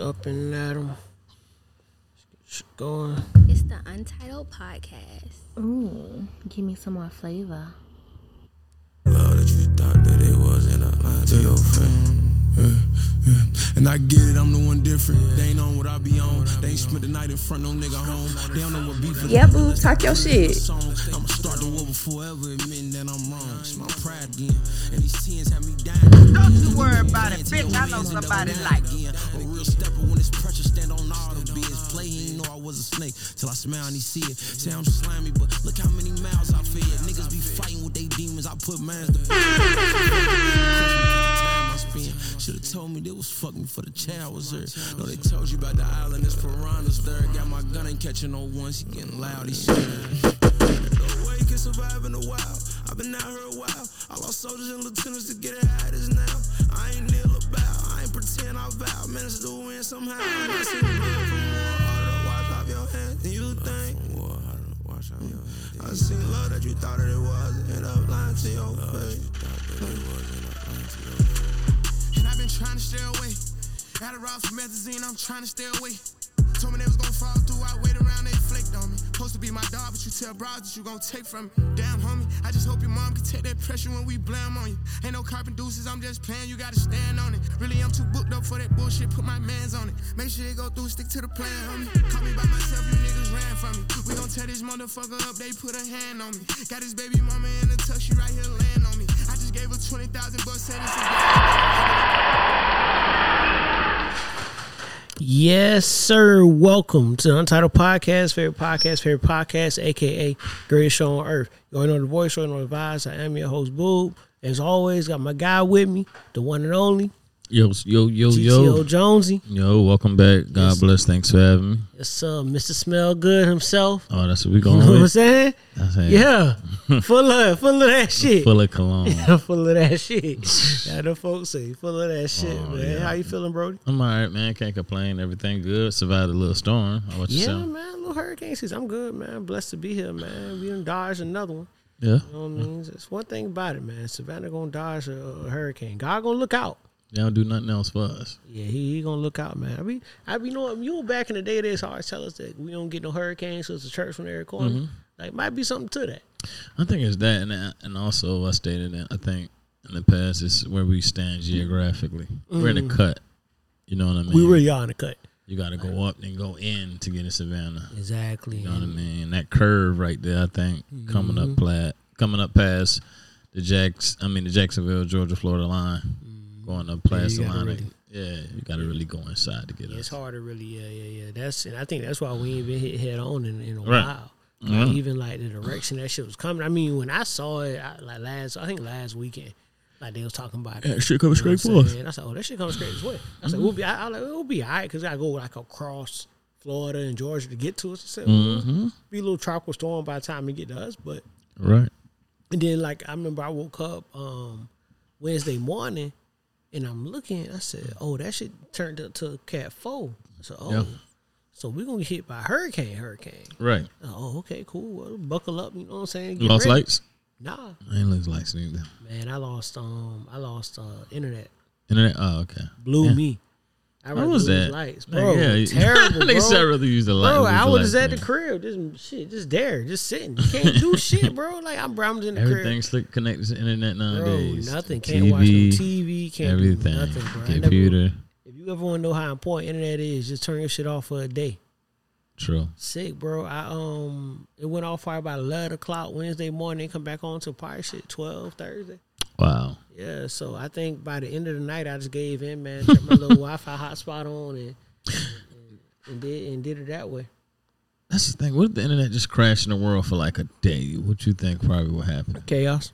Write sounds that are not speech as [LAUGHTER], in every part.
up and at 'em. Shit going. It's the Untitled Podcast. Ooh, give me some more flavor. Love that you thought that it wasn't a lie to your face. And I get it, I'm the one different. They ain't on what I be on. They ain't spent the night in front, no nigga home. They don't know what beef is. Yeah, boo, talk your shit. I'ma start the war before ever admitting that I'm wrong. It's my pride again. And these teens have me dying. Don't you worry about it, bitch. I know somebody like again. A real stepper when it's pressure, stand on all the biz. Play, he know I was a snake till I smell and he see it. Say I'm slimy, but look how many mouths I fed. Niggas be fighting with they demons. I put mans to [LAUGHS] Should've told me they was fucking for the child was there. No, they told you about the island, there's piranhas there. Got my gun, ain't catching no ones. He getting loud, he scared. No way you can survive in the wild. I've been out here a while. I lost soldiers and lieutenants to get it how it is now. I ain't kneel about, I ain't pretend I vow. Managed to win somehow. I'm not seeing blood from war. Harder to off your hands than you think. War, harder to wash off your hands. I seen love that you thought that it was. End up lying to your face. Been trying to stay away. Had a route for methazine, I'm trying to stay away. Told me they was gonna fall through, I wait around, they flaked on me. Supposed to be my dog, but you tell bros that you gonna take from me. Damn, homie, I just hope your mom can take that pressure when we blame on you. Ain't no carpet deuces, I'm just playing, you gotta stand on it. Really, I'm too booked up for that bullshit, put my mans on it. Make sure it go through, stick to the plan, homie. Call me by myself, you niggas ran from me. We gon' tear this motherfucker up, they put a hand on me. Got his baby mama in the tuck, she right here laying on me. Just gave her 20,000 bucks, Yes, sir. Welcome to Untitled Podcast, favorite podcast, favorite podcast, aka Greatest Show on Earth. Going on the voice, already know the vibes. I am your host, Boob. As always, got my guy with me, the one and only, Yo, yo, yo, GTO yo, Jonesy. yo! Welcome back. God Yes. bless. Thanks for having me. Yes, uh, Mr. Smell Good himself. Oh, that's what we You going know what I'm with. saying? That's it. Yeah. [LAUGHS] full of full of that shit. Full of cologne. [LAUGHS] full of that shit. [LAUGHS] Yeah, the folks say full of that shit, Oh, man. yeah. How you feeling, Brody? I'm all right, man. Can't complain. Everything good. Survived a little storm. How about Yeah, yourself? man. Little hurricane season. I'm good, man. Blessed to be here, man. We done dodged another one. Yeah. You know what I mean? It's one thing about it, man. Savannah gonna dodge a, a hurricane. God gonna look out. They don't do nothing else for us. Yeah, he, he gonna look out, man. I be, I be, you know, you know, back in the day, they always tell us that we don't get no hurricanes, so it's a church from every corner. Mm-hmm. Like, might be something to that. I think it's that, and and also I stated that I think in the past it's where we stand geographically. We're in the cut. You know what I mean? We really are in the cut. You got to go up and go in to get in Savannah. Exactly. You know what I mean? That curve right there, I think, coming Mm-hmm. up plat, coming up past the Jacks, I mean the Jacksonville, Georgia, Florida line, going Mm-hmm. the gotta line. really- yeah, you got to really go inside to get Yeah, it's us. hard to really, yeah, yeah, yeah. That's and I think that's why we ain't been hit head on in, in a Right. while. Yeah. Even like the direction that shit was coming. I mean, when I saw it, I, like last, I think last weekend, like they was talking about it. That shit coming straight for us. saying? I said, oh, that shit coming straight this way. I said, we'll be, I, I like, it'll be all right because I go like across Florida and Georgia to get to us. I said, Mm-hmm. be a little tropical storm by the time it get to us, but Right. and then like I remember I woke up um Wednesday morning and I'm looking, I said, Oh, that shit turned up to cat four. I said, Oh, Yeah. so we're gonna get hit by hurricane, hurricane. Right. Oh, okay, cool. Well, buckle up, you know what I'm saying? You Get lost ready. lights? Nah. I ain't lose lights neither. Man, I lost um I lost uh internet. Internet? Oh, okay. Blew Yeah. me. I rather was that? lights. Bro, yeah, [LAUGHS] terrible, they bro. said I'd rather use the light. Bro, I was lights, at the crib, just shit, just there, just sitting. You can't do [LAUGHS] shit, bro. Like I'm, bro, I'm in the crib. Everything's slick connected to the internet Bro, nowadays. nothing. Can't watch no TV, TV. Can't everything. do nothing, bro. I never- Computer. if you ever want to know how important internet is, just turn your shit off for a day. True. Sick, bro. I um, it went off fire about eleven o'clock Wednesday morning. They come back on to probably shit twelve Thursday. Wow. Yeah, so I think by the end of the night, I just gave in, man. Turned my little [LAUGHS] Wi-Fi hotspot on and, and and did and did it that way. That's the thing. What if the internet just crashed in the world for like a day? What you think probably will happen? Chaos.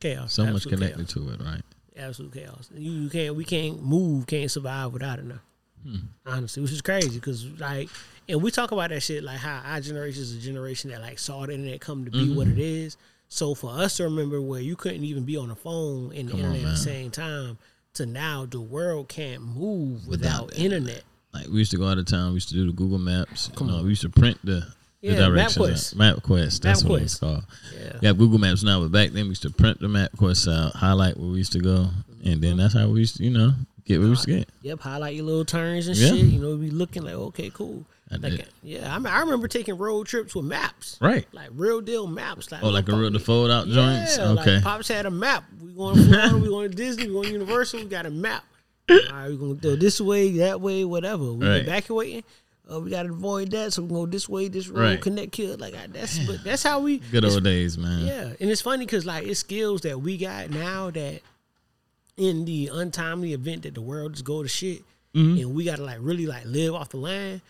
Chaos. So much connected chaos. to it, right? absolute chaos. You, you can't, we can't move, can't survive without it now. Hmm. Honestly, which is crazy because like, and we talk about that shit like how our generation is a generation that like saw the internet come to be Mm-hmm. what it is. So for us to remember where you couldn't even be on the phone and the Come on, internet at the same time, to now the world can't move Without without, internet. Like we used to go out of town. We used to do the Google Maps. You know, we used to print the, the Yeah, directions. MapQuest. out. MapQuest. That's what it's called. Yeah. We have Google Maps now, but back then we used to print the MapQuest out, highlight where we used to go, and then that's how we used to, you know, Get what we get. Yep, highlight your little turns and Yeah. shit. You know, be looking like okay, cool. Like, yeah, I mean, I remember taking road trips with maps, Right. like real deal maps. Like Oh, like a real the fold out joints. Yeah, Okay. Like Pops had a map. We going to Florida, we going to Disney, we going to Universal. We got a map. All right, we gonna go this way, that way, whatever. We Right. evacuating. Uh, we gotta avoid that, so we go this way, this road, Right. connect here. Like I, that's, but that's how we. Good old days, man. Yeah, and it's funny because like it's skills that we got now that in the untimely event that the world just go to shit, Mm-hmm. and we gotta like really like live off the land.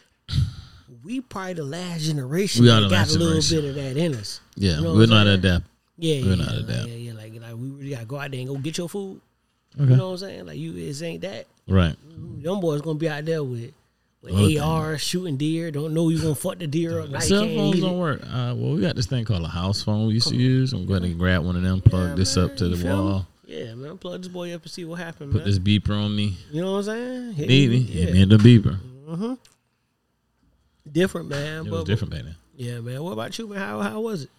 We probably the last generation We are that got a little generation. bit of that in us. Yeah, You know we're not saying? adapt. Yeah, We're yeah, not like, adapt. yeah, yeah. Like, like we really gotta go out there and go get your food. Okay. You know what I'm saying? Like you, it ain't that. Right. Young boys gonna be out there with. With thing. AR shooting deer, don't know you gonna fuck the deer up. Cell phones don't it. work. Uh, well, we got this thing called a house phone we used to use. I'm going to grab one of them, plug Yeah, this man, up to the feel me? wall, Yeah, man, plug this boy up and see what happens, put man. this beeper on me. You know what I'm saying? Hit Need me, me, hit me in the beeper. Different, man. It but, was different back then. Yeah, man. What about you, man? How how was it?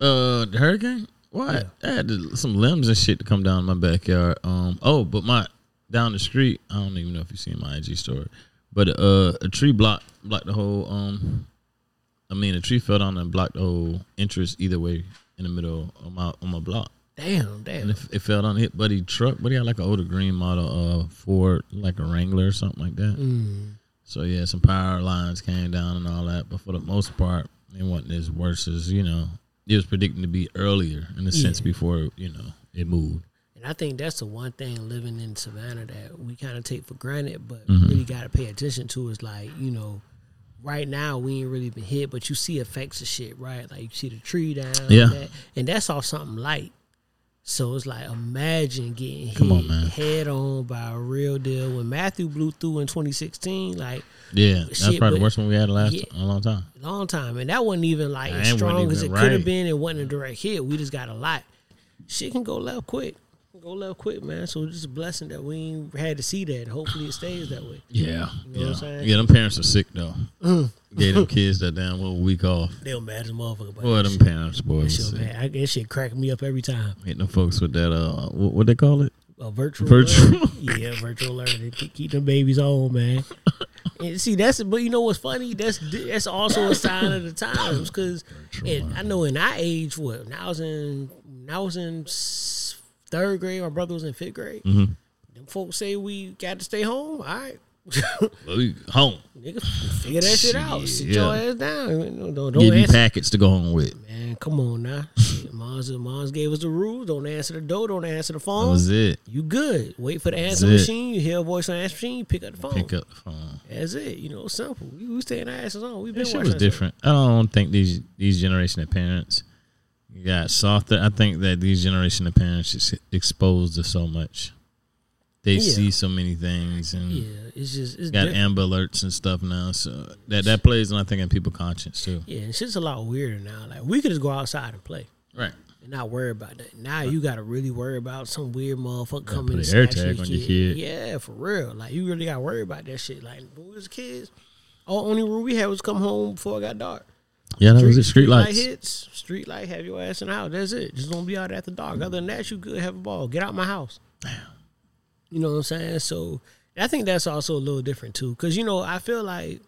Uh, the hurricane. Why? I had to- some limbs and shit to come down my backyard. Um. Oh, but my down the street. I don't even know if you seen my IG story, but uh, a tree blocked blocked the whole. Um, I mean, a tree fell down and blocked the whole entrance either way in the middle of my on my block. Damn, And damn. it, it fell down, hit Buddy truck. Buddy had like an older green model, uh, Ford, like a Wrangler or something like that. Mm. So yeah, some power lines came down and all that. But for the most part, it wasn't as worse as you know. It was predicting to be earlier in a sense before you know it moved. And I think that's the one thing living in Savannah that we kind of take for granted, but Mm-hmm. really got to pay attention to is like, you know, right now we ain't really been hit, but you see effects of shit, right? Like you see the tree down, Yeah. that, and that's all something light. So it's like imagine getting Come hit on, man. head on by a real deal. When Matthew blew through in 2016, like Yeah, that's Shit, probably the worst one we had last Yeah. a long time. long time, and that wasn't even like That as strong as it even could have been. It wasn't a direct hit. We just got a lot. Shit can go left quick. Go left quick, man. So it's just a blessing that we ain't had to see that. Hopefully it stays that way. Yeah, You know what I'm yeah, saying? Mm. yeah. Them parents are sick though. Gave them [LAUGHS] kids that damn little week off. They'll mad as a motherfucker. Boy, them shit, parents, boy, that shit, man, I, that shit crack me up every time. Hitting them folks with that uh, what, what they call it? A virtual, Virtual. yeah, virtual learning. Keep, keep them babies on, man. [LAUGHS] And see, that's but you know what's funny? That's that's also a sign of the times because I know in our age, what when I was in when I was in third grade, my brother was in fifth grade. Mm-hmm. Them folks say we got to stay home. All right, home. nigga, figure that shit out. Sit yeah. your ass down. Don't, don't, Give you packets to go home with. Man, come on now. Shit, Mom's, Mom's gave us the rules. Don't answer the door. Don't answer the That phone. was it. You good. Wait for the answer machine. You hear a voice on the answer machine. You pick up the phone. Pick up the phone. That's it. You know, simple. We, we staying our asses on. We've been That shit was different. I don't think these these generation of parents got softer. I think that these generation of parents is exposed to so much. They Yeah. see so many things and Yeah, it's just it's got different. Amber Alerts and stuff now. So that that plays on I think in people conscience too. Yeah, it's just a lot weirder now. Like we could just go outside and play Right. and not worry about that. Now you got to really worry about some weird motherfucker coming put and an air tag on your kid. Yeah, for real. Like you really got to worry about that shit. Like when we was kids, all only rule we had was come home before it got dark. Yeah, that was it. Street light lights. hits, street light, have your ass in the house. That's it. Just don't be out after dark. Other than that, you good. Have a ball. Get out my house. You know what I'm saying? So I think that's also a little different too, because you know I feel like,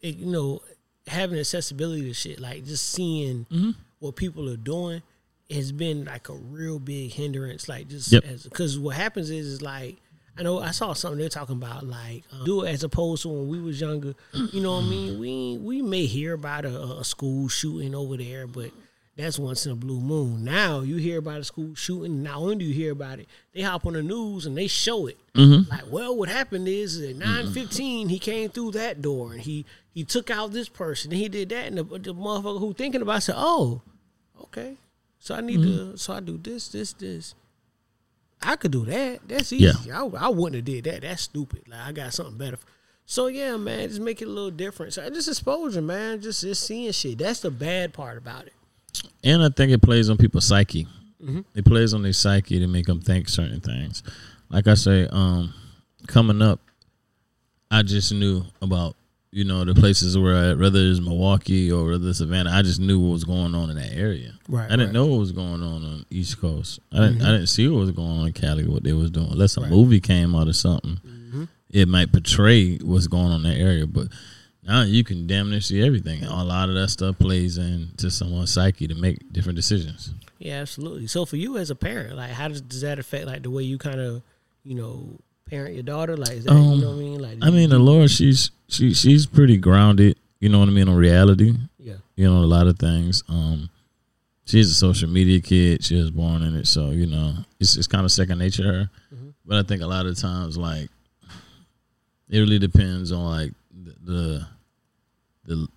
it, you know, having accessibility to shit, like just seeing Mm-hmm. what people are doing, has been like a real big hindrance. Like just Yep. because what happens is is like. I know I saw something they're talking about like um, do it as opposed to when we was younger. You know what I mean? [CLEARS THROAT] We we may hear about a, a school shooting over there, but that's once in a blue moon. Now you hear about a school shooting. Not only do you hear about it, they hop on the news and they show it. Mm-hmm. Like, well, what happened is at mm-hmm. nine fifteen he came through that door and he he took out this person and he did that and the, the motherfucker who thinking about it said, oh, okay, so I need to mm-hmm. so I do this this this. I could do that. That's easy. Yeah. I, I wouldn't have did that. That's stupid. Like I got something better. So yeah, man, just make it a little different. So just exposure, man. Just just seeing shit. That's the bad part about it. And I think it plays on people's psyche. It plays on their psyche to make them think certain things. Like I say, um, coming up, I just knew about you know, the places where I, whether it's Milwaukee or whether it's Savannah, I just knew what was going on in that area. Right, I didn't right. Mm-hmm. know what was going on on East Coast. I didn't. I didn't see what was going on in Cali. What they was doing. Unless a movie came out or something, Mm-hmm. it might portray what's going on in that area. But now you can damn near see everything. A lot of that stuff plays into someone's psyche to make different decisions. Yeah, absolutely. So for you as a parent, like how does does that affect like the way you kind of, you know, parent your daughter? Like is that, you Um, know what I mean? Like I mean, the Lord, she's she she's pretty grounded. You know what I mean on reality. yeah, you know a lot of things um she's a social media kid she was born in it so you know it's, it's kind of second nature to her but i think a lot of times like it really depends on like the, the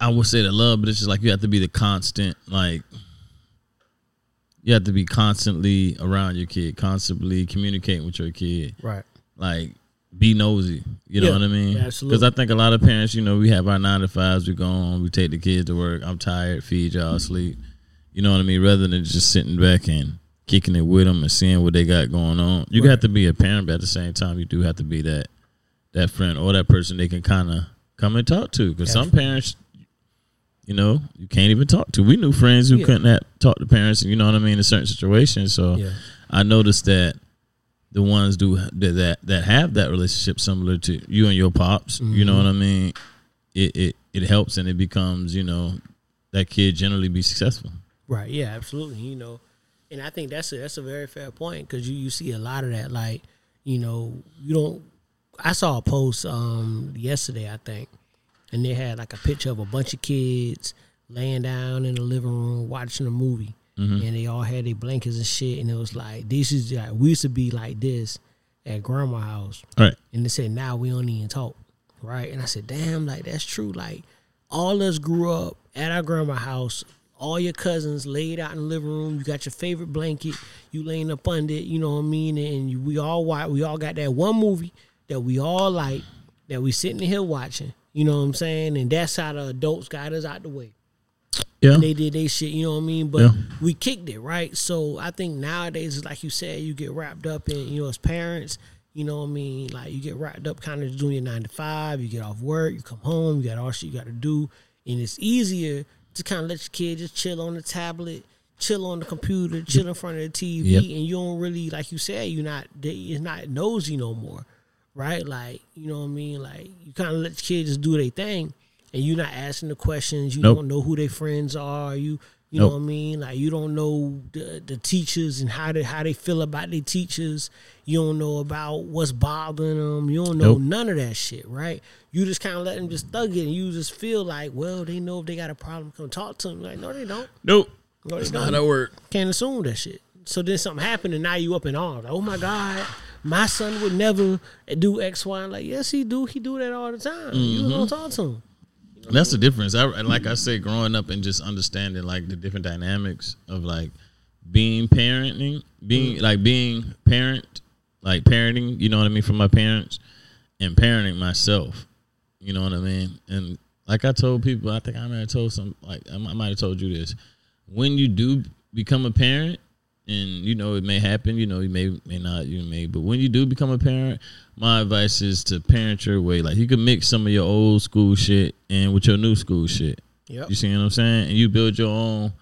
i would say the love but it's just like you have to be the constant like you have to be constantly around your kid constantly communicating with your kid right. like be nosy. You know Yeah, what I mean? absolutely. Because I think a lot of parents, you know, we have our nine to fives. We go on, we take the kids to work. I'm tired. Feed y'all sleep. You know what I mean? Rather than just sitting back and kicking it with them and seeing what they got going on. You Right. have to be a parent, but at the same time, you do have to be that that friend or that person they can kind of come and talk to. Because some parents, you know, you can't even talk to. We knew friends who Yeah. couldn't have, talk to parents. You know what I mean? In certain situations. So Yeah. I noticed that the ones do that that, have that relationship similar to you and your pops. You know mm-hmm. what I mean? It, it it helps and it becomes you know that kid generally be successful. Right. Yeah. Absolutely. You know, and I think that's a that's a very fair point because you you see a lot of that. Like, you know, you don't. I saw a post um yesterday, I think, and they had like a picture of a bunch of kids laying down in the living room watching a movie, and they all had their blankets and shit, and it was like this is like we used to be like this at grandma house. right? And they said, now we don't even talk. Right. And I said, damn, like that's true. Like all us grew up at our grandma house. All your cousins laid out in the living room. You got your favorite blanket. You laying up under it. You know what I mean? And we all. We all got that one movie that we all like. That we sitting here watching. You know what I'm saying? And that's how the adults got us out the way Yeah. they did they shit, you know what I mean? But Yeah. we kicked it, right? So I think nowadays, like you said, you get wrapped up in, you know, as parents, you know what I mean? Like you get wrapped up kind of doing your nine to five, you get off work, you come home, you got all shit you got to do. And it's easier to kind of let your kid just chill on the tablet, chill on the computer, chill in front of the TV. Yep. And you don't really, like you said, you're not, they, it's not nosy no more, right? Like, you know what I mean? Like you kind of let the kids just do their thing and you're not asking the questions. You Nope. don't know who their friends are. You you know what I mean? Like you don't know the, the teachers and how they how they feel about their teachers. You don't know about what's bothering them. You don't know Nope. none of that shit, right? You just kind of let them just thug it, and you just feel like, well, they know if they got a problem, come talk to them. Like, no, they don't. Nope. No, they That's don't. not how that work. Can't assume that shit. So then something happened, and now you up in arms. Like, oh my god, my son would never do X, Y, and like, yes, he do. He do that all the time. You Mm-hmm. don't talk to him. That's the difference. I like I say, growing up and just understanding like the different dynamics of like being parenting, being like being parent, like parenting. You know what I mean from my parents, and parenting myself. You know what I mean. And like I told people, I think I might have told some like I might have told you this. When you do become a parent, and you know it may happen, you know you may may not, you may, but when you do become a parent, my advice is to parent your way. Like you can mix some of your old school shit and with your new school shit. Yep. You see what I'm saying? And you build your own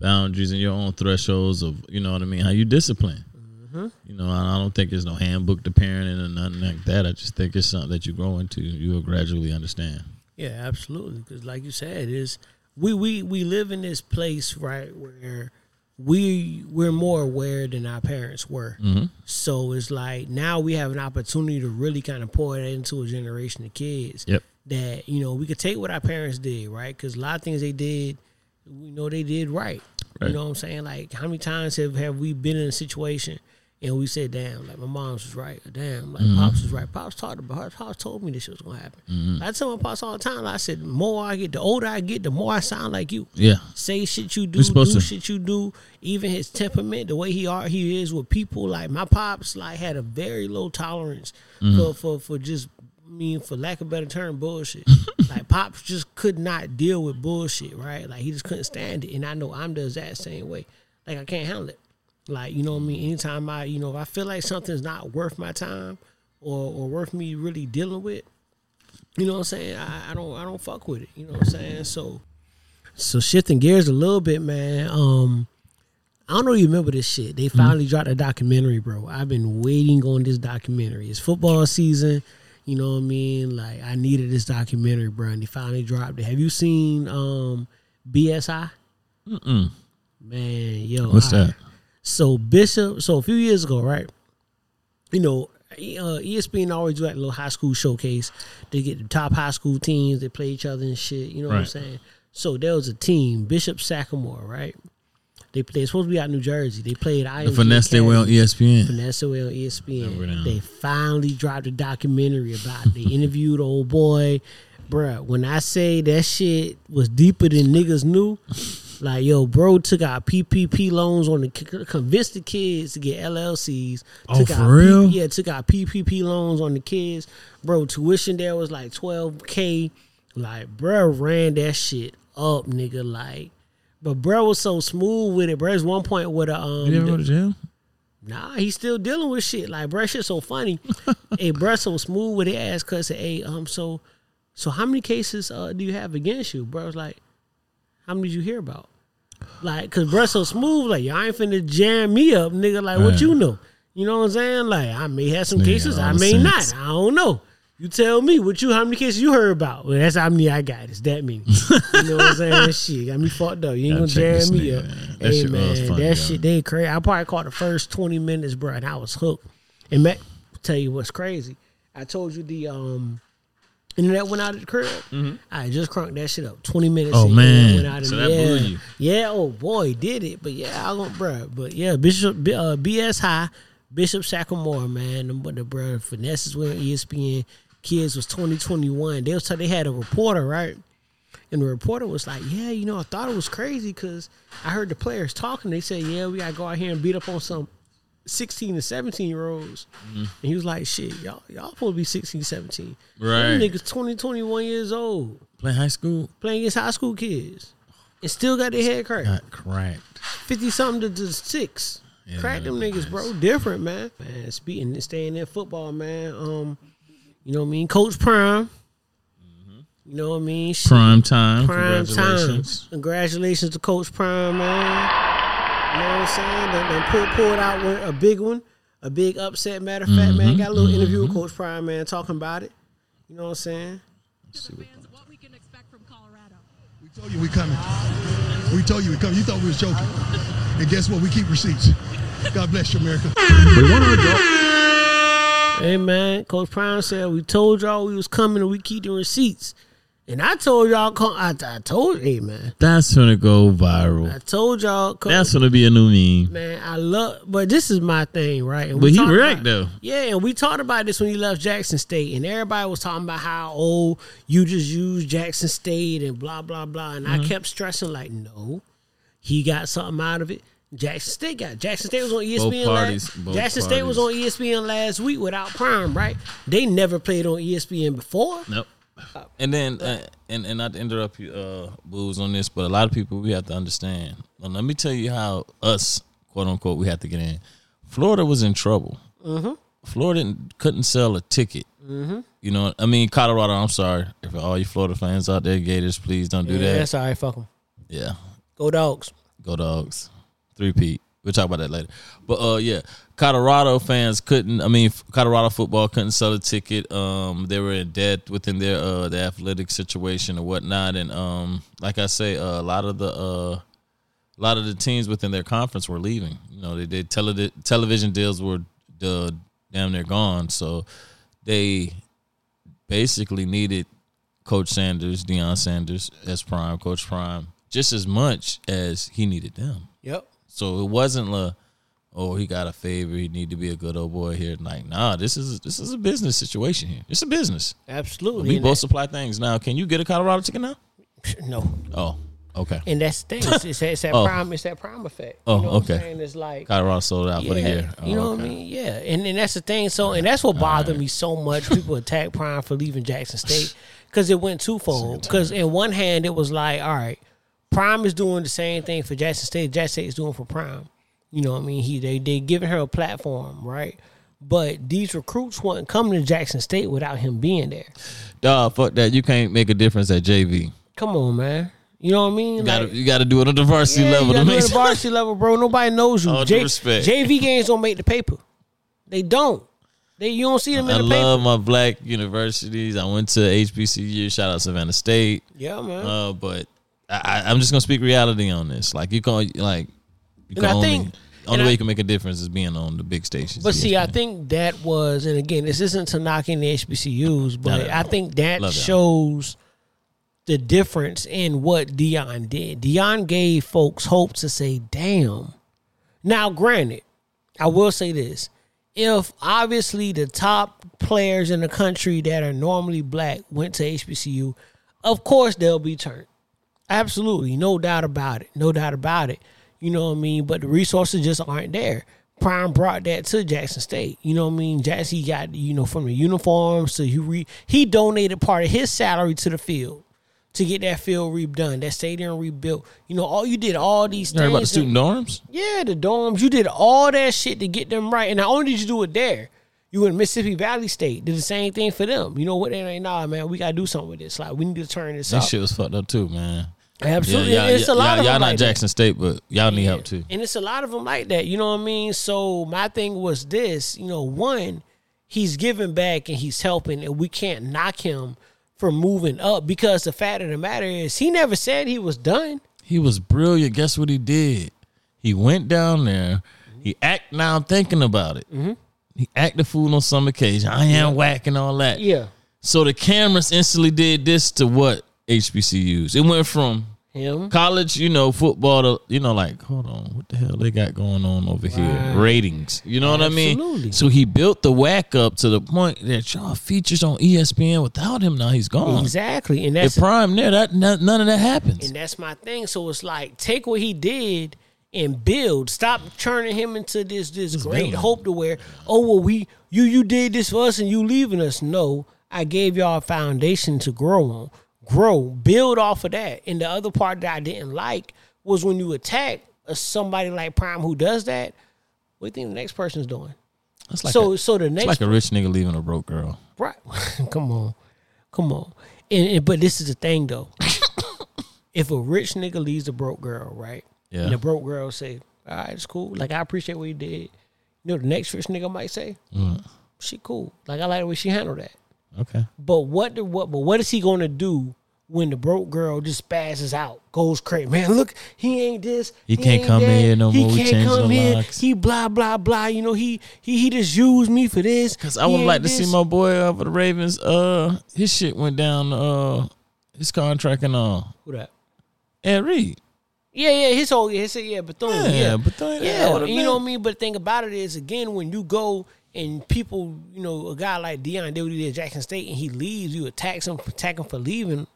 boundaries and your own thresholds of you know what I mean, how you discipline. Mm-hmm. You know, I I don't think there's no handbook to parenting or nothing like that. I just think it's something that you grow into. You will gradually understand. Yeah, absolutely. Because like you said, is we we we live in this place right where we we're more aware than our parents were. Mm-hmm. So it's like now we have an opportunity to really kind of pour that into a generation of kids. Yep. That you know we could take what our parents did, right? Because a lot of things they did, we know they did right. Right. You know what I'm saying? Like how many times have have we been in a situation and we said, "Damn, like my mom's was right," "Damn, like pops was right." Pops talked about her. Pops told me this shit was gonna happen. I tell my pops all the time. Like I said, the more I get, the older I get, the more I sound like you. Yeah. Say shit you do, do to. shit you do. Even his temperament, the way he are, he is with people. Like my pops, like had a very low tolerance Mm-hmm. for for for just. I mean, for lack of a better term, bullshit. [LAUGHS] like pops just could not deal with bullshit, right? Like he just couldn't stand it, and I know I'm the exact same way. Like I can't handle it. Like you know what I mean. Anytime I, you know, if I feel like something's not worth my time or or worth me really dealing with, You know what I'm saying? I, I don't I don't fuck with it. You know what I'm saying? So so shifting gears a little bit, man. Um I don't know if you remember this shit. They finally dropped a documentary, bro. I've been waiting on this documentary. It's football season. You know what I mean? Like I needed this documentary, bro, and they finally dropped it. Have you seen um BS High? Mm-mm. Man, yo. What's I- that? So Bishop, so a few years ago, right? You know, uh, ESPN always do that little high school showcase. They get the top high school teams. They play each other and shit. You know what I'm saying? So there was a team, Bishop Sycamore, right? They they supposed to be out in New Jersey. They played The IMG finesse they were on ESPN. Finesse away on ESPN. They finally dropped a documentary about. it. They [LAUGHS] interviewed old boy, bruh. When I say that shit was deeper than niggas knew, like yo, bro took out PPP loans on the convinced the kids to get LLCs. Oh, took for out real? yeah, took out PPP loans on the kids. Bro, tuition there was like twelve k. Like, bro, ran that shit up, nigga. Like, but bro was so smooth with it. Bro, there's one point with a um, you ever go to jail? Nah, he's still dealing with shit. Like, bruh, shit's so funny. [LAUGHS] hey, bruh, so smooth with it ass cuz hey, um, so so how many cases uh do you have against you? Bro was like, how many did you hear about? Like, cause bruh so smooth, like, y'all ain't finna jam me up, nigga. Like, what you know? You know what I'm saying? Like, I may have some cases, I may sense. not. I don't know. You tell me what you how many cases you heard about. Well, that's how many I got. It's that many. [LAUGHS] you know what I'm saying? Shit, got me fucked up. You ain't gonna jam me nigga, up. man. That hey shit was man, funny, that yo. shit they crazy. I probably caught the first 20 minutes, bro, and I was hooked. And Matt, tell you what's crazy. I told you the um internet went out of the crib. I just crunked that shit up. 20 minutes. Mm-hmm. Oh, man. went out of So that yeah. blew you. Yeah, oh boy, did it. But yeah, I don't, bro. But yeah, Bishop uh, BS High, Bishop Sycamore, man. Them, the bro, finesses on E ESPN. Kids was 2021. They was t- they had a reporter, right? And the reporter was like, "Yeah, you know, I thought it was crazy because I heard the players talking. They said, yeah, we gotta go out here and beat up on some 16 and 17 year olds." Mm-hmm. And he was like, "Shit, y'all, y'all supposed to be 16, 17. Right. Them niggas 20, 21 years old Playing high school? playing against high school kids, and still got their head cracked." Got cracked. fifty something to, to six. Yeah, Crack them niggas, bro. Different, man. Man, speaking staying in football, man. Um, you know what I mean? Coach Prime. You know what I mean? Prime time. Prime time. Congratulations. Congratulations to Coach Prime, man. You know what I'm saying? They, they pulled, pulled out one, a big one, a big upset. Matter of fact, man, got a little interview with Coach Prime, man, talking about it. You know what I'm saying? what we can expect from Colorado. We told you we coming. We told you we coming. You thought we was joking. And guess what? We keep receipts. God bless you, America. Hey man, Coach Prime said we told y'all we was coming and we keep the receipts. And I told y'all, co- I, I told, hey man, That's gonna go viral. I told y'all, co- That's gonna be a new meme. man, I love, but this is my thing, right? And But he right about- though. Yeah, and we talked about this when he left Jackson State, and everybody was talking about how oh you just used Jackson State and blah blah blah, and Mm-hmm. I kept stressing like no, he got something out of it. Jackson State got Jackson State was on ESPN. parties, last, Jackson State was on. ESPN last week without Prime, right? They never played on ESPN before. Nope. And then, uh, and and not to interrupt you, uh, booze on this, but a lot of people we have to understand. Now, let me tell you how us, quote unquote, we had to get in. Florida was in trouble. Mm-hmm. Florida couldn't sell a ticket. Mm-hmm. You know, I mean, Colorado. I'm sorry if all you Florida fans out there, Gators, please don't do Yeah, that. that's all right. Fuck them. Yeah, Go dogs. Go dogs. Three-peat. We'll talk about that later. But uh yeah, Colorado fans couldn't I mean Colorado football couldn't sell a ticket. Um they were in debt within their uh the athletic situation and whatnot. And um like I say, uh, a lot of the uh a lot of the teams within their conference were leaving. You know, they did tele- television deals were uh, damn near gone. So they basically needed Coach Sanders, Deion Sanders as prime, Coach Prime, just as much as he needed them. Yep. So it wasn't like, oh, he got a favor. He need to be a good old boy here. Like, nah, this is this is a business situation here. It's a business. Absolutely. We And both supply things. Now, can you get a Colorado ticket now? [LAUGHS] no. Oh, okay. And that's the thing. It's, it's, that- it's that [LAUGHS] Oh. prime. It's that prime effect. Oh, you know What okay. It's like Colorado sold out for the yeah, year. you Oh, know okay. what I mean? Yeah, and and that's the thing. So and that's what bothered me so much. People [LAUGHS] attack Prime for leaving Jackson State because it went twofold. Because in one hand, it was like, all right, Prime is doing the same thing for Jackson State. Jackson State is doing for Prime. You know what I mean? He they they giving her a platform, right? But these recruits wasn't coming to Jackson State without him being there. Dog, fuck that. You can't make a difference at JV. Come on, man. You know what I mean? You gotta Like- you gotta do it on the varsity Yeah, level you to gotta do it at varsity level, bro. Nobody knows you. All due respect. JV games don't make the paper. They don't. They you don't see them in the paper. I the love paper. my black universities. I went to HBCU. Shout out Savannah State. Yeah, man. Uh, but I, I- I'm just gonna speak reality on this. Like you can like, you And I only think- only way I- you can make a difference is being on the big stations. But see, I think that was, and again, this isn't to knock in the HBCUs, but No, no, no. I think that shows the difference in what Deion did. Deion gave folks hope to say, "Damn." Now, granted, I will say this: if obviously the top players in the country that are normally black went to HBCU, of course they'll be turned. Absolutely, no doubt about it. No doubt about it. You know what I mean? But the resources just aren't there. Prime brought that to Jackson State. You know what I mean? Jackson he got you know from the uniforms to he re, he donated part of his salary to the field to get that field redone, that stadium rebuilt. You know, all you did all these you things. about the student dorms. Yeah, the dorms. You did all that shit to get them right. And not only did you do it there, you in Mississippi Valley State did the same thing for them. You know what? They ain't nah, man. We gotta do something with this. Like we need to turn this That up. shit was fucked up too, man. Absolutely, Yeah, it's a lot y'all, of y'all not like that. Jackson State, but y'all need help too. And it's a lot of them like that. You know what I mean? So my thing was this. You know, one, he's giving back and he's helping, and we can't knock him for moving up because the fact of the matter is he never said he was done. He was brilliant. Guess what he did? He went down there. He act now. I'm thinking about it. Mm-hmm. He acted fool on some occasion. I am whack and all that. Yeah, So the cameras instantly did this to what HBCUs? It went from him. college, you know, football to you know, like, hold on, what the hell they got going on over here? Ratings. You know what I mean? So he built the whack up to the point that y'all features on ESPN without him. Now he's gone. Exactly, and If that's Prime there, that none of that happens. and that's my thing. So it's like take what he did and build. Stop turning him into this this great villain. hope to where oh well we you you did this for us and you leaving us. No, I gave y'all a foundation to grow on, grow, build off of that. And the other part that I didn't like was when you attack a, somebody like Prime who does that. What do you think the next person's doing? It's like so a, so the it's next like a rich nigga leaving a broke girl. Right. [LAUGHS] come on. Come on. And, and but this is the thing though. [LAUGHS] if a rich nigga leaves a broke girl, right? Yeah. And the broke girl say, All right, it's cool. Like I appreciate what you did. You know the next rich nigga might say? Mm. She cool. Like I like the way she handled that. Okay. But what the what but what is he gonna do when the broke girl just spazzes out, goes crazy? Man, look, he ain't this. He can't come that, in here no he more. We can't come the in. locks. He blah blah blah. You know, he he he just used me for this. Cause I would like to see my boy for the Ravens. Uh, his shit went down. Uh, his contract and all. Who that? Ed Reed. Yeah, yeah, his whole his yeah, Bethune. Yeah, Yeah, Bethune, yeah, Yeah, you know what I mean. But the thing about it is, again, when you go and people, you know, a guy like Deion did what he did at Jackson State, and he leaves, you attack him, attack him for leaving.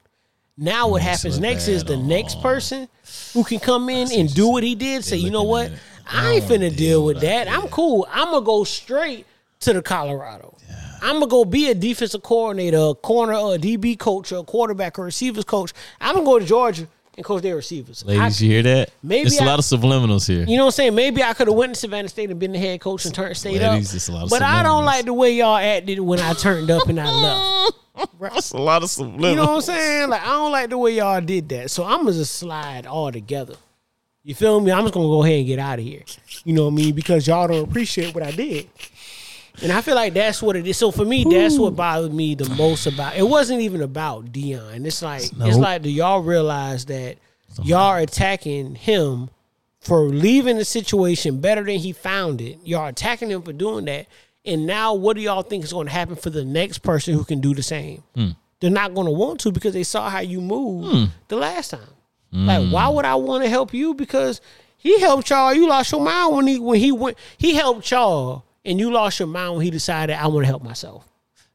Now what Makes happens next is the next person who can come in and do what he did. Say, you know what? I ain't finna deal with that. I'm cool. I'm gonna go straight to the Colorado. I'm gonna go be a defensive coordinator, a corner, or a DB coach, or a quarterback, or receivers coach. I'm gonna go to Georgia and coach their receivers. I- Ladies, you hear that? maybe it's a I- lot of subliminals here. you know what I'm saying? Maybe I could have went to Savannah State and been the head coach and turned state Ladies, up. it's a lot of but I don't like the way y'all acted when I turned up and I left. [LAUGHS] That's a lot of subliminals. You know what I'm saying? Like I don't like the way y'all did that. So I'm gonna just slide all together. You feel me? I'm just gonna go ahead and get out of here. You know what I mean? Because y'all don't appreciate what I did. And I feel like that's what it is. So for me, that's what bothered me the most about it wasn't even about Deion. It's like it's like do y'all realize that y'all are attacking him for leaving the situation better than he found it. Y'all attacking him for doing that. And now what do y'all think is going to happen for the next person who can do the same? They're not going to want to because they saw how you moved the last time. Like why would I want to help you because he helped y'all. You lost your mind when he when he went he helped y'all and you lost your mind when he decided I want to help myself.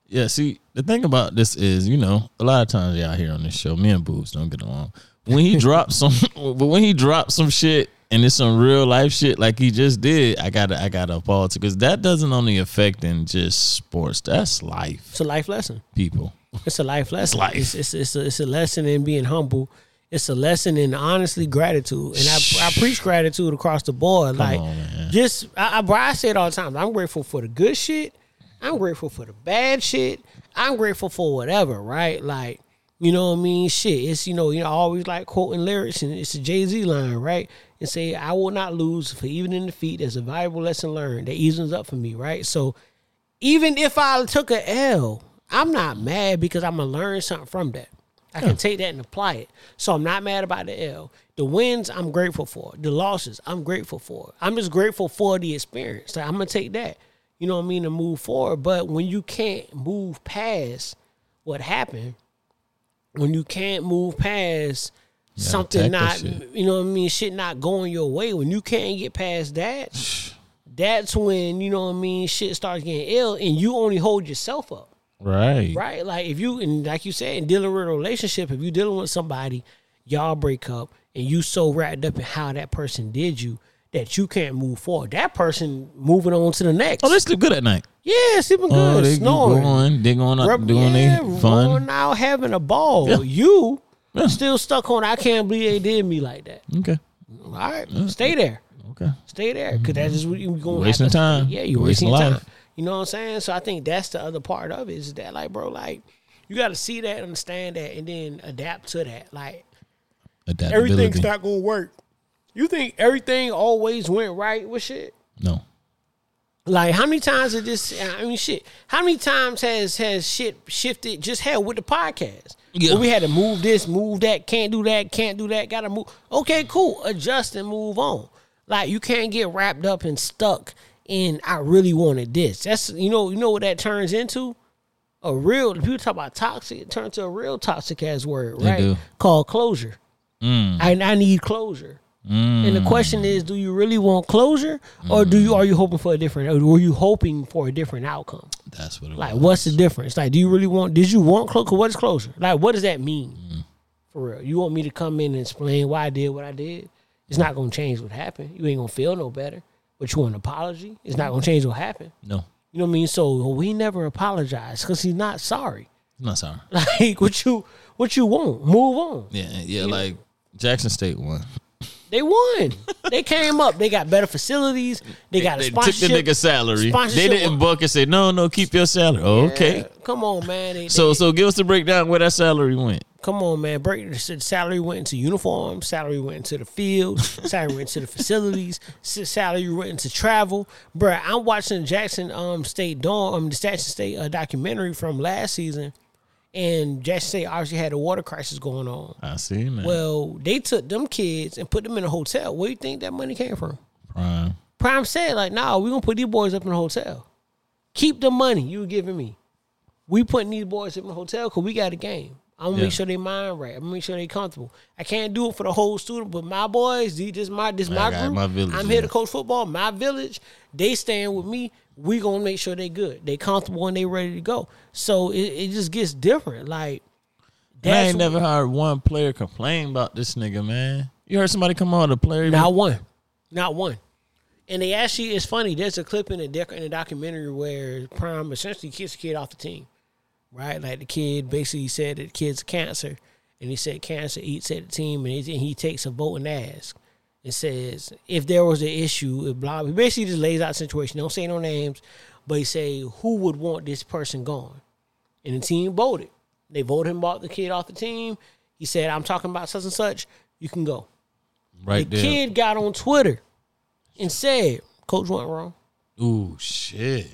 Yeah, see, the thing about this is, you know, a lot of times y'all here on this show, me and Boobs don't get along. When he [LAUGHS] drops some, but when he drops some shit and it's some real life shit like he just did, I gotta, I gotta apologize because that doesn't only affect in just sports. That's life, It's a life lesson. people. It's a life lesson. life. It's it's, it's, a, it's a lesson in being humble it's a lesson in honestly gratitude, and I, I preach gratitude across the board. like, on, just I, I, I say it all the time. I'm grateful for the good shit. I'm grateful for the bad shit. I'm grateful for whatever, right? Like, you know what I mean? Shit. It's you know, you know, I always like quoting lyrics, and it's a Jay Z line, right? And say, "I will not lose for even in defeat. There's a valuable lesson learned that evens up for me, right?" So, even if I took a L, I'm not mad because I'm gonna learn something from that. I can take that and apply it. So I'm not mad about the L. The wins, I'm grateful for. The losses, I'm grateful for. I'm just grateful for the experience. Like, I'm gonna take that. You know what I mean to move forward. But when you can't move past what happened, when you can't move past something not, you know what I mean, shit not going your way. When you can't get past that, [SIGHS] that's when you know what I mean. Shit starts getting ill, and you only hold yourself up Right. right? Like if you and like you said, in dealing with a relationship, if you dealing with somebody, y'all break up, and you so wrapped up in how that person did you that you can't move forward. That person moving on to the next. Oh, they sleep good at night. yeah, sleeping oh, good, Oh, they snoring, going, they going up, Rub- doing yeah, their fun. rolling out, having a ball. Yeah. You Yeah. still stuck on. I can't believe they did me like that. Okay. All right, stay there. Okay. Stay there because mm-hmm. that's just what you're going Wasting time. Yeah, you're Wasting wasting, time. You know what I'm saying? So I think that's the other part of it is that like, bro, like you got to see that, understand that, and then adapt to that. Like everything's not gonna work. You think everything always went right with shit? no. Like how many times did this? I mean shit. How many times has has shit shifted just hell with the podcast? Yeah. We had to move this, move that, can't do that, can't do that, gotta move. Okay, cool. Adjust and move on. Like you can't get wrapped up and stuck in I really wanted this. That's you know, you know what that turns into? A real people talk about toxic, it turns to a real toxic ass word, right? Called closure. Mm. I, I need closure. And the question is, do you really want closure, or do you are you hoping for a different? Or were you hoping for a different outcome? That's what it Like, was. what's the difference? Like, do you really want? Did you want closure? What is closure? Like, what does that mean? For real, you want me to come in and explain why I did what I did? It's not gonna change what happened. You ain't gonna feel no better. But you want an apology? It's not gonna change what happened. No. You know what I mean? So we never apologize because he's not sorry. I'm not sorry. [LAUGHS] Like, what you what you want? Move on. Yeah, yeah, like Jackson State won. They won. they came up. They got better facilities. They got a They took the sponsorship. nigga salary. They didn't book and say, no, no, keep your salary. Oh, okay. Come on, man. They- So they- so give us the breakdown where that salary went. Come on, man. Break the salary went into uniforms. Salary went into the field. [LAUGHS] salary went into the facilities. Salary went into travel. Bruh, I'm watching Jackson um State Dawn, um the Jackson State uh, documentary from last season, and Jackson State obviously had a water crisis going on. I see, man. Well, they took them kids and put them in a hotel. Where do you think that money came from? Prime. Prime said, like, nah, we gonna put these boys up in a hotel. Keep the money you were giving me. We putting these boys up in a hotel because we got a game. I'm gonna Yeah. make sure they mind right. I'm gonna make sure they comfortable. I can't do it for the whole student, but my boys, these this my this my group. my village, I'm here to coach football. My village, they stand with me. We gonna make sure they good. They comfortable and they ready to go. So it, it just gets different. Like I ain't never heard one player complain about this nigga, man. You heard somebody come on the player? Not one. Not one. And they actually, it's funny. There's a clip in the doc- in the documentary where Prime essentially kicks the kid off the team, right? Like the kid basically said that the kid's cancer, and he said cancer eats at the team, and he, and he takes a vote and asks. It says if there was an issue, it blah. He basically just lays out the situation. Don't say no names, but he say who would want this person gone, and the team voted. They voted him about the kid off the team. He said, "I'm talking about such and such. You can go." right the there. kid got on Twitter and said, Coach went wrong. Ooh, shit.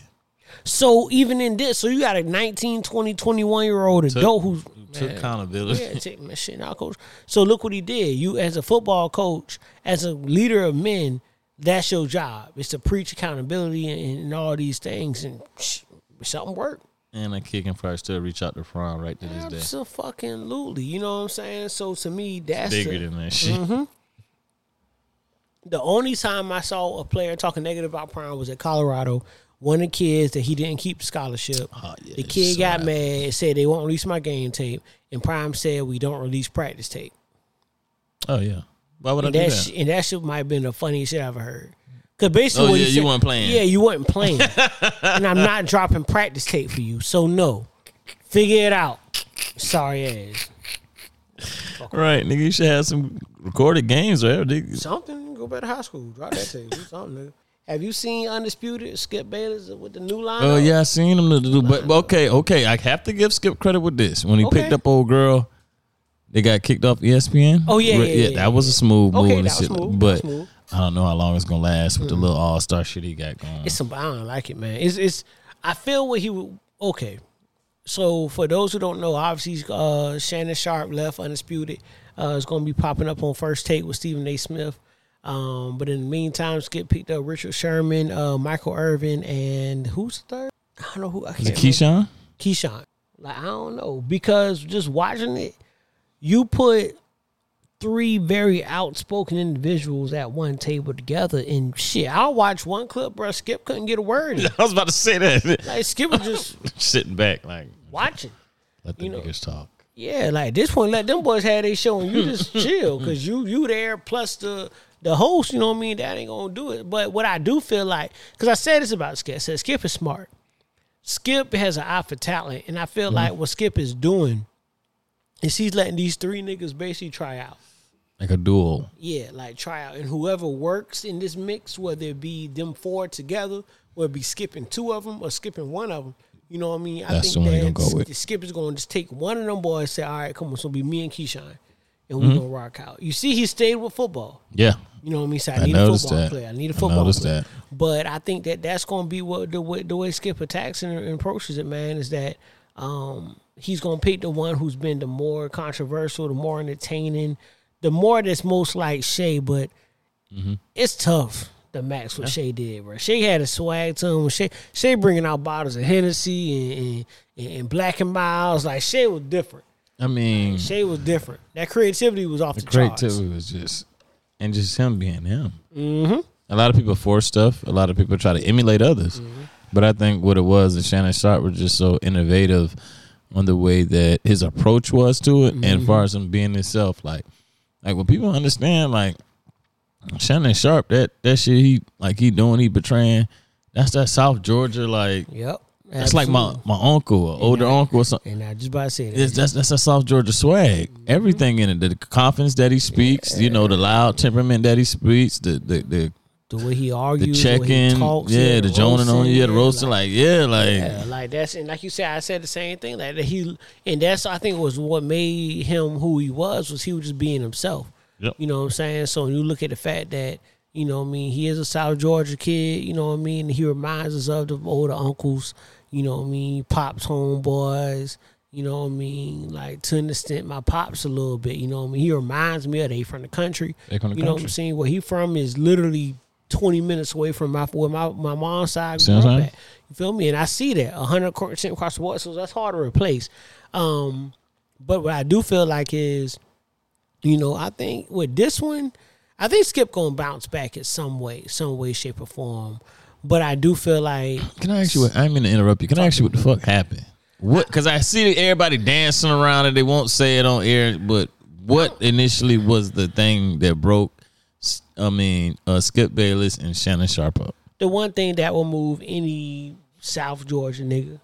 So even in this, so you got a 19, 20, 21 year old adult who's Took Man, accountability. yeah, taking that shit now, coach. So look what he did. You as a football coach, as a leader of men, that's your job. It's to preach accountability and, and all these things, and sh- something worked. And a kid can probably still reach out to Frown right to this day. Absolutely. You know what I'm saying? So to me, that's Bigger the- than that shit. Mm-hmm. The only time I saw a player talking negative about Prime was at Colorado. One of the kids that he didn't keep the scholarship. Oh, yeah, the kid got mad and said they won't release my game tape. And Prime said we don't release practice tape. Oh yeah. Why would I And do that, sh- and that shit might have been the funniest shit I've ever heard. Cause basically, Oh, yeah, you said- weren't playing. Yeah, you weren't playing, [LAUGHS] and I'm not dropping practice tape for you. So no, figure it out. Sorry ass. [LAUGHS] Right, nigga, you should have some recorded games, right? Nigga. Something. Go back to high school. Drop that tape. Something. Nigga. Have you seen Undisputed Skip Bayless with the new line? Oh yeah, I seen him but but okay, okay. I have to give Skip credit with this. When he Okay. picked up old girl, they got kicked off ESPN. Oh, yeah, yeah, yeah, yeah, that was a smooth move Okay, and that shit. smooth, But. I don't know how long it's gonna last with the little all star shit he got going. It's some. I don't like it, man. It's. It's. I feel what he. would Okay. So for those who don't know, obviously uh, Shannon Sharpe left undisputed. Uh, it's going to be popping up on first take with Stephen A. Smith. Um, but in the meantime, Skip picked up Richard Sherman, uh, Michael Irvin, and who's the third? I don't know who. I Is it. Keyshawn? Keyshawn. Like I don't know because just watching it, you put three very outspoken individuals at one table together, and shit. I'll watch one clip, bro. Skip couldn't get a word. in. [LAUGHS] I was about to say that. Like Skip was just [LAUGHS] Sitting back, like watching. let the You know- talk. Yeah, like at this point, let them boys have their show and you just [LAUGHS] chill because you you there plus the the host. You know what I mean? That ain't gonna do it. But what I do feel like, because I said this about Skip, I said Skip is smart. Skip has an eye for talent, and I feel mm-hmm. like what Skip is doing is he's letting these three niggas basically try out. Like a duel. Yeah, like try out, and whoever works in this mix, whether it be them four together, or it be skipping two of them or skipping one of them. You know what I mean? I That's think the one that go Skip is going to just take one of them boys, say, "All right, come on, so it'll be me and Keyshawn, and we Mm-hmm. gonna rock out." You see, he stayed with football. Yeah. You know what I mean? So I, I need a football that. player. I need a football noticed player. that. But I think that that's going to be what the way, the way Skip attacks and, approaches it, man, is that um, he's going to pick the one who's been the more controversial, the more entertaining, the more that's most like Shay. But Mm-hmm. it's tough. The max what Shay did, bro. Shay had a swag to him. Shay, Shay bringing out bottles of Hennessy and, and, and Black and Milds. Like Shay was different. I mean, Shay was different. That creativity was off the, the charts. creativity was just, and just him being him. Mm-hmm. A lot of people force stuff. A lot of people try to emulate others. Mm-hmm. But I think what it was is Shannon Sharpe was just so innovative on the way that his approach was to it, and Mm-hmm. as far as him being himself, like, like when people understand, like Shannon Sharpe, that that shit he like he doing, he betraying. That's that South Georgia, like Yep. That's like my my uncle, or older uncle, or something. And I just about to say that. It's, that's that's a South Georgia swag. Mm-hmm. Everything in it, the confidence that he speaks, you know, the loud temperament that he speaks, the the the, the way he the argues, the way he checking, talks, yeah, the joning on, roasting, yeah, the roasting, like, like yeah, like yeah, like that's and like you said, I said the same thing. Like that he and that's I think was what made him who he was was he was just being himself. Yep. You know what I'm saying? So when you look at the fact that you know what I mean he is a South Georgia kid. You know what I mean? He reminds us of the older uncles. You know what I mean? Pops homeboys. You know what I mean? Like to an extent, my pops a little bit. You know what I mean? He reminds me of they from the country. They from the you know what I'm saying? Where he from is literally 20 minutes away from my where my, my mom's side See what grew I'm up saying? at. You feel me? And I see that 100 percent across the board. So that's hard to replace. Um, but what I do feel like is, you know, I think with this one, I think Skip gonna bounce back in some way, some way, shape, or form. But I do feel like Can I ask you? What, I didn't mean to interrupt you. Can I ask you what the fuck happened? What? Because I see everybody dancing around it. They won't say it on air. But what initially was the thing that broke? I mean, uh, Skip Bayless and Shannon Sharpe up. the one thing that will move any South Georgia nigga,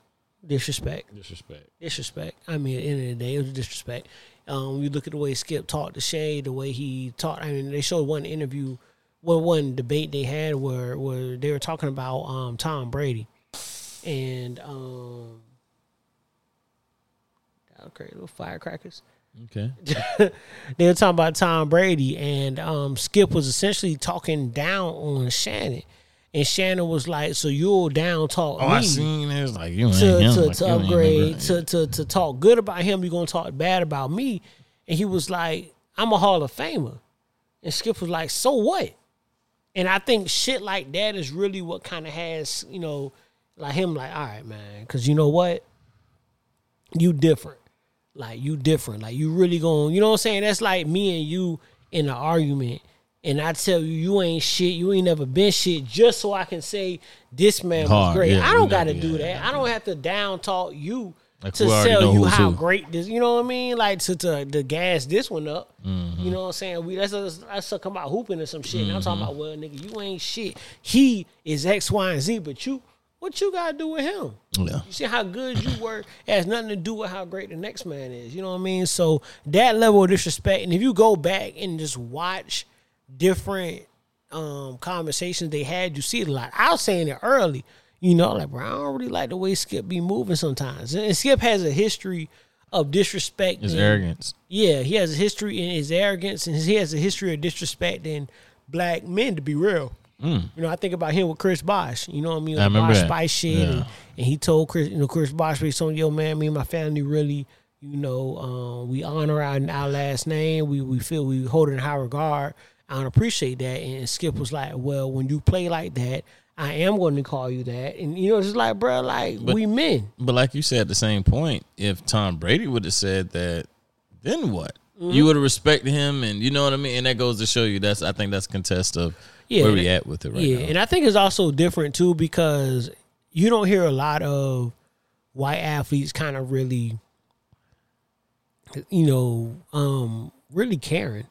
disrespect. Disrespect. disrespect. I mean, at the end of the day, it was disrespect. Um, you look at the way Skip talked to Shay, the way he talked. I mean, they showed one interview, well, one debate they had where where they were talking about um, Tom Brady, and um, okay, little firecrackers. Okay. [LAUGHS] they were talking about Tom Brady, and um, Skip was essentially talking down on Shannon, and Shannon was like, "So you'll down talk Oh, me?" I seen this. Like you ain't to, him. to, like, to upgrade to, to to talk good about him you're gonna talk bad about me and he was like i'm a hall of famer and skip was like so what and i think shit like that is really what kind of has you know like him like all right man because you know what you different like you different like you really going you know what i'm saying that's like me and you in an argument and I tell you, you ain't shit. You ain't never been shit. Just so I can say this man was great. yeah, I don't got to yeah, do yeah, that. I don't have to down talk you Like, to tell you how who. great this. You know what I mean? Like to to, to gas this one up. Mm-hmm. You know what I'm saying? We that's us that's talking about hooping or some shit. And I'm Mm-hmm. talking about well, nigga, you ain't shit. He is X, Y, and Z, but you What you gotta do with him? Yeah. You see how good you were. It has nothing to do with how great the next man is. You know what I mean? So that level of disrespect, and if you go back and just watch different um conversations they had, you see it a lot. I was saying it early. You know, like bro, I don't really like the way Skip be moving sometimes. And Skip has a history of disrespect. His and- arrogance. Yeah, he has a history in his arrogance, and he has a history of disrespecting black men. To be real, you know, I think about him with Chris Bosh. You know what I mean? Mm. I remember Bosh that. Spice shit, and, Yeah. and he told Chris, you know, Chris Bosh, he told yo man, me and my family really, you know, um, we honor our, our last name. We we feel we hold it in high regard. I don't appreciate that. And Skip was like, well, when you play like that, I am going to call you that. And you know, it's just like, bro, like But- we men. But like you said, at the same point, if Tom Brady would have said that, then what? Mm-hmm. You would have respected him, and you know what I mean. And that goes to show you that's I think that's contest of Yeah, where we at with it right yeah, now. and I think it's also different too because you don't hear a lot of white athletes kind of really, you know, um, really caring.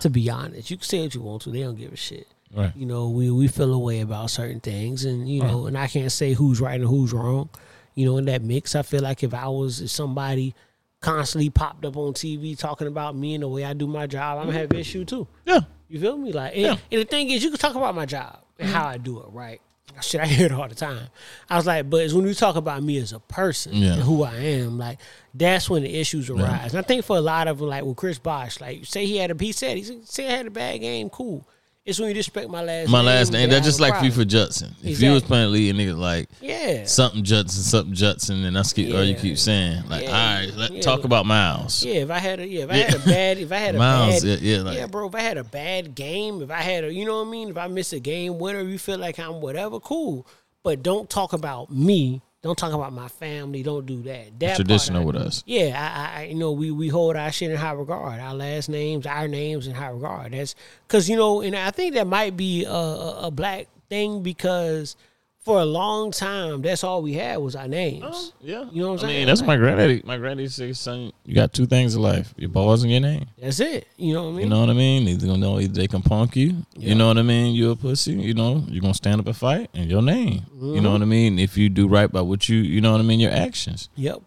To be honest, you can say what you want to; they don't give a shit. Right. You know, we we feel a way about certain things, and you know, and I can't say who's right and who's wrong. You know, in that mix, I feel like if I was if somebody constantly popped up on TV talking about me and the way I do my job, I'm gonna have issue too. Yeah. You feel me? Like, and, Yeah. and the thing is, you can talk about my job and mm-hmm. how I do it, right? Shit, I hear it all the time. I was like, but it's when you talk about me as a person Yeah. and who I am, like that's when the issues arise. And I think for a lot of them, like with Chris Bosh, like say he had a, he said he said he had a bad game, cool. It's when you disrespect my last My name. last name. That's just like FIFA. Judson. If you was playing lead and nigga like Yeah. something Judson, something Judson, and that's keep or you keep saying like, Yeah. all right, let Yeah. talk about Miles. Yeah, if I had a yeah, if I had a bad if I had a Miles, bad yeah, yeah, like- bro, if I had a bad game, if I had a you know what I mean, if I miss a game winner, you feel like I'm whatever, cool. But don't talk about me. Don't talk about my family. Don't do that. That Traditional I- with us. Yeah, I, I, I you know, we we hold our shit in high regard. Our last names, our names in high regard. That's because you know, and I think that might be a, a, a black thing because for a long time, that's all we had was our names. Yeah, You know what I'm I saying? mean, that's Like- my granddaddy. My granddaddy said, "Son, you got two things in life: your balls and your name." That's it. You know what I mean? You know what I mean? Either gonna know either they can punk you. You know what I mean? You're a pussy. You know you're gonna stand up and fight, and your name. You Mm-hmm. know what I mean? If you do right by what you, you know what I mean. Your actions, Yep.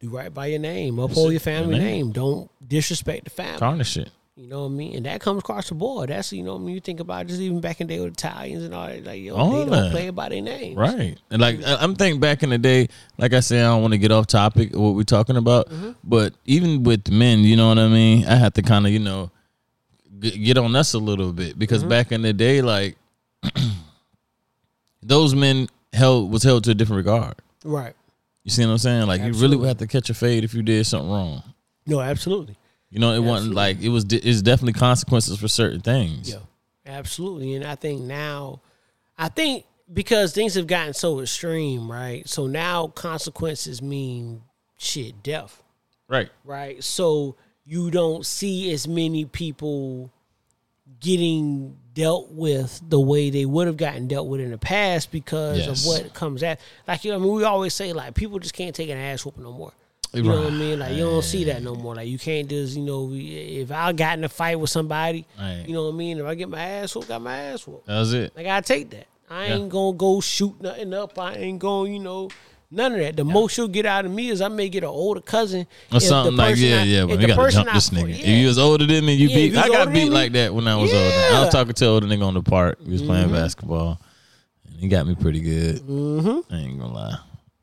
Do right by your name. Uphold your family Your name. name. Don't disrespect the family. tarnish it. You know what I mean? And that comes across the board. That's you know what I mean. you think about just even back in the day with Italians and all that. Like yo, All they don't that. play by their names. Right. And like I'm thinking back in the day, like I said, I don't want to get off topic of what we're talking about, Mm-hmm. but even with men, you know what I mean? I have to kind of, you know, get on us a little bit because Mm-hmm. back in the day, like [CLEARS THROAT] those men held was held to a different regard. Right. You see what I'm saying? Like you really would have to catch a fade if you did something wrong. No, absolutely. You know, it wasn't like it was. It's definitely consequences for certain things. Yeah. Absolutely. And I think now I think because things have gotten so extreme, right? So now consequences mean shit, death. Right. right? So you don't see as many people getting dealt with the way they would have gotten dealt with in the past because Yes. of what comes at. Like you know, I mean, we always say like people just can't take an ass whooping no more. You know what I mean? Like you don't see that no more. Like you can't just you know if I got in a fight with somebody, Right. you know what I mean? If I get my ass whooped, got my ass whooped. That's it. Like I take that. I Yeah. ain't gonna go shoot nothing up. I ain't gonna, you know, none of that. The most you'll get out of me is I may get an older cousin Or something like yeah, I- yeah. But we got to jump this nigga. If you was older than me, you Yeah, beat. you I got beat like that when I was older. I Mm-hmm. was talking to an older nigga on the park. We was playing basketball, and he got me pretty good. Mm-hmm. I ain't gonna lie.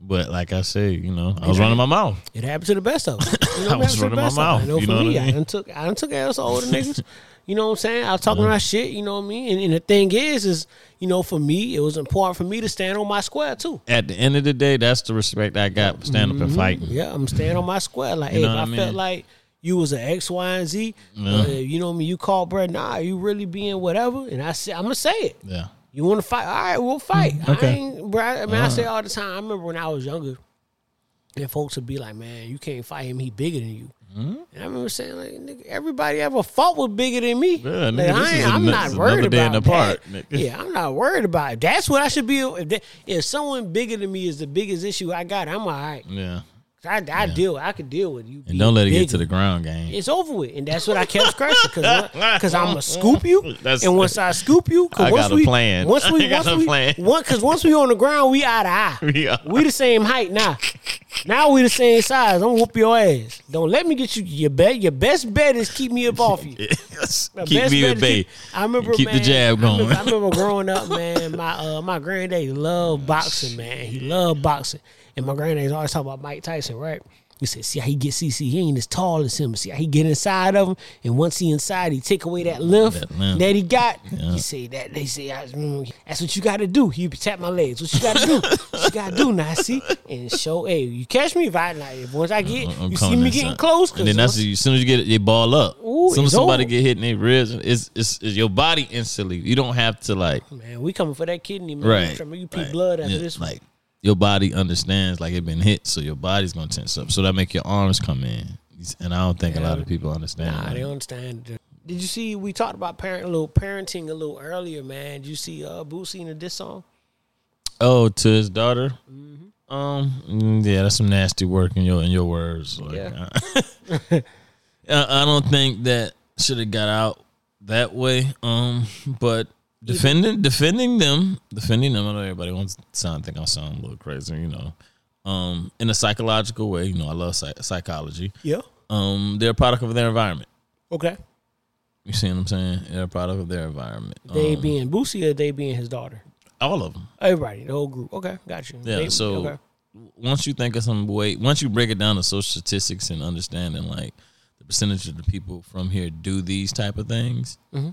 But like I said, you know, I was running my mouth. It happened to the best of us. [LAUGHS] You know, I was happens to the running my best of us. mouth, I know you for know what me, I I mean? done took, I done took ass older niggas. [LAUGHS] You know what I'm saying? I was talking my shit. You know what I mean? And, and the thing is, is you know, for me, it was important for me to stand on my square too. At the end of the day, that's the respect I got for standing up and fighting. Mm-hmm. Yeah, I'm staying on my square. Like, You hey, if I, I felt like you was an X, Y, and Z, Yeah. uh, you know what I mean? You call bro, nah, you really being whatever, and I said, I'm gonna say it. Yeah. You want to fight? All right, we'll fight. I ain't, bro, I mean, I say all the time. I remember when I was younger, and folks would be like, "Man, you can't fight him. He bigger than you." Hmm? And I remember saying, "Like, nigga, everybody ever fought was bigger than me. Yeah, nigga, I ain't, I'm not worried another day in about park, that. Yeah, I'm not worried about it. That's what I should be. If, that, if someone bigger than me is the biggest issue I got, I'm all right. Yeah. 'Cause I, I deal. I could deal with you. And don't let it get to the ground game. It's over with, and that's what I kept stressing because [LAUGHS] I'm gonna scoop you, [LAUGHS] That's- and once I scoop you, 'cause I once got a plan. Once we, [LAUGHS] I got once a we, plan. because once we on the ground, we eye to eye. We. We the same height now. Now we the same size. I'm gonna whoop your ass. Don't let me get you. Your bet. Your best bet is keep me up off you. Keep me at bay. keep- I remember, Keep man, the jab I going. remember, I remember growing up, man. My uh, my granddad loved boxing, man. He loved boxing, and my granddad's always talking about Mike Tyson, right? He said, "See how he gets CC? He ain't as tall as him. See how he get inside of him, and once he inside, he take away that length That that, he got. Yeah. He say that they say mm, that's what you got to do. He tap my legs. What you got to do? [LAUGHS] what you got to do now? See and show. Hey, you catch me if I like. If once I get, I'm you see me getting close. And then that's as soon as you get it, they ball up. Ooh, as soon as somebody over. get hit in their ribs, it's, it's it's your body instantly. You don't have to like man. We coming for that kidney, man. right. You pee right. blood after Yeah, this. one. like your body understands like it been hit, so your body's gonna tense up. So that make your arms come in. And I don't think a lot of people understand. Nah, that. they don't understand. Did you see we talked about parent a little parenting a little earlier, man? Did you see uh Boosie in the diss song? Oh, to his daughter. Mm-hmm. Um, mm, yeah, that's some nasty work in your in your words. Like, Yeah. I, [LAUGHS] I don't think that should have got out that way. Um, but defending defending them, defending them. I know everybody wants to sound think I sound a little crazy, you know. Um, in a psychological way, you know, I love psych- psychology. Yeah. Um, they're a product of their environment. Okay. You see what I'm saying? They're a product of their environment. They Um, being Boosie or they being his daughter? all of them. Everybody, the whole group. Okay, got you. Yeah. They- so okay. once you think of some way, once you break it down to social statistics and understanding like the percentage of the people from here do these type of things, Mm-hmm.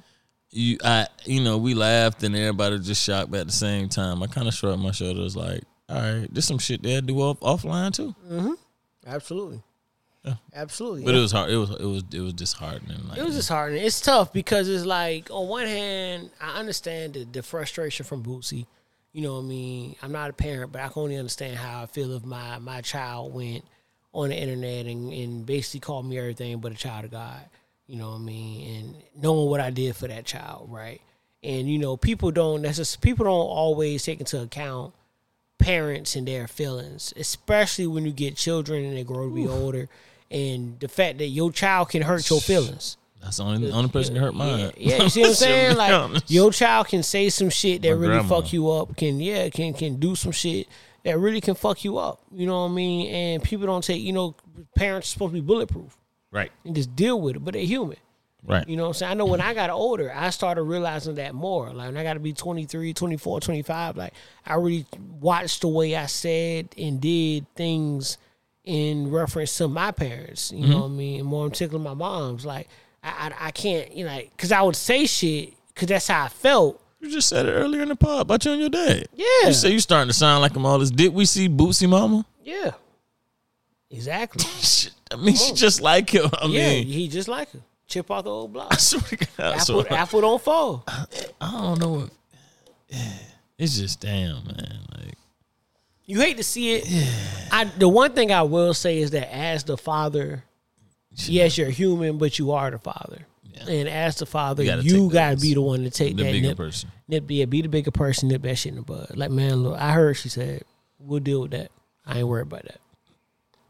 You, I, you know, we laughed and everybody was just shocked. But at the same time, I kind of shrugged my shoulders, like, all right, there's some shit they do off, offline too. Mm-hmm. Absolutely. Yeah. Absolutely. But it was hard. It was it was it was disheartening. Like, It was disheartening. It's tough because it's like on one hand, I understand the, the frustration from Boosie. You know what I mean? I'm not a parent, but I can only understand how I feel if my my child went on the internet and, and basically called me everything but a child of God. You know what I mean? And knowing what I did for that child, right? And you know, people don't necessarily people don't always take into account parents and their feelings, especially when you get children and they grow to be older, and the fact that your child can hurt your feelings. that's the only the only person that hurt mine. Yeah, yeah, you see what I'm [LAUGHS] saying? Like honest. your child can say some shit that My really grandma. fuck you up. Can yeah, can can do some shit that really can fuck you up. You know what I mean? And people don't take. You know, parents are supposed to be bulletproof right, and just deal with it, but they're human. right. You know what I'm saying? I know when I got older, I started realizing that more. Like when I got to be 23, 24, 25, like I really watched the way I said and did things in reference to my parents. You know mm-hmm. what I mean? And more in particular, my mom's. Like I, I, I can't, you know, because I would say shit because that's how I felt. You just said it earlier in the pod about you and your dad. Yeah. You say you starting to sound like him all this. Did we see Boosie Mama? Yeah. Exactly. [LAUGHS] I mean, she just like him. I yeah, mean, he just like her. Chip off the old block. I swear to God, I, swear- Apple, apple don't fall. I don't know. What, it's just damn, man. Like, You hate to see it. I the one thing I will say is that as the father, yes, you're human, but you are the father. And as the father, You gotta you gotta be the one to take the that bigger nip, person. nip, yeah, be the bigger person, nip that shit in the bud. Like man, look, I heard she said, "We'll deal with that. I ain't worried about that."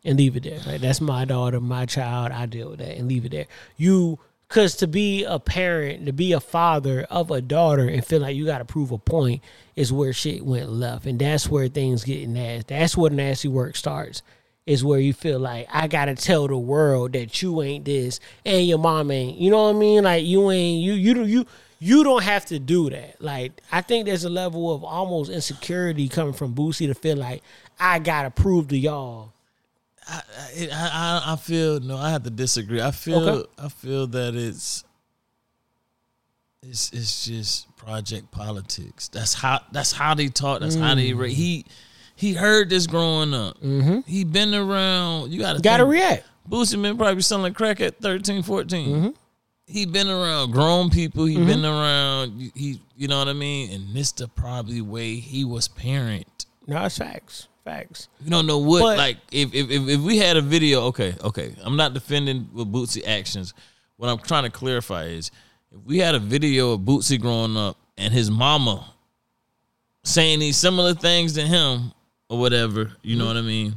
And leave it there. Like that's my daughter, my child. I deal with that and leave it there. You, cause to be a parent, to be a father of a daughter, and feel like you got to prove a point is where shit went left, and that's where things get nasty. That's where nasty work starts. Is where you feel like I gotta tell the world that you ain't this and your mom ain't. You know what I mean? Like you ain't you you you you don't have to do that. Like I think there's a level of almost insecurity coming from Boosie to feel like I gotta prove to y'all. I, I, I feel no. I have to disagree. I feel Okay. I feel that it's it's it's just project politics. That's how that's how they talk. That's how they ra- he he heard this growing up. Mm-hmm. He been around. You gotta Gotta think, react. Boosie been probably selling crack at 13, 14. Mm-hmm. He been around grown people. He been around he you know what I mean. And this the probably way he was parent. No, it's facts. Facts. You don't know what But- like if, if if if we had a video. Okay, okay. I'm not defending with Boosie actions. What I'm trying to clarify is if we had a video of Boosie growing up and his mama saying these similar things to him or whatever. You know what I mean?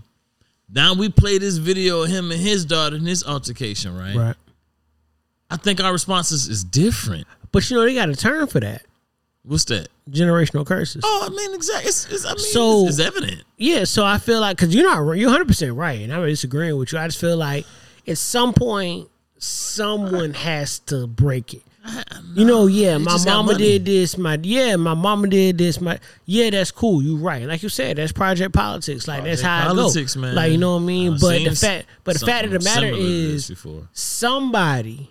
Now we play this video of him and his daughter in this altercation, right? Right. I think our responses is different. But you know they got a term for that. What's that? Generational curses. Oh, I mean, exactly. It's, it's, I mean, So- it's, it's evident. Yeah, so I feel like because you're not you're 100 percent right, and I'm disagreeing with you. I just feel like at some point someone has to break it. You know, yeah, my mama did this. My yeah, my mama did this. My yeah, that's cool. You right, like you said, that's project politics. Like that's Project how politics, I go. man. Like you know what I mean. I've but the fact, but the fact of the matter similar to this is, before. somebody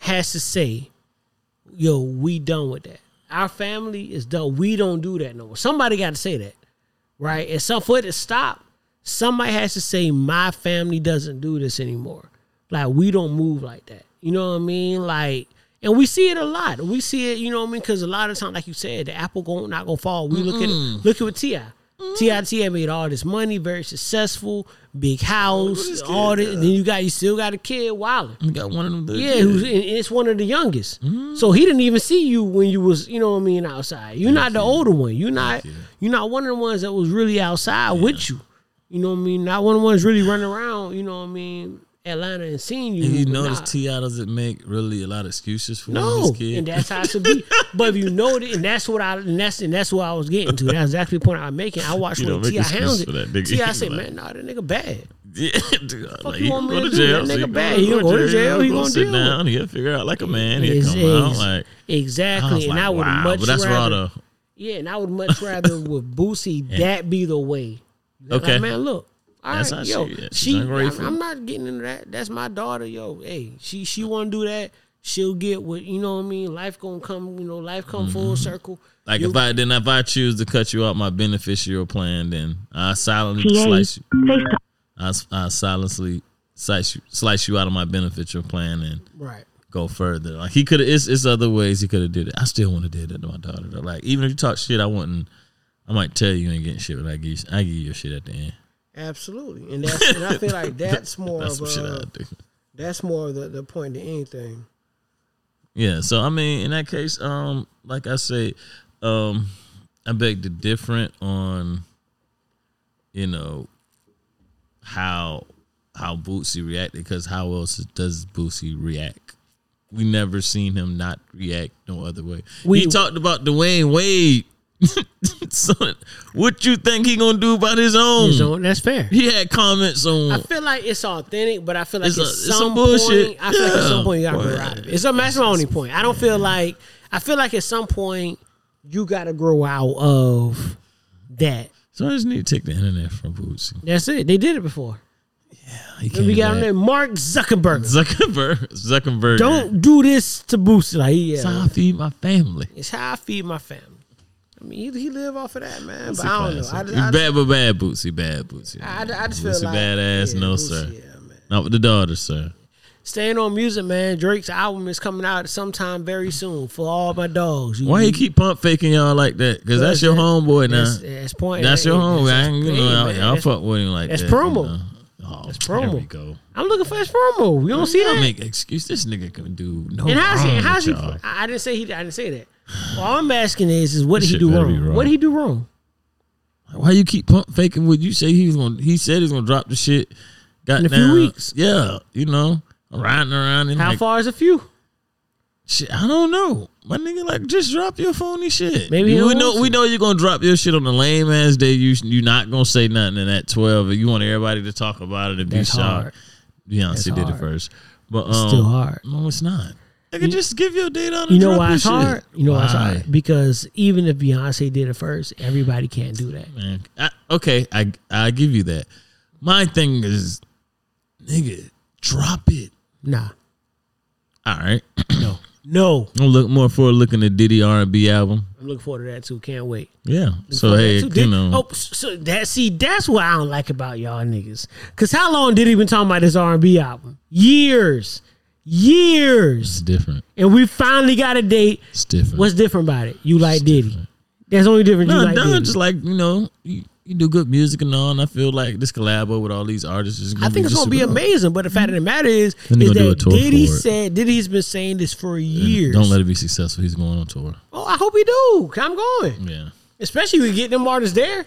has to say, "Yo, we done with that. Our family is done. We don't do that no more." Somebody got to say that, right? And so for it to stop, somebody has to say, "My family doesn't do this anymore. Like we don't move like that." You know what I mean? Like. And we see it a lot. We see it, you know what I mean? Because a lot of times, like you said, the apple going not gonna fall. We look at it, look at what Ti. T.I. T.I. made all this money, very successful, big house, all this. Then you got you still got a kid, Wilder. You got one of them. Yeah, who's and it's one of the youngest. Mm-hmm. So he didn't even see you when you was, you know what I mean, outside. You're not the older one. You're not you're not one of the ones that was really outside with you. You know what I mean? Not one of the ones really running around, you know what I mean, Atlanta and seeing you. And you notice nah. T.I. doesn't make really a lot of excuses for No, and that's how it should be. [LAUGHS] but if you know it, and that's what I and that's and that's what I was getting to. That's exactly the point I'm making. I watched when T.I. hounded. for that nigga. T.I. [LAUGHS] said, Like- "Man, nah, that nigga bad." yeah, [LAUGHS] dude, Fuck like, you want me go to do? jail. That so nigga he bad. He gonna go to jail. He gonna gonna sit deal down. He'll figure out like a man. He'll come out like exactly, I and I would wow, much but that's rather. Yeah, and I would much rather with Boosie that be the way. Like, Okay. man, look. All That's right, how yo, she- yeah, she's she. I'm. I'm not getting into that. That's my daughter, yo. Hey, she she want to do that. She'll get what you know. what I mean, life gonna come. You know, life come full circle. Mm-hmm. Like You- if I then if I choose to cut you out my beneficial plan, then I silently slice you. I, I silently slice you, slice you out of my beneficial plan and right. go further. Like he could have. It's, it's other ways he could have did it. I still want to do that to my daughter. Though. Like even if you talk shit, I wouldn't. I might tell you you ain't getting shit, but I give you, I give you your shit at the end. Absolutely, and that's and I feel like [LAUGHS] that's more That's of a, that's more of the, the point than anything. Yeah, so I mean, in that case, um, like I say, um, I beg to different on, you know, how how Boosie reacted because how else does Boosie react? We never seen him not react no other way. We- he talked about Dwyane Wade. [LAUGHS] so, what you think he gonna do about his own? So that's fair. He had comments on. I feel like it's authentic, but I feel like It's at a- it's some bullshit. point, I feel like at some point you gotta Boy. grow out. It's a, that's my only point. I don't feel like I feel like at some point you gotta grow out of that. so I just need to take the internet from Boosie. That's it. They did it before. And we got back. there, Mark Zuckerberg. Zuckerberg. Zuckerberg. Don't do this to Boosie. Like, it's how I feed my family. it's how I feed my family. I mean, he, he live off of that, man. It's but I don't know. I, He's I, bad but bad Boosie. Bad Boosie. I, I just feel Boosie like badass. yeah, no, Boosie, sir. Yeah, man. Not with the daughter, sir. Staying on music, man. Drake's album is coming out sometime very soon for all my dogs. Why you keep pump faking y'all like that? Because that's your homeboy now. That's, that's point. That's your homeboy. I ain't, you know, man, y'all fuck with him like that's that. That's promo. You know? Oh, That's There promo. we go. I'm looking for his promo. You don't see that? make excuse. This nigga can do no and how's he? how's he? I I didn't say he. I didn't say that. All I'm asking is, is what This did he do wrong? wrong. What did he do wrong? Why you keep pump faking? What you say he was gonna? He said he's gonna drop the shit. Got In a few weeks. Yeah, you know, riding around in How like, far is a few? Shit, I don't know. My nigga, like, just drop your phony shit. Maybe we know want we know you're gonna drop your shit on the lame ass day. You you not gonna say nothing in that twelve. You want everybody to talk about it and be That's shocked. hard. Beyonce That's did it first, but um, It's still hard. No, it's not. Nigga, just give your date on. You and know why your it's shit. hard? You know why it's Why? hard? Because even if Beyonce did it first, everybody can't do that. Man, I, okay, I I give you that. My thing is, nigga, drop it. Nah, All right, no, [COUGHS] no. I'm look more forward looking at Diddy R and B album. I'm looking forward to that too. Can't wait. Yeah. So hey, you know, Oh, so that see, that's what I don't like about y'all niggas. Cause how long did he been talking about this R and B album? Years, years, it's different. and we finally got a date. It's different. What's different about it? You like Diddy. That's only different. No, you like no, Diddy. just like you know, you, you do good music and all. And I feel like this collabo with all these artists is. Gonna I think it's gonna be super dope. amazing. But the fact of the matter is, Then is that Diddy for it. said Diddy's been saying this for And years. Don't let it be successful. He's going on tour. Oh, I hope he do. I'm going. Yeah. especially we get them artists there,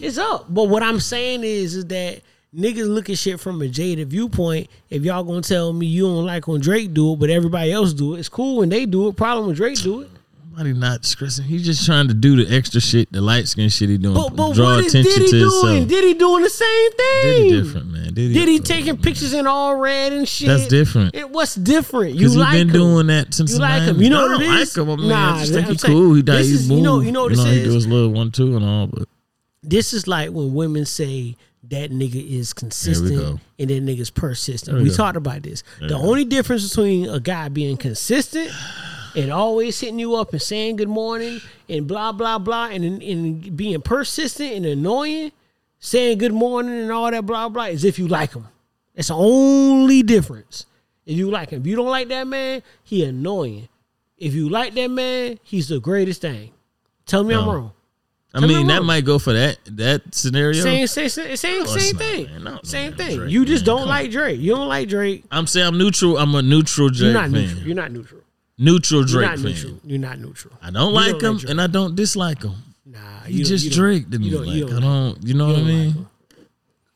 it's up. But what I'm saying is, is that niggas look at shit from a jaded viewpoint. If y'all gonna tell me you don't like when Drake do it, but everybody else do it, it's cool when they do it. Problem when Drake do it. Somebody not stressing. He's just trying to do the extra shit, the light skin shit he doing. But, but draw what is attention Diddy to doing? himself. Diddy doing the same thing. Diddy different, man. Diddy, Diddy taking pictures in all red and shit. That's different. It, what's different? You he like been him. doing that since You like him. You know I what don't it like is? him. I mean, Nah, I just think he's cool. He died. this He is- you know- moved. you know what this he is? do his little one two and all, but This is like when women say that nigga is consistent and that nigga's persistent. We We, talked about this. There the we go. only difference between a guy being consistent and always hitting you up and saying good morning and blah blah blah and, and being persistent and annoying, saying good morning and all that blah blah is if you like him. That's the only difference. If you like him, if you don't like that man, he annoying. If you like that man, he's the greatest thing. Tell me I'm wrong. I Tell mean that might go for that that scenario. Same, same, same, same, same thing. man. No, same man, thing. Drake, you just man. don't like Drake. You don't like Drake. I'm saying I'm neutral. I'm a neutral Drake You're not fan. neutral. You're not neutral. Neutral You're Drake fan. neutral. You're not neutral. I don't You like don't him like and I don't dislike him. Nah, He just you Drake to me. like you I don't. You know what I like mean? him.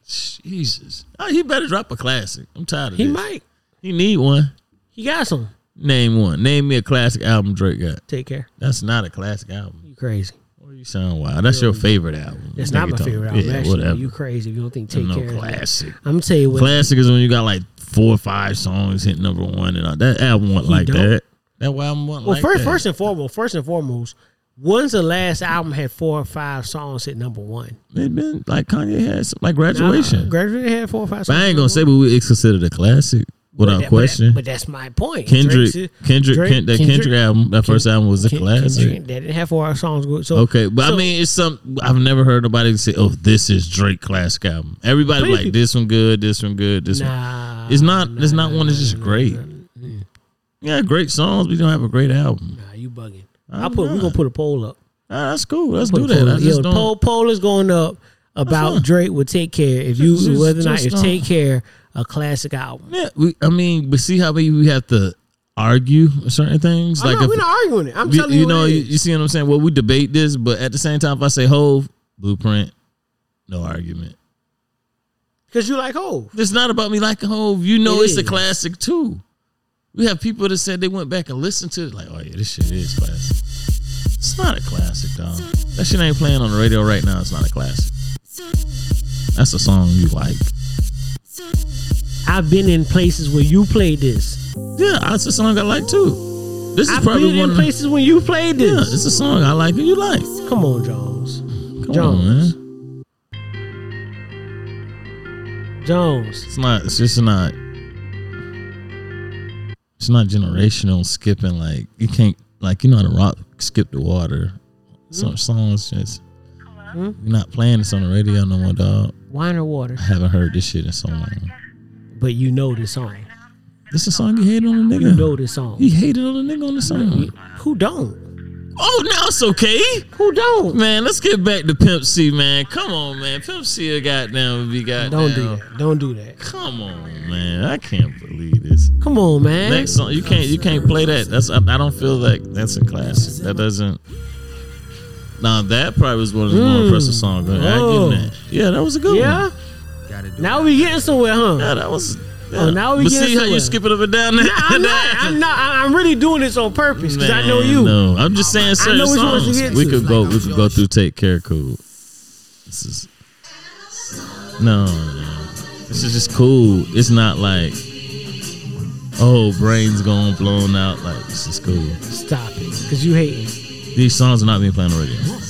Jesus. Oh, he better drop a classic. I'm tired of He this. He might. He need one. He got some. Name one. Name me a classic album Drake got. Take care. That's not a classic album. You crazy. Or you sound wild. That's your favorite album. That's not my talking- favorite album. Yeah, actually, whatever. you crazy if you don't think Take no Care. classic. I'm gonna tell you what. Classic is when you got like four or five songs hit number one and all. That album wasn't like don't. that. That album wasn't well, like first, that. first and foremost, first and foremost, when's the last album had four or five songs hit number one? It been like Kanye had some, like graduation. Nah, graduation had four or five. but songs. I ain't gonna say, but we- it's considered a classic But without that- question. But, but that's my point. Kendrick, Drake's- Kendrick, Drake- Ken, that Kendrick, album, that first album was a Ken- classic. Kendrick, that didn't have four songs. Good. So Okay, but so- I mean, it's some I've never heard nobody say, "Oh, this is Drake classic album." Everybody like this one good, this one good, this one. Nah, It's not. nah, it's not nah, one that's just nah, great. nah, nah. Yeah, great songs, We don't have a great album. Nah, you bugging. I'll put. We're gonna put a poll up. Ah, that's cool. Let's do that. poll I Yo, poll poll is going up about. Drake would take care if you Just- whether or not if take care a classic album. Yeah, we. I mean, but see how we we have to argue certain things. I'm like not, if we're not arguing it. I'm you, telling you, you know, what it you, you see what I'm saying. Well, we debate this, but at the same time, if I say Hove Blueprint, no argument. because you like oh It's not about me liking Hove. You know, It it's a classic too. We have people that said they went back and listened to it, like, oh yeah, this shit is classic. It's not a classic, dog. That shit ain't playing on the radio right now. It's not a classic. That's a song you like. I've been in places where you played this. Yeah, that's a song I like too. This is I've probably been one. in places when you played yeah, this. it's a song I like and you like. Come on, Jones. Come Jones. on, man. Jones. It's not. It's just not. It's not generational skipping. Like you can't. Like you know how to rock skip the water. Mm-hmm. Some songs just. Hmm? You're not playing this on the radio no more, dog. Wine or water, I haven't heard this shit in so long. But you know this song. This a song you hated on the You nigga. know this song. He hated on the nigga on the song. Who don't? Oh, now it's okay. Who don't? Man, let's get back to Pimp C, man. Come on, man. Pimp C a goddamn be goddamn. Don't do that. Don't do that. Come on, man. I can't believe this. Come on, man. Next song, you can't you can't play that. That's I, I don't feel like that's a classic. That doesn't. Nah, that probably was one of the more mm. impressive songs. I Oh. give that. Yeah, that was a good Yeah. one. Now we getting somewhere, huh? Yeah, that was. Oh, yeah. Oh, now we but getting see how somewhere. you skip it up and down there. I'm not. [LAUGHS] I'm not. I'm really doing this on purpose because I know you. No, I'm just saying certain to songs. We could go. We could go through Take Care, cool. This is no, no. This is just cool. It's not like oh, brains going blown out. Like this is cool. Stop it, because you hate hating. These songs are not being played on the radio.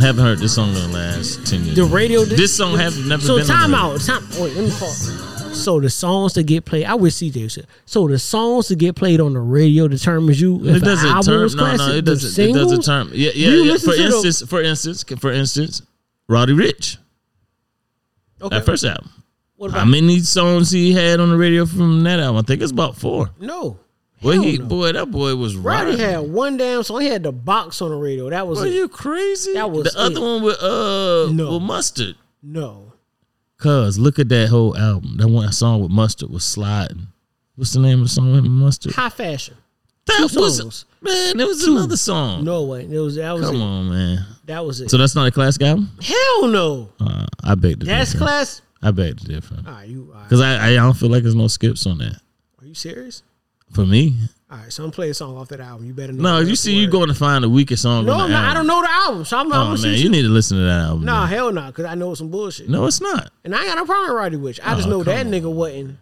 Haven't heard this song in the last ten years. The radio. This song has never So been. time the radio. out. Time. Wait, let me pause. So the songs that get played, I wish CJ said. So the songs that get played on the radio determines you. It doesn't term. No, no, it doesn't. It doesn't term. Yeah, yeah. Yeah. For to the- instance, for instance, for instance, Roddy Ricch. Okay. That first album. What How many songs he had on the radio from that album? I think it's about four. no? Boy, he no. boy, that boy was Roddy riding. had one damn song. He had the box on the radio. That was it. you crazy? That was the other one with uh No. with mustard. no. Cause look at that whole album. That one song with mustard was sliding. What's the name of the song with mustard? High fashion. That two was songs. man. It was another song. No way. It was that was Come it. on, man. That was it. So that's not a classic album. Hell no. Uh, I beg to That's class. I beg to differ. All right, you. All right. I, I don't feel like there's no skips on that Are you serious? For me. All right, so I'm playing a song off that album. You better know. No, you see, you going to find the weakest song. No, on the I don't know the album, so I'm not. Oh I'm man, you need to listen to that album. Nah, man. hell no, because I know it's some bullshit. no, it's not. And I ain't got no problem with Roddy Ricch. I oh, just Oh, know that come nigga wasn't.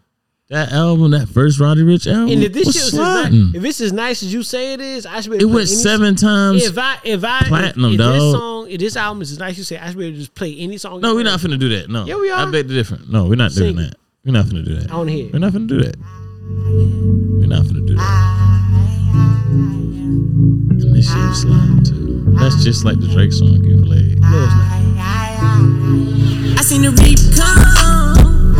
That album, that first Roddy Ricch album, And if this shit was as nice, if it's as nice as you say it is, I should be. it able to play went seven times. If I if I platinum, if, if this song if this album is as nice as you say, I should be able to just play any song. no, we're not finna do that. No, Yeah, we are. I bet to differ. No, we're not Sing doing that. We're not finna do that. I wanna hear. We're not finna do that. We're not finna do that. And this shit was sliding too. That's just like the Drake song you played. No, it's not. I seen the reap come.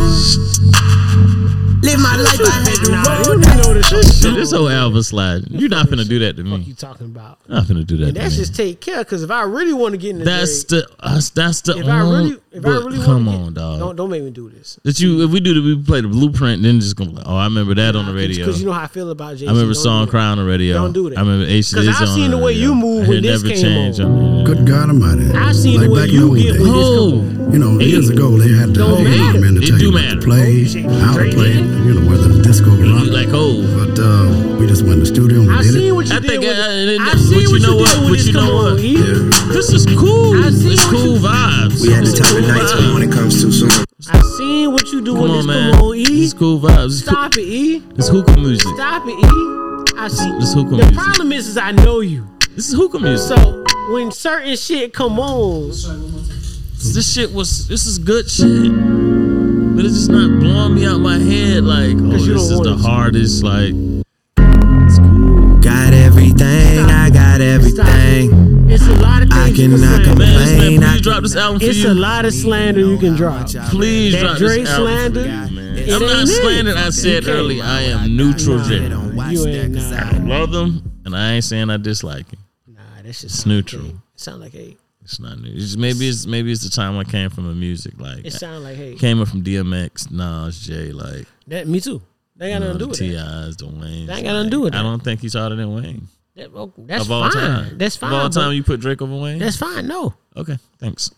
Live my life, I had to Nah, roll. you know this shit. Shit, this whole album sliding. You're not finna do that to me. What you me. talking about? Not gonna do that And to that's me. just take care. Because if I really want to get in the That's Drake, the us. That's the. if I really only- if I but really come want on, dog. don't don't make me do this. That you if we do the we play the blueprint, then just gonna be like, oh, I remember that on the radio. Because you know how I feel about Jay. I remember song cry on the radio. Don't do that. I remember because I've seen the way you move when this never came change on. on. Good God Almighty. I seen like the way you the get when this Oh. come on. You know, years ago they had the Don't hey, matter. man to It tell do you what to play, how to play it, you know, whether it's disco or rock. Like oh. But uh, we just went to the studio and we I did seen what you I did. think, with, uh, and- I but seen you what know you what? did with But this you know come what? On. Yeah. This is cool. It's cool vibes. We had the It's type of cool nights when it comes too soon. I seen what you do Come with on, this man. come on. E. It's cool vibes. It's cool- Stop it, E. It's hookah music. Stop it, E. I see. This hookah the music. problem is, is I know you. This is hookah music. So when certain shit come on, this shit was. This is good shit. But it's just not blowing me out my head. Like, oh, you this don't is want the it to. hardest. Like, Got everything, I got everything. it's a lot of I can cannot slander. man, Complain, man, I please drop this album for It's you. a lot of slander you can drop. Please That drop Drake this album slander, for you, man. I'm not ain't slandering. I said can't. earlier, I am neutral. Nah, Drake. You ain't nah, I love them, and I ain't saying I dislike him. nah. That's just It's neutral. It sound like hate. It's not new. It's just, maybe it's maybe it's the time I came from a music like It sound like hey came up from DMX, Nas, Jay, like That me too. They ain't got nothing to do with that. T.I.'s, the Wayne. That ain't got nothing to do with it. I don't think he's harder than Wayne That- oh, That's of all fine. time. That's fine. Of all time, you put Drake over Wayne. That's fine. No, okay. Thanks.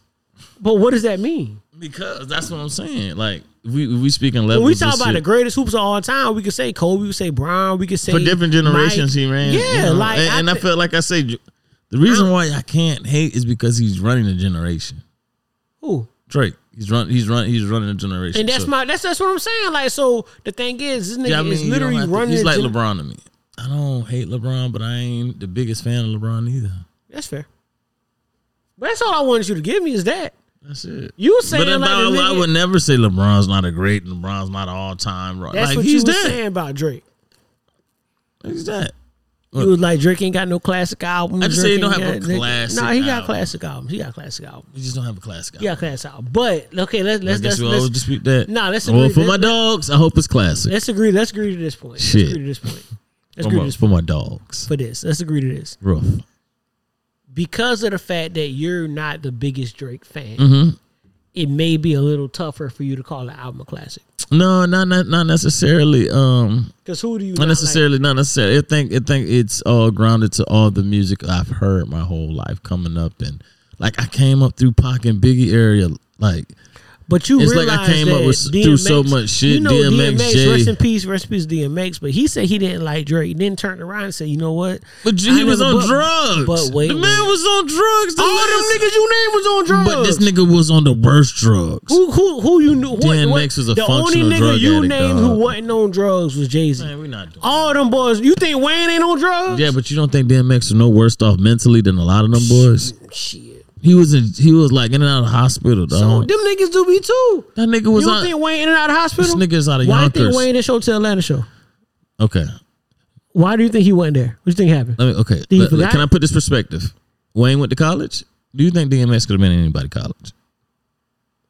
but what does that mean? Because that's what I'm saying. Like we we speaking When levels. we talk about shit. the greatest hoops of all time, we could say Kobe, we could say Brown, we could say for different generations Mike. he ran. Yeah, you know? like and, and I, feel like I say the reason why I can't hate is because he's running a generation. Who? Drake. He's run. He's run. He's running a generation. And that's So- my that's that's what I'm saying. Like, so the thing is, this nigga Yeah, I mean, is literally to- running. He's like gen- LeBron to me. I don't hate LeBron, but I ain't the biggest fan of LeBron either. That's fair. But that's all I wanted you to give me is that That's it. you saying But like I, I would never say LeBron's not a great. LeBron's not all time. That's like what he's you was saying about Drake. He's that. You was like Drake ain't got no classic albums. I just Drake say he don't have a classic No, he got album. classic albums. He got classic albums. He just don't have a classic. Album. He got classic album. But okay, let's let's guess let's, we let's, dispute that. Nah, let's Well, for my Let's- dogs, I hope it's classic. let's agree. Let's agree to this point. Let's agree to this point. Let's For agree to my, this for my dogs. for this. Let's agree to this. Rough. Because of the fact that you're not the biggest Drake fan, Mm-hmm. it may be a little tougher for you to call the album a classic. No, not not not necessarily. Um, Because who do you not not necessarily. Not necessarily. I think I think it's all grounded to all the music I've heard my whole life coming up, and like I came up through Pac and Biggie area. Like But you It's like I came up that with- through so much shit, You know DMX, DMX, Jay. rest in peace, rest in peace, DMX. But he said he didn't like Drake. Then turned around and said, "You know what? But I he was on but- drugs. But wait, the man wait. was on drugs. The all last- them niggas you named was on drugs. But this nigga was on the worst drugs. who who who you knew? What, DMX what, was a functional man. the only nigga drug you addict, named dog. who wasn't on drugs was Jay Z. We not doing. All them boys. You think Wayne ain't on drugs? Yeah, but you don't think DMX is no worse off mentally than a lot of them boys? Shit. He was in, he was like in and out of the hospital, So them niggas do be too. that nigga You was don't on. think Wayne in and out of hospital? This nigga's out of Why do you think Wayne didn't show to Atlanta show? Okay, Why do you think he went there? What do you think happened? let me. Okay, Let- let- can I put this perspective? Wayne went to college. Do you think DMX could have been in anybody college?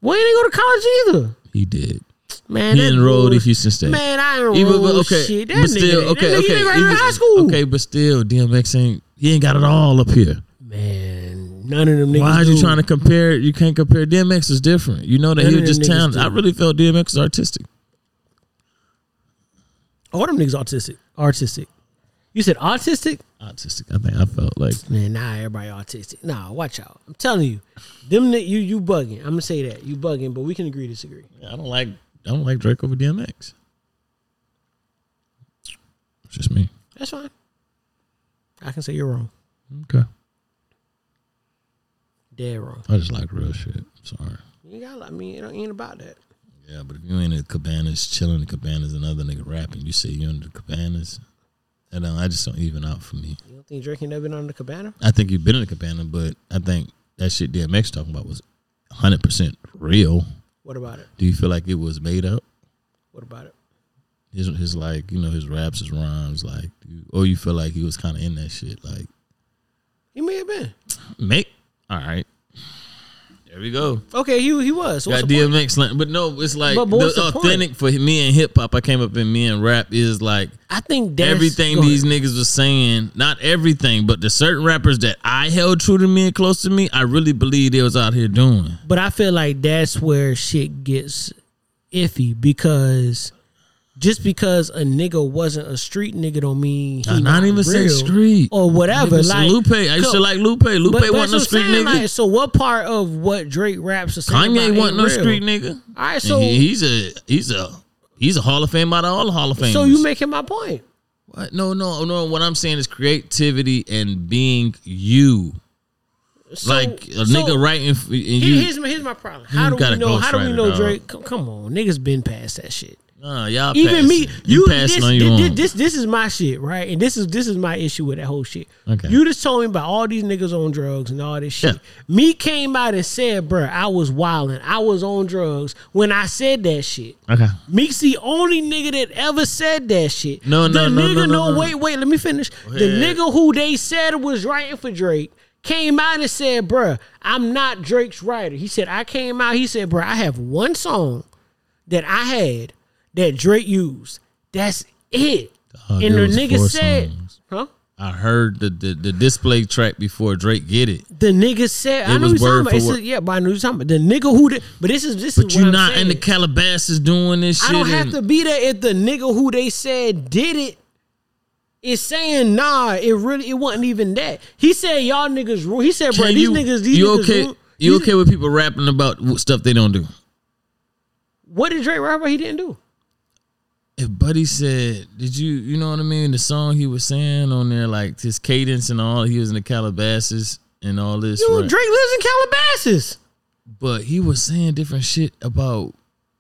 Wayne didn't go to college either. He did. Man, he enrolled at. Houston State. Man, I enrolled Even- but okay, shit. That but nigga, still, that okay, nigga, okay, He didn't graduate even- high school. okay, but still, DMX ain't. He ain't got it all up here. Man, none of them niggas. Why are you do. trying to compare? You can't compare. DMX is different. You know that None he was just talented. I really felt DMX is artistic. All them niggas autistic. Artistic. You said autistic? Autistic. I think I felt like Man, nah, everybody autistic. Nah, watch out. I'm telling you, them ni- you you bugging. I'm gonna say that you bugging, but we can agree to disagree. I don't like I don't like Drake over DMX. It's just me. That's fine. I can say you're wrong. Okay. Dead wrong. I just like real shit. Sorry. You got. I mean, it ain't about that. Yeah, but if you ain't in the cabanas, chilling in the cabanas, another nigga rapping, you say you're in the cabanas, and I just don't even out for me. You don't think Drake ain't never been on the cabana? I think you've been in the cabana, but I think that shit DMX talking about was 100 percent real. What about it? Do you feel like it was made up? What about it? His his like you know his raps, his rhymes, like, or you feel like he was kind of in that shit, like He may have been. make. All right, there we go. Okay, he he was. What's Got point? DMX, but no, it's like But- but the the point? authentic for me and hip hop. I came up in me and rap is like I think everything these ahead. niggas was saying. Not everything, but the certain rappers that I held true to me and close to me, I really believe they was out here doing. But I feel like that's where shit gets iffy because just because a nigga wasn't a street nigga don't mean he Nah, not even say street. or whatever. Like Lupe, I used to like Lupe. Lupe but wasn't what street saying, nigga. like, so what part of what Drake raps saying Kanye wasn't no real? street nigga. All right, so he- he's a he's a he's a Hall of Fame out of all the Hall of Famers. so you making my point. what? No, no, no. What I'm saying is creativity and being you. So, like a so nigga writing and you. here's my here's my problem. How do we know? How do we know. Drake? Come, come on, niggas been past that shit. Y'all Even me, you, passing this, on this, this this is my shit, right? And this is this is my issue with that whole shit. Okay. You just told me about all these niggas on drugs and all this shit. Yeah. Me came out and said, bruh, I was wilding. I was on drugs when I said that shit. okay. Meek's the only nigga that ever said that shit. No, the no, no, nigga, no, no, no. wait, wait, let me finish. The nigga who they said was writing for Drake came out and said, bruh, I'm not Drake's writer. He said, I came out, he said, bruh, I have one song that I had that Drake used. That's it. Dog, and the nigga said, songs. huh? I heard the, the the display track before Drake get it. The nigga said, I It know was you're talking word about. for It's word. yeah, but I know you're talking about. The nigga who did, but this is this But is you what I'm not in the. Calabasas doing this shit. I don't have to be there if the nigga who they said did it is saying nah. It really it wasn't even that. He said y'all niggas. ru- He said, bro, Can these you, niggas. These you niggas okay? ru- You okay with people rapping about stuff they don't do? What did Drake rap about? He didn't do. If Buddy said, "Did you, you know what I mean?" The song he was saying on there, like his cadence and all, he was in the Calabasas and all this. Dude, right? Drake lives in Calabasas. But he was saying different shit about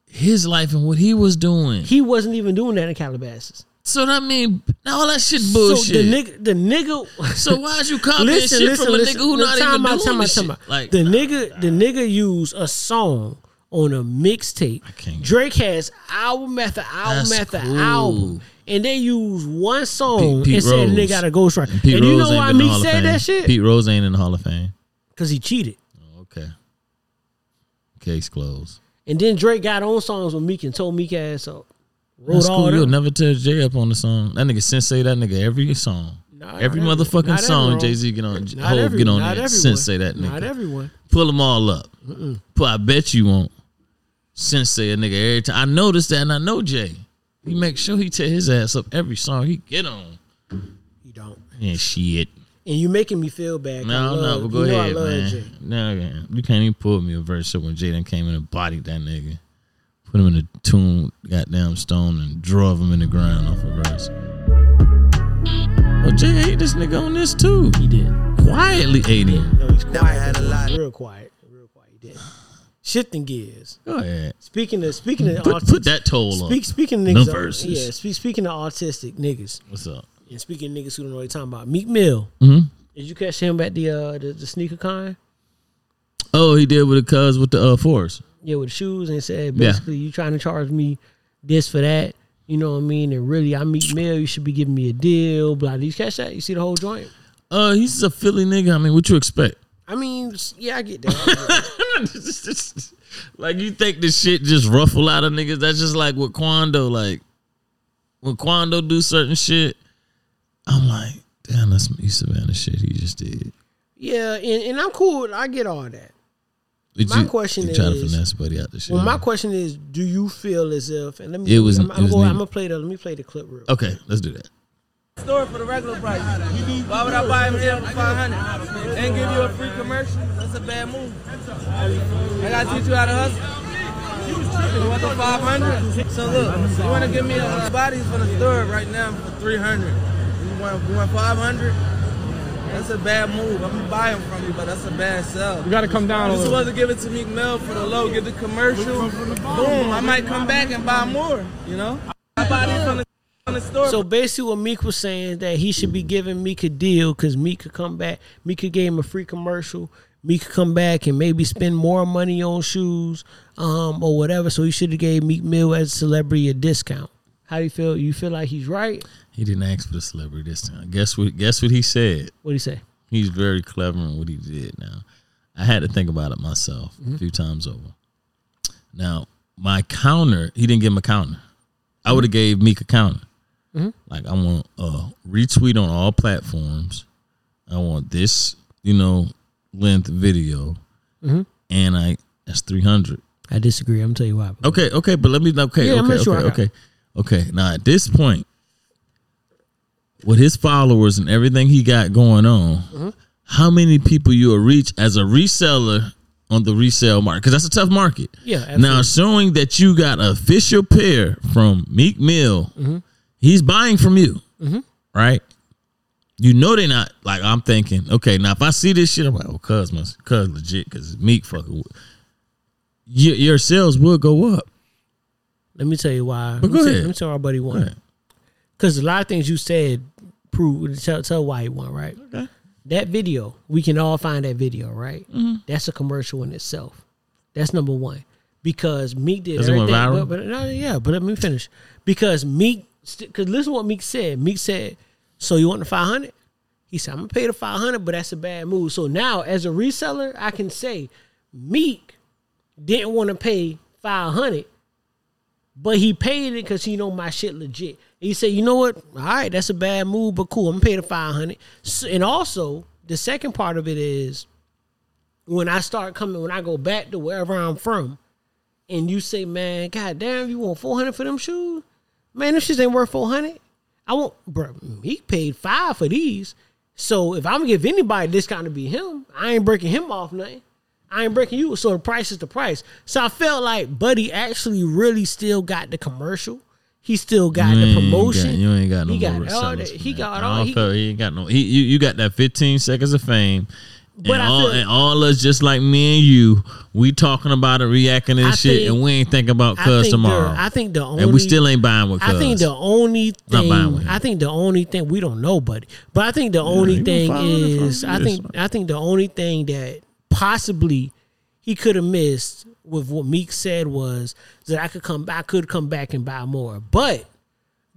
his life and what he was doing. He wasn't even doing that in Calabasas. So that mean now all that shit bullshit. So the nigga, the nigga. [LAUGHS] So why'd you copying shit from a nigga who not even doing time out, this shit? Like the nigga, the nigga used a song on a mixtape. Drake has album after album That's after cool. album, and they use one song Pete- Pete and said they got a ghostwriter. And, Pete you Rose know why been in the Meek said that shit? Pete Rose ain't in the Hall of Fame. Because he cheated. Oh, okay. Case closed. And then Drake got on songs with Meek and told Meek ass up. Wrote That's cool. You'll never tell Jay up on the song. That nigga sensei that nigga every song. Not every motherfucking not song. Jay Z get on Not Hov every- get on there. everyone. Sensei that nigga. Not everyone. Pull them all up. Pull, I bet you won't. Sensei a nigga every time. I noticed that and I know Jay. He make sure he tear his ass up every song he get on. You don't. Yeah, shit. And you making me feel bad. I No, love, no, but go you know ahead, I love man. Jay. No, man. you can't even pull me a verse up when Jaden came in and bodied that nigga. Put him in a tomb, goddamn stone, and drove him in the ground off a verse. Well, Jay ate this nigga on this too. He did. Quietly ate him. No, he's quiet. though. Real quiet. Real quiet. He did. Shifting gears. Go ahead. Speaking of speaking of Put, autistic, put that toll on. speak, speaking of niggas, uh, yeah. Speak, speaking of autistic niggas, What's up? and speaking of niggas who don't know what you're talking about, Meek Mill. Mhm. Did you catch him at the uh the, the sneaker con? Oh, he did with the cuz with the uh, force. Yeah, with the shoes, and said Yeah. basically you trying to charge me this for that. You know what I mean? And really, I Meek Mill. You should be giving me a deal. Blah. Did you catch that? You see the whole joint? Uh, he's a Philly nigga. I mean, what you expect? I mean, yeah, I get that. I get that. [LAUGHS] like you think this shit just ruffle out of niggas? That's just like with Quando. Like when Quando do certain shit, I'm like, damn, that's some East Savannah shit he just did. yeah, and, and I'm cool. I get all that. Did My you, question you try to is- finesse buddy out the shit. Well, my question is, do you feel as if? And let me. It was- I'm, it I'm was going. I'm gonna play the. Let me play the clip real. okay, let's do that. Store for the regular price. Why would I buy him here for 500 and give you a free commercial? That's a bad move. I gotta teach you how to hustle. You want the 500? So look, you wanna give me a bodies for the store right now for 300. You want, you want 500? That's a bad move. I'm gonna buy them from you, but that's a bad sell. You got to come down little. was to give it to Meek Mill for the low, get the commercial. Boom, I might come back and buy more, you know? I buy these from the, from the store. So basically, what Meek was saying is that he should be giving Meek a deal because Meek could come back. Meek could give him a free commercial. Meek could come back and maybe spend more money on shoes, um, or whatever. So he should have gave Meek Mill as a celebrity a discount. How do you feel? You feel like he's right? He didn't ask for the celebrity discount. Guess what? Guess what he said. What do you say? He's very clever in what he did. Now, I had to think about it myself Mm-hmm. a few times over. Now, my counter, he didn't give him a counter. I would have gave Meek a counter. Mhm. Like I want a retweet on all platforms. I want this, you know, length video, Mhm. and I that's three hundred. I disagree. I'm gonna tell you why. Okay, okay, but let me okay, Yeah, I'm okay, sure okay, okay, okay. Now at this point, with his followers and everything he got going on, Mm-hmm. how many people you will reach as a reseller on the resale market? Because that's a tough market. Yeah, Now showing that you got official pair from Meek Mill, Mm-hmm. He's buying from you, Mhm. right? You know they're not like I'm thinking. Okay, now if I see this shit, I'm like, oh, cuz cuz legit, because Meek fucking. Your, your sales will go up. Let me tell you why. But let, go me tell, ahead. let me tell why buddy one. Because a lot of things you said prove tell, tell why he won, right? Okay. That video, we can all find that video, right? Mm-hmm. That's a commercial in itself. That's number one. Because Meek did Does it went everything. viral? But, but no, yeah, but let me finish. Because Meek, because listen what Meek said. Meek said, "So you want the five hundred? He said, "I'm gonna pay the five hundred, but that's a bad move." So now, as a reseller, I can say Meek didn't want to pay five hundred, but he paid it because he know my shit legit. He said, "You know what? All right, that's a bad move, but cool. I'm gonna pay the five hundred. So, and also, the second part of it is when I start coming, when I go back to wherever I'm from, and you say, "Man, goddamn, you want four hundred for them shoes? Man, them shits ain't worth four hundred. I want, bro. He paid five for these. So if I'm gonna give anybody a discount to be him, I ain't breaking him off nothing. I ain't breaking you. So the price is the price. So I felt like Buddy actually really still got the commercial. He still got You the promotion. Got, you ain't got no he more got all that. He got I all. don't He, feel he ain't got no. He you, you got that 15 seconds of fame. But and I all, feel- and all us just like me and you, we talking about it, reacting to I this shit, think- and we ain't thinking about I cuz tomorrow. The, I think the only and we still ain't buying with cuz. I think the only Not buying thing with him. I think the only thing we don't know, buddy. But I think the only he thing following it for is I years, think I think the only thing that possibly he could have missed with what Meek said was that I could come I could come back and buy more. But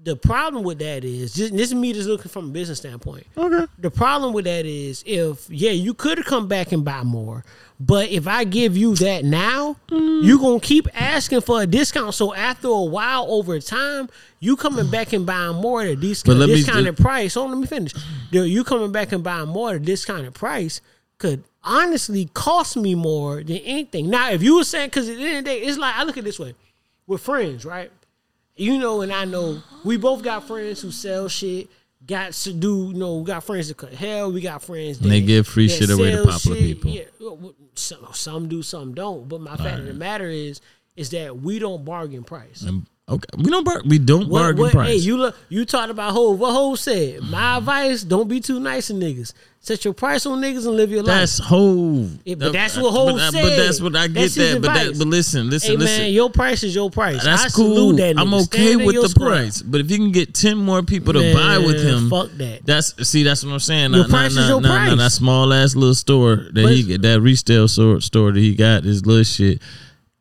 the problem with that is just, this is me just looking from a business standpoint. Okay. The problem with that is if yeah, you could have come back and buy more, but if I give you that now, Mm. you gonna keep asking for a discount. So after a while, over time, you coming back and buying more at a discount, But let me discounted price. Hold on, let me finish. The- You coming back and buying more at a discounted price could honestly cost me more than anything. Now, if you were saying, because at the end of the day, it's like I look at it this way: with friends, right? You know, and I know we both got friends who sell shit. Got to do, you know, we got friends that cut hell. We got friends that And they give free shit away to popular shit. people. Yeah, some, some do, some don't. But my fact of the matter is, is that we don't bargain price. And- okay, we don't bar- we don't What, bargain what, price. hey, you look, you talked about Hove. What Hove said? My advice: don't be too nice to niggas. Set your price on niggas and live your life. that's whole. Yeah, but that's what Hov but, said. But that's what I get That's that. But that. But listen, listen, hey listen. man, your price is your price. That's I cool. that. I'm okay Stand with the square. price, but if you can get ten more people to buy with him, fuck that. That's see, that's what I'm saying. Your Nah, price nah, is your nah, nah, price. That small ass little store that But- he that resale store, store that he got his little shit.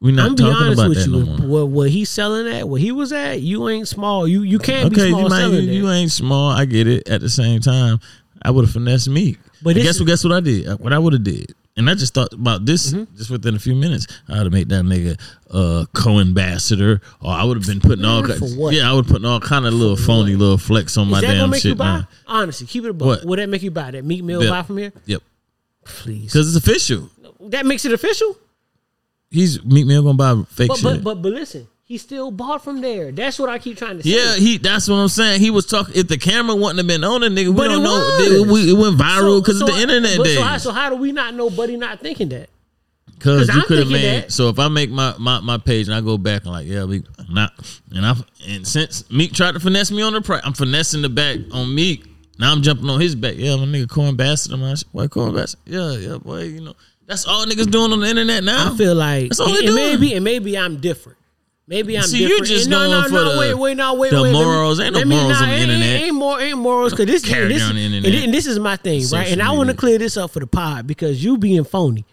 We not I'm be honest about with that you. no more. what, what he's selling at, what he was at, you ain't small. You you can't be small you, might, you, selling you that. ain't small. I get it. At the same time, I would have finessed me. But But this guess what? Guess what I did? Uh, What I would have did. And I just thought about this Mm-hmm. just within a few minutes. I would have made that nigga uh, co-ambassador, or I would have been putting all For what? Yeah, I would putting all kind of little phony little flex on Is my that damn make shit. you buy? now. Honestly, keep it a buck. What? Would that make you buy that Meek Mill Yeah. buy from here? Yep, Please. because it's official. That makes it official. He's Meek Mill gonna buy fake But, shit. but but but listen, he still bought from there. That's what I keep trying to say. Yeah, he. That's what I'm saying. He was talking. If the camera wouldn't have been on it, nigga, we But don't it know. we- it went viral because so of the I- internet days. So how, so how do we not know Buddy not thinking that? Because you could have made. that- So if I make my, my, my page and I go back and like, yeah, we not and I and since Meek tried to finesse me on the price, I'm finessing the back on Meek. Now I'm jumping on his back. Yeah, my nigga co-ambassador. My shit. boy, co-ambassador. Yeah, yeah, boy. You know that's all niggas doing on the internet now. I feel like That's all and, they and doing. maybe and maybe I'm different. Maybe I'm different. See, you different. just And going no, for no, the- wait, wait, no, wait, the wait. morals. Ain't no morals nah, on the ain't- internet. Ain't, ain't, more, ain't morals because this, Carry this on the internet. and, and this is my thing, right? Social And I want to clear this up for the pod because you being phony.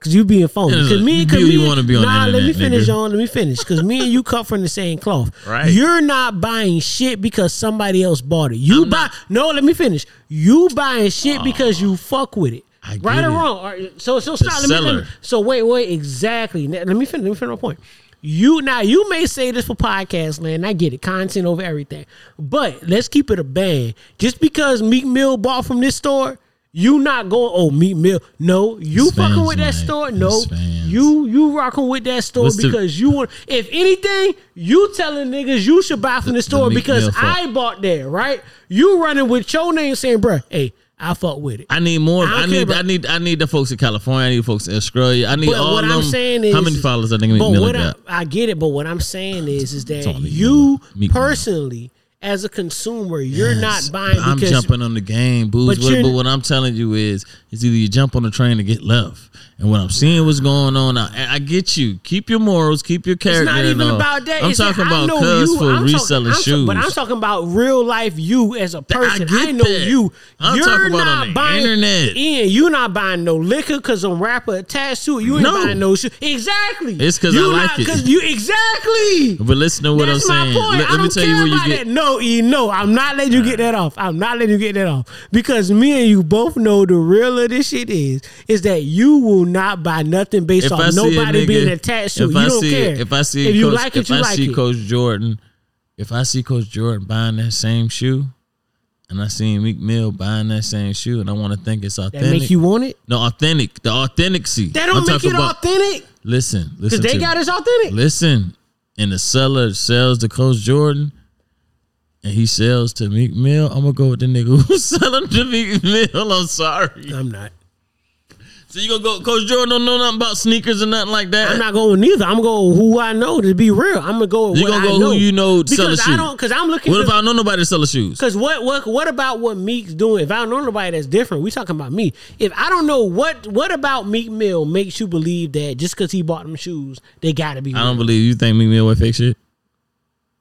Cause you being phony. Cause me, cause really me, wanna be on the nah, let me finish nigga. on. Let me finish. Cause me and you cut from the same cloth. Right. You're not buying shit because somebody else bought it. You I'm buy. not- No, let me finish. You buying shit because you fuck with it. I right or it. wrong? Right, so so stop. Let me, let me. So wait, wait. Exactly. Now, let me finish. Let me finish my point. You now you may say this for podcast land. I get it. Content over everything. But let's keep it a band. Just because Meek Mill bought from this store, you not going. Oh, Meek Mill. No, you It's fucking with that man. store. No, It's fans. you you rocking with that store What's the- because you want. If anything, you telling niggas you should buy from the, store Meek because I bought there. Right? You running with your name saying, bruh, hey, I fuck with it. I need more. I I, need. about- I need. I need the folks in California. I need folks in Australia. I need But all what of I'm saying is, how many followers I think but what I? I get it, but what I'm saying is, is that you Mill. personally, as a consumer, you're Yes, not buying I'm because jumping on the game, booze. But But, what I'm telling you is, is either you jump on the train or get left. And what I'm seeing what's going on, I, I get you. Keep your morals, keep your character. It's not even about that. I'm It's talking I about cuz for I'm reselling I'm shoes. but I'm talking about real life you as a person. I, get know that. you. I'm You're talking about not on the buying internet. Ian, you're not buying no liquor because some rapper attached to it. You ain't No. buying no shit. Exactly. It's because I like not- it. you exactly. but listen to what That's I'm my saying. point. Let, I let me tell you where you get. that. No, E, no, I'm not letting you get that off. I'm not letting you get that off because me and you both know the real of this shit is is that you will not buy nothing based If off I nobody nigga- being attached to it. if You I don't see, care. If I see, if you Coach, like it, if you I like see it. Coach Jordan, if I see Coach Jordan buying that same shoe, and I see Meek Mill buying that same shoe, and I want to think it's that authentic. make you want it. no authentic, the authenticity. That don't I'm make it about- authentic Listen, listen. because they got us authentic. Listen, and the seller sells to Coach Jordan, and he sells to Meek Mill. I'm gonna go with the nigga who's [LAUGHS] selling to Meek Mill. I'm sorry. I'm not. So you gonna go? Coach Jordan don't know nothing about sneakers or nothing like that. I'm not going neither. I'm going to go who I know to be real. I'm gonna go. With You gonna I go know. who you know to sell a because I don't. Because I'm looking. What if I don't know nobody to sell the shoes? Because what what what about what Meek's doing? If I don't know nobody that's different, we talking about me. If I don't know what what about Meek Mill makes you believe that just because he bought them shoes, they got to be. I don't believe you think Meek Mill wear fake shit.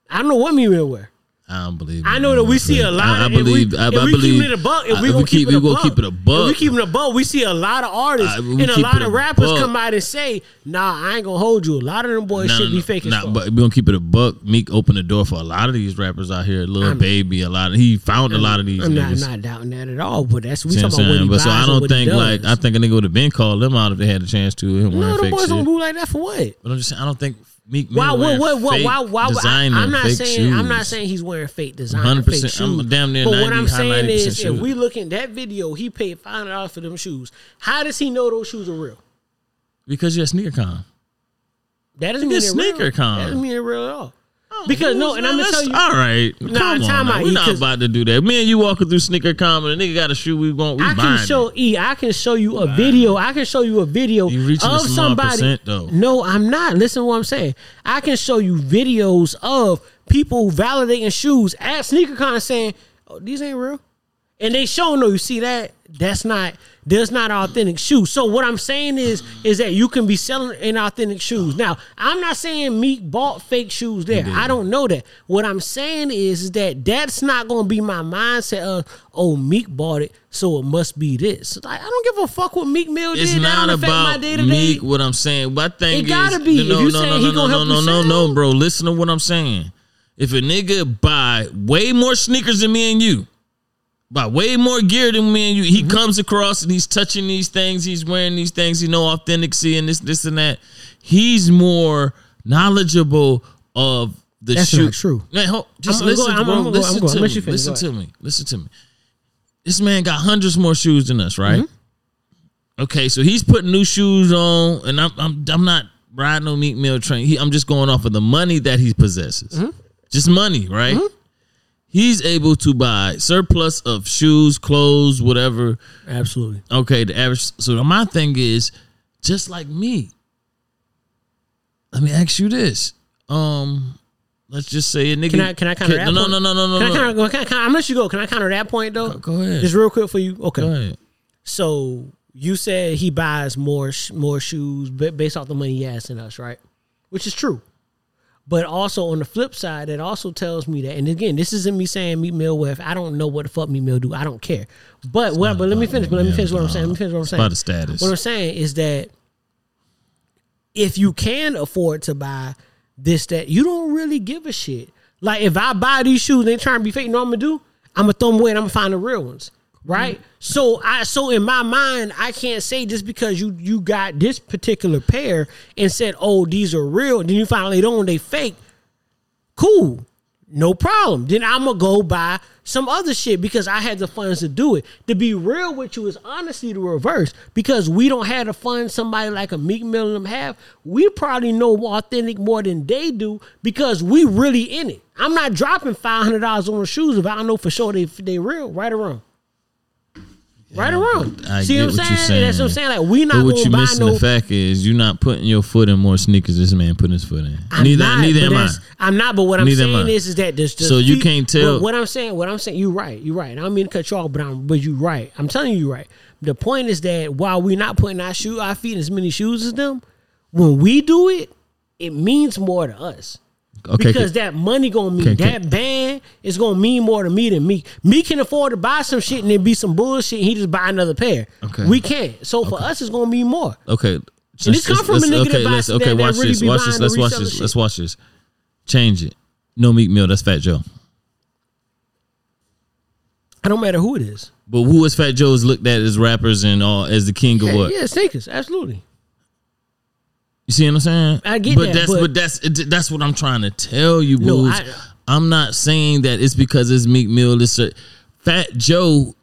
I don't know what Meek Mill wear. I don't believe. I know that we see a lot. I, I if believe. We, I, if I we believe. keep it a buck, if we gonna keep, it a buck, keep it a buck. If we keep it a buck, we see a lot of artists Uh, and a lot of rappers buck. come out and say, "Nah, I ain't gonna hold you." A lot of them boys Nah, should be nah, fake as nah, but we gonna keep it a buck. Meek opened the door for a lot of these rappers out here. Lil I'm- Baby, a lot of he found a lot of these I'm not, niggas. not doubting that at all, but that's we what I'm talking about what he? But so I don't think like. I think a nigga would have been called them out if they had a chance to. No, the boys don't do like that for what? But I'm just saying I don't think Meek Mill Why? What? What? Why? Why? designer, I, am not saying. I'm not saying he's wearing fake designer, 100%, fake shoes. I'm damn near but what I'm saying is, sure. if we look at that video, he paid five hundred dollars for them shoes. How does he know those shoes are real? because you're a sneaker con. That doesn't mean they're sneaker real. con. That doesn't mean they're real at all. Because no, and I'm gonna tell you. All right, Nah, come on. time now. out, We're E, not about to do that. Me and you walking through sneaker con, and a nigga got a shoe we want. We I can show it. E. I can show you a video. I can show you a video You of somebody. No, I'm not. Listen to what I'm saying. I can show you videos of people validating shoes at SneakerCon and saying, "Oh, these ain't real," and they show no. Oh, you see that? That's not. That's not authentic shoes. So what I'm saying is, is that you can be selling inauthentic shoes. Now, I'm not saying Meek bought fake shoes there. I don't know that. What I'm saying is, is that that's not going to be my mindset of, oh, Meek bought it, so it must be this. Like, I don't give a fuck what Meek Mill It's did. That not don't affect my about day to day. Meek. What I'm saying, my thing It gotta is, be. No, If you no, saying no, he no, gonna no, help no, you no, sell? no, bro. Listen to what I'm saying. If a nigga buy way more sneakers than me and you, buy way more gear than me and you, he Mm-hmm. comes across and he's touching these things, he's wearing these things, he know authenticity and this, this, and that. He's more knowledgeable of the That's shoe. not true. Man, hold, just I'm listen, go- I'm- bro. I'm listen gonna- me. you finish. Listen to me. Listen to me. This man got hundreds more shoes than us, right? Mm-hmm. Okay, so he's putting new shoes on, and I'm I'm I'm not riding no Meek Mill train. He, I'm just going off of the money that he possesses. Mm-hmm. Just money, right? He's able to buy surplus of shoes, clothes, whatever. Absolutely. Okay, the average. So my thing is, just like me. Let me ask you this. Um, let's just say a nigga. Can I can I counter that? No, point? no, no, no, no, Can no. I counter, can I, can I, I'm let you go. Can I counter that point though? Go ahead. Just real quick for you. Okay. Go ahead. So you said he buys more more shoes based off the money he has in us, right? Which is true. But also on the flip side, it also tells me that, and again, this isn't me saying Meek Mill with I don't know what the fuck Meek Mill do. I don't care. But what? But let me finish. But let me finish what I'm saying. Let me finish what I'm saying. about the status. What I'm saying is that if you can afford to buy this, that you don't really give a shit. Like if I buy these shoes, and they trying to be fake. You know what I'm gonna do? I'm gonna throw them away and I'm gonna find the real ones. Right. Mm-hmm. So I so in my mind, I can't say just because you you got this particular pair and said, oh, these are real, then you find later on they fake. Cool. No problem. Then I'm gonna go buy some other shit because I had the funds to do it. To be real with you is honestly the reverse because we don't have the funds somebody like a Meek Mill and them have. We probably know authentic more than they do because we really in it. I'm not dropping five hundred dollars on the shoes if I don't know for sure they they real. Right or wrong? Right or wrong? I See what I'm saying? saying. That's what I'm saying. Like we not But what you missing no. the fact is you're not putting your foot in more sneakers. This man putting his foot in. I'm neither not, neither am I. I'm not, but what I'm Neither saying is, is that there's So you can't tell- What I'm saying, what I'm saying, you're right. You're right. I don't mean to cut you off, but I'm, but you're right. I'm telling you, you're right. The point is that while we're not putting our shoe, our feet in as many shoes as them, when we do it, it means more to us. Okay, because that money gonna mean Okay, okay. that band is gonna mean more to me than me. Me can afford to buy some shit and then be some bullshit. And he just buy another pair. Okay. we can't. So for us, it's gonna mean more. Okay. And this come from a nigga that okay, buys- let's, that- okay, that watch really this. be Watch this. Let's watch this. shit. Let's watch this. Change it. No Meek Mill. That's Fat Joe. I don't matter who it is. But who is Fat Joe's looked at as rappers and all as the king of Yeah, what? yeah, sneakers, absolutely. You see what I'm saying? I get but that, That's but- but that's that's what I'm trying to tell you, No. I- I'm not saying that it's because it's Meek Mill. It's a, Fat Joe.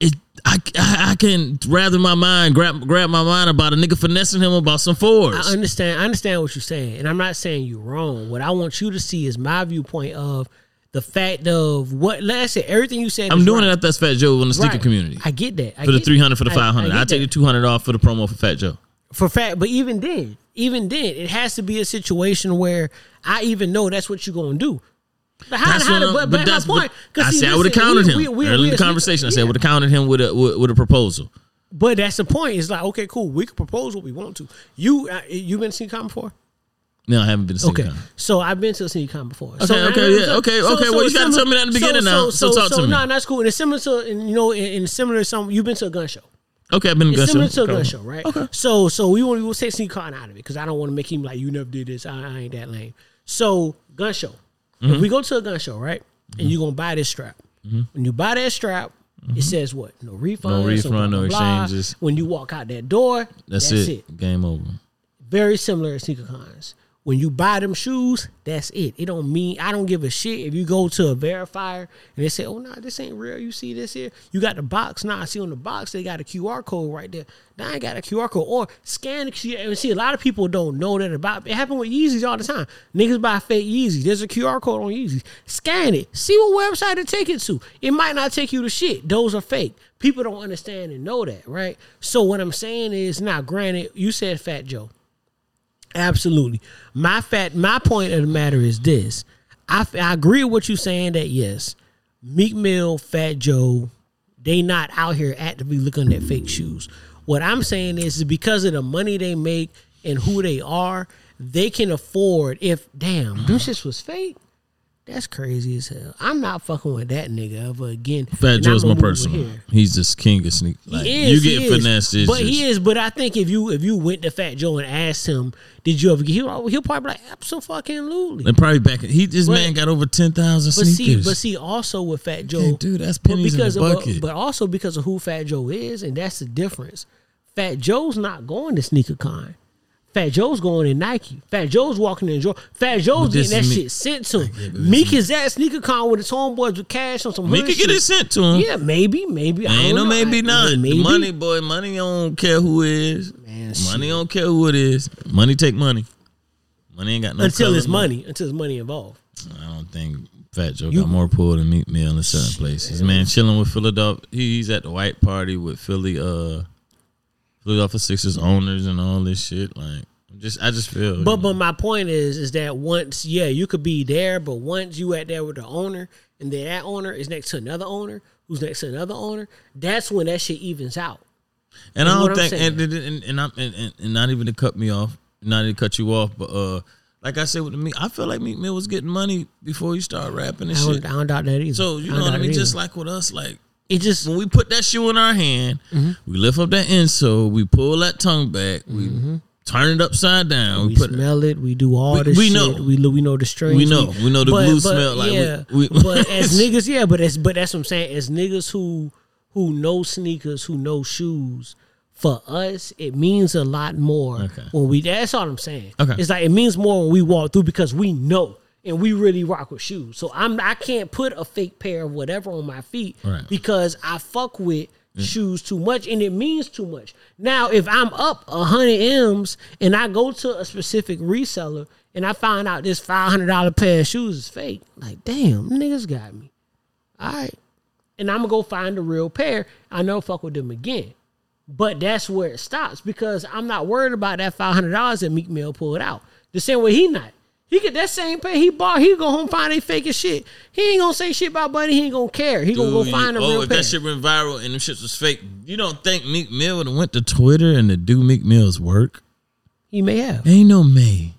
It I, I I can rather my mind grab grab my mind about a nigga finessing him about some fours. I understand. I understand what you're saying, and I'm not saying you're wrong. What I want you to see is my viewpoint of the fact of what. Let's say everything you said. I'm doing right. it at that's Fat Joe in the sneaker Right. community. I get that. I for the get- 300 for the 500. I I get take that. the 200 off for the promo for Fat Joe. For fact. But even then, even then, it has to be a situation where I even know that's what you're gonna do. But how, That's how what to, but, but, that's my point. I see, said. I would have countered we- him we- we- early in the conversation. I said I would have countered him with a with, with a proposal. But that's the point. It's like okay, cool. We can propose what we want to. You uh, you been to SneakerCon before? No, I haven't been to sneaker. Okay, so I've been to a SneakerCon before. Okay, so, okay, yeah, okay, okay. Well, you gotta tell me that in the beginning now, so talk to me. No, that's cool. And it's similar to, and, you know, in, in similar to some, you've been to a gun show. Okay, I've been to It's gun similar show. to a gun show, right? Okay. So, so we want to take SneakerCon out of it because I don't want to make him like you never did this. I, I ain't that lame. So, gun show. If Mhm. we go to a gun show, right, and you're gonna buy this strap. When you buy that strap, it says what? No refund. Mm-hmm. No refund, no exchanges. When you walk out that door, That's, that's, it. it. Game over. Very similar to sneaker cons. When you buy them shoes, that's it. It don't mean I don't give a shit if you go to a verifier and they say, "Oh no, this ain't real." You see this here? You got the box. Nah, I see on the box they got a QR code right there. Now I got a QR code or scan the QR. And see, a lot of people don't know that about. It happened with Yeezys all the time. Niggas buy fake Yeezys. There's a QR code on Yeezys. Scan it. See what website it take it to. It might not take you to shit. Those are fake. People don't understand and know that, right? So what I'm saying is, now granted, you said Fat Joe. Absolutely. My fat. My point of the matter is this. I, I agree with what you're saying that yes, Meek Mill, Fat Joe, they not out here actively looking at fake shoes. What I'm saying is, is because of the money they make and who they are, they can afford. If damn, shits was fake. That's crazy as hell. I'm not fucking with that nigga ever again. Fat Joe's my move personal. He's just king of sneak. Like, He you is, get is. finessed. But he is. But I think if you if you went to Fat Joe and asked him, did you ever? He'll, he'll probably be like absolutely. And probably back. He this But- man got over ten thousand But see, sneakers. but see, also with Fat Joe, can't. That's pennies in because the of, uh, but also because of who Fat Joe is, and that's the difference. Fat Joe's not going to Sneaker Con. Fat Joe's going in Nike. Fat Joe's walking in Jordan. Fat Joe's getting that shit sent to him. Meek is at Sneaker Con with his homeboys with cash on some Meek could get it sent to him. Yeah, maybe, maybe. I Ain't no don't know. maybe not. Money, boy, money don't care who it is. Man, money don't care who it is. Money take money. Money ain't got no until it's money. Until it's money involved. I don't think Fat Joe You- got more pull than Meek Mill in certain places. Man, chilling with Philadelphia. He's at the white party with Philly, uh, Philadelphia Sixers owners and all this shit. Like, just I just feel. But but my point is is that once yeah you could be there, but once you at there with the owner and then that owner is next to another owner who's next to another owner, that's when that shit evens out. And I That's don't think, and, and, and, I'm, and, and, not even to cut me off, not to cut you off, but uh, like I said with the Meek, I feel like Meek Mill was getting money before he started rapping and I shit. I don't doubt that either. So you know what I mean? Just like with us, like it just when we put that shoe in our hand, we lift up that insole, we pull that tongue back, we turn it upside down, we, we put smell it. We do all We- this we shit. know. We we know the strings. We know. We know the glue smell, like, we- yeah, we- but as [LAUGHS] niggas, yeah, but as but that's what I'm saying. As niggas who who know sneakers, who know shoes, for us, it means a lot more Okay. when we. That's all I'm saying. Okay. It's like it means more when we walk through because we know and we really rock with shoes. So I'm I can't put a fake pair of whatever on my feet Right. because I fuck with shoes too much and it means too much. Now, if I'm up a hundred M's and I go to a specific reseller and I find out this five hundred dollar pair of shoes is fake, like damn, niggas got me. All right. And I'm gonna go find a real pair. I know fuck with them again. But that's where it stops because I'm not worried about that five hundred dollars that Meek Mill pulled out. The same way he not. He get that same pair he bought. He go home find they fake as shit. He ain't gonna say shit about Buddy. He ain't gonna care. He gonna go Dude, find a oh, real if pair. that shit went viral and them shits was fake, you don't think Meek Mill would have went to Twitter and to do Meek Mill's work? he may have. Ain't no May.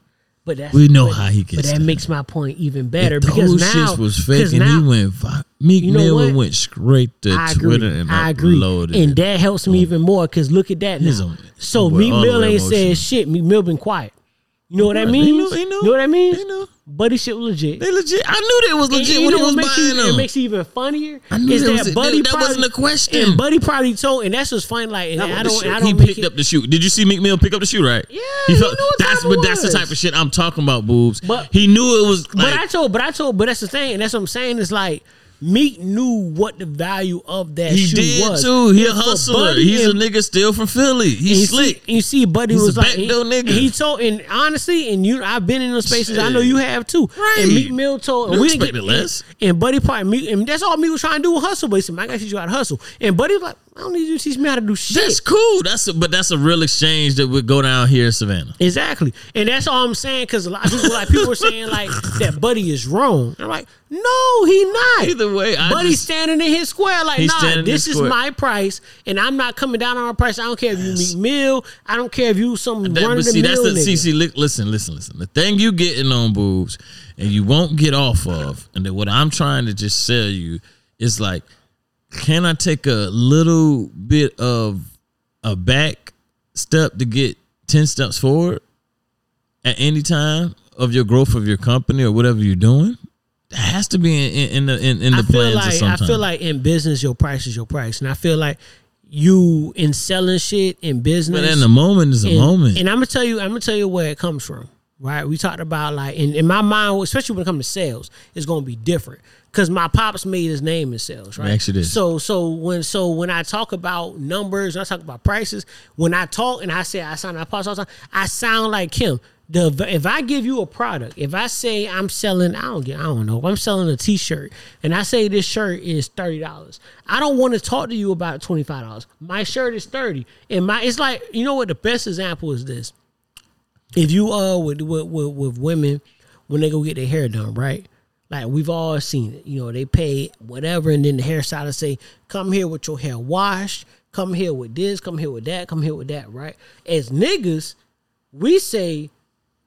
But that's We know but- how he But that down. makes my point even better if because those now was fake and now- he went Meek You know Mill what? went straight to I agree. Twitter and I agree, and it. that helps me oh. even more because look at that now. a- so Meek Mill ain't said emotional. shit. Meek Mill been quiet. You know what I mean? knew- he knew. You know what I mean? He knew. Buddy shit was legit. They legit. I knew that it was legit and when you he know was buying it, them. It makes it even funnier. I knew is that that, was it. Buddy That probably, wasn't a question. And Buddy probably told, and that's what's funny. Like, and I don't, I don't he picked it, up the shoe. Did you see Meek Mill pick up the shoe? Right? Yeah, He he felt knew what that's but that's the type of shit I'm talking about, boobs. But- he knew it was. But I told, but I told, but that's the thing, and that's what I'm saying. Is like Meek knew what the value of that he shoe did was. too. He a And hustler. He's a nigga still from Philly. And He's slick. See, and you see, Buddy He's was like, he, nigga. he told, and honestly, and you, I've been in those spaces. I know you have too. Right. And Meek Mill told, and we didn't get less. And, and Buddy probably, Meek, and that's all Meek was trying to do was hustle. But he said, "Man, I teach you how to hustle." And Buddy was like, "I don't need you to teach me how to do shit." That's cool. That's a, but that's a real exchange that would go down here in Savannah. Exactly, and that's all I'm saying. Because a lot of people, like people, were saying like that Buddy is wrong. I'm like, no, he not. Either way, I Buddy's just- standing in his square like, nah, this is square. my price, and I'm not coming down on our price. I don't care if you Meek Mill. I don't care if you some That, run the see, that's mill the nigga. see, see, li- listen, listen, listen. The thing you getting on boobs and you won't get off of, and then what I'm trying to just sell you is like, can I take a little bit of a back step to get ten steps forward at any time of your growth of your company or whatever you're doing? It has to be in, in, in the in, in the I feel plans like I feel like in business, your price is your price, and I feel like you in selling shit in business. but in the moment is a moment. And I'm gonna tell you, I'm gonna tell you where it comes from. Right? We talked about like in, in my mind, especially when it comes to sales, it's gonna be different. Cause my pops made his name in sales, right? Actually did. So so when so when I talk about numbers, when I talk about prices, when I talk and I say I sound like pops all the time, I sound like him. The if I give you a product, if I say I'm selling, I don't get, I don't know, if I'm selling a T-shirt, and I say this shirt is thirty dollars, I don't want to talk to you about twenty five dollars. My shirt is thirty, and my it's like you know what the best example is this if you uh with, with with with women when they go get their hair done, right? Like we've all seen it. You know, they pay whatever, and then the hairstylist say, "Come here with your hair washed. Come here with this. Come here with that. Come here with that." Right? As niggas, we say,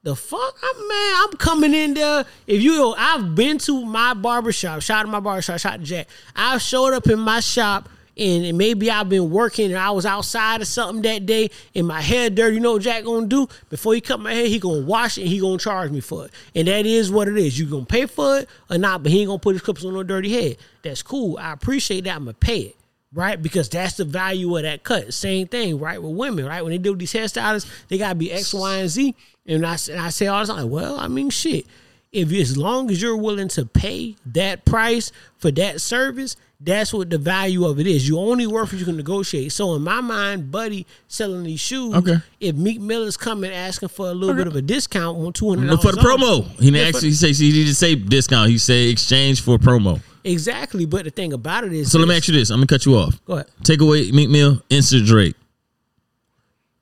"The fuck, I'm man. I'm coming in there. If you, I've been to my barbershop. Shout out to my barbershop. Shout out to Jack. I've showed up in my shop." And maybe I've been working and I was outside or something that day and my hair dirty. You know what Jack gonna do? Before he cut my hair, he gonna wash it and he gonna charge me for it. And that is what it is. You gonna pay for it or not, but he ain't gonna put his clips on no dirty head. That's cool. I appreciate that. I'm gonna pay it. Right? Because that's the value of that cut. Same thing, right? With women, right? When they do these hairstylists, they gotta be X, Y, and Z. And I, and I say all the time, well, I mean, shit. If as long as you're willing to pay that price for that service, that's what the value of it is. You only work if you can negotiate. So in my mind, Buddy selling these shoes. Okay. If Meek Miller's coming asking for a little bit of a discount on two hundred No, for the promo. He didn't actually say he didn't say discount. He said exchange for promo. exactly. But the thing about it is, So let me ask you this. I'm gonna cut you off. Go ahead. Take away Meek Mill, insert Drake.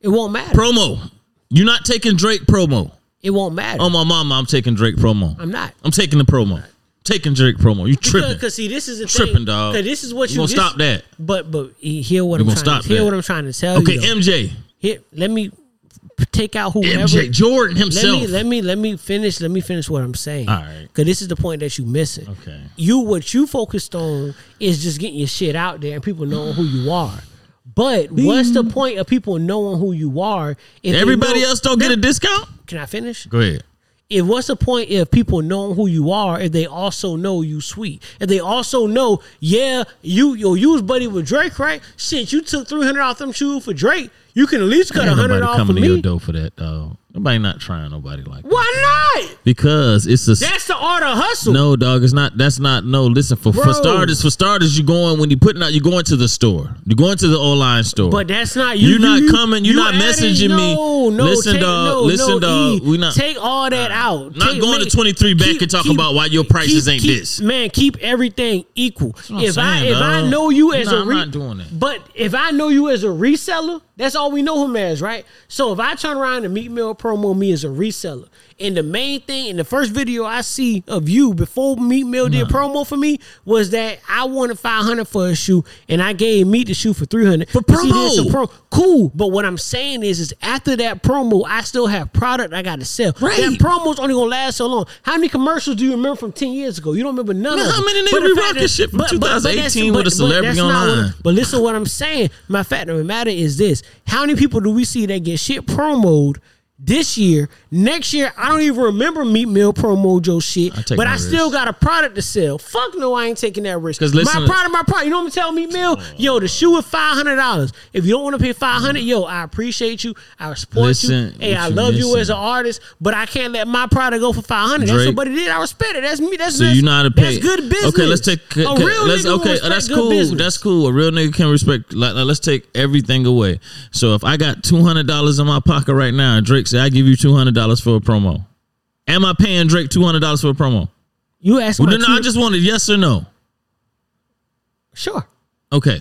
It won't matter. Promo. You're not taking Drake promo. It won't matter. On my mama, I'm taking Drake promo. I'm not. I'm taking the promo. Taking Drake promo. You tripping. Because see, this is the Tripping, thing. dog. this is what you gonna this- stop that. But but hear what We I'm gonna trying. stop to, hear what I'm trying to tell Okay, you. Okay, MJ. Here, let me take out whoever. MJ Jordan Let himself. me let me let me finish. Let me finish what I'm saying. All right. Because this is the point that you missing. Okay. You what you focused on is just getting your shit out there and people knowing who you are. But what's the point of people knowing who you are? If Everybody know- else don't get a discount? Can I finish? Go ahead. if what's the point if people knowing who you are if they also know you sweet if they also know yeah you yo you was buddy with Drake right shit you took three hundred off them shoes for Drake you can at least cut a hundred off coming to your me door for that, dog. Nobody not trying nobody like that. why not Because it's a that's the art of hustle no dog. It's not. That's not. No, listen. For Bro. for starters, for starters, you going when you putting out. You going to the store. You going to the online store. but that's not you. You're not coming. You're you not messaging me. no, No, Listen, take, dog. No, Listen, no, dog. E. We not- take all that out. Not Take- going to 23 back and talking keep- about why your prices keep- ain't keep- this. Man, keep everything equal. what If I'm I saying, if I dog. know you as Nah, a I'm not doing that. But if I know you as a reseller, that's all we know him as, right? So if I turn around and Meek Mill promo me as a reseller, and the main thing in the first video I see of you before Meek Mill did promo for me was that I wanted five hundred for a shoe, and I gave Meek the shoe for three hundred For He did some promo. pro- cool, but what I'm saying is, is after that promo, I still have product I got to sell. Right. That promo's only gonna last so long. How many commercials do you remember from ten years ago? You don't remember none Man, of how many niggas be rocking shit from but- but- but 2018 with a but- but celebrity not what- But listen to what I'm saying. My fact of the matter is this: How many people do we see that get shit promoed? This year, next year, I don't even remember Meek Mill promo Joe shit, I but I still got a product to sell. Fuck no, I ain't taking that risk. 'Cause listen- my product, my product. You know what I'm telling Meek Mill? Oh. Yo, the shoe is five hundred dollars. If you don't want to pay five hundred, mm. yo, I appreciate you. I support Listen, you. Hey, I you love you as an artist, but I can't let my product go for five hundred. That's what did. I respect it. That's me. That's So you know how to pay. That's good business. Okay, let's take. a okay, real let's, nigga okay, that's cool. business. That's cool. A real nigga can respect. Like, let's take everything away. So if I got two hundred dollars in my pocket right now, Drake said I give you two hundred dollars for a promo. Am I paying Drake two hundred dollars for a promo? You asked Well, no, two- I just wanted yes or no. sure. Okay.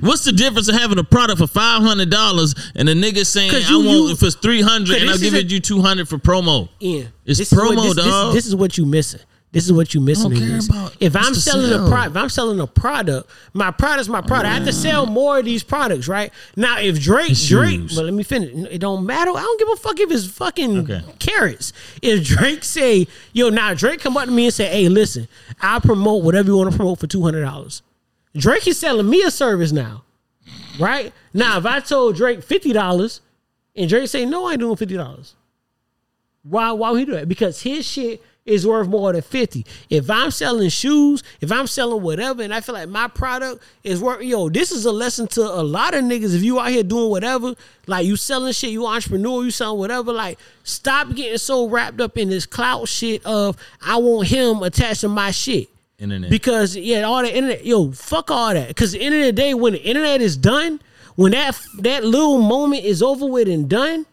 What's the difference of having a product for five hundred dollars and the nigga saying 'Cause I you- want you- it for three hundred and I'm giving a- you two hundred for promo? Yeah, It's this is what- promo, this, this- This, is what you missing. This is what you missing. I don't in care this. about- if I'm selling sell. a product, if I'm selling a product, my product's my product. I have to sell more of these products, right? Now, if Drake, It's Drake, but let me finish. It don't matter. I don't give a fuck if it's fucking Okay. carrots. If Drake say, yo, now Drake come up to me and say, hey, listen, I'll promote whatever you want to promote for two hundred dollars. Drake is selling me a service now, right? Now, if I told Drake fifty dollars, and Drake say, no, I ain't doing fifty dollars. Why why would he do that? Because his shit is worth more than 50. If I'm selling shoes, if I'm selling whatever, and I feel like my product is worth yo, this is a lesson to a lot of niggas. If you out here doing whatever, like you selling shit, you entrepreneur, you selling whatever, like stop getting so wrapped up in this clout shit of I want him attached to my shit. Internet. Because yeah, all the internet, yo, fuck all that. Because the end of the day, when the internet is done, when that that little moment is over with and done,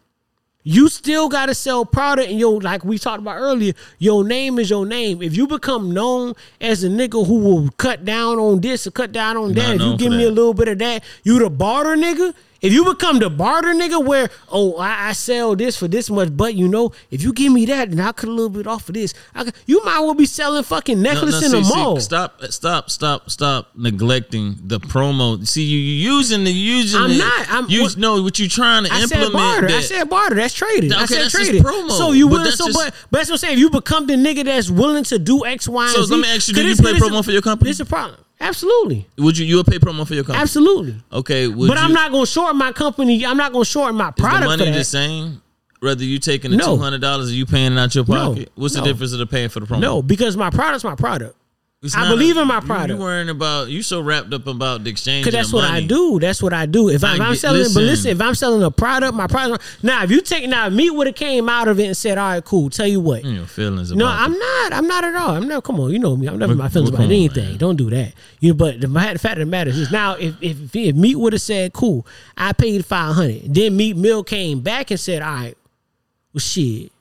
you still gotta sell product, and yo, like we talked about earlier, your name is your name. If you become known as a nigga who will cut down on this or cut down on that, if you give me a little bit of that, you the barter nigga. If you become the barter nigga where, oh, I, I sell this for this much, but you know, if you give me that, then I'll cut a little bit off of this. I, could- you might well be selling fucking No, necklace no, in the see, see, mall. stop, stop, stop, stop neglecting the promo. See, you using the using. I'm the, not. I'm- you what- know what you trying to I said implement. barter. I said barter. That's trading. I Okay, said that's trading. promo. So you But willing? So, just- but, but that's what I'm saying. If you become the nigga that's willing to do X, Y, and So Z. let me ask you, do you play promo is- for your company? Is a problem. Absolutely, would you you would pay promo for your company? absolutely. Okay, would But you, I'm not gonna short my company. I'm not gonna short my Is the product money the same? Whether you taking the No. two hundred dollars or you paying it out your No. pocket, what's No. the difference of the paying for the promo? No, because my product's my product. It's I believe a- in my product. You worrying about you so wrapped up about the exchange. Cause that's what I do. That's what I do. If, I, I if I'm get- selling, but listen. listen, if I'm selling a product, my product. Now, if you take now, Meek would have came out of it and said, "All right, cool." Tell you what, You know, feelings about no, the- I'm not. I'm not at all. I'm not. Come on, you know me. I'm never my feelings about on, anything. man. Don't do that. You know, but the, the fact of the matter is now, if if, if Meek would have said, "Cool," I paid five hundred. Then Meek Mill came back and said, "All right, well, shit."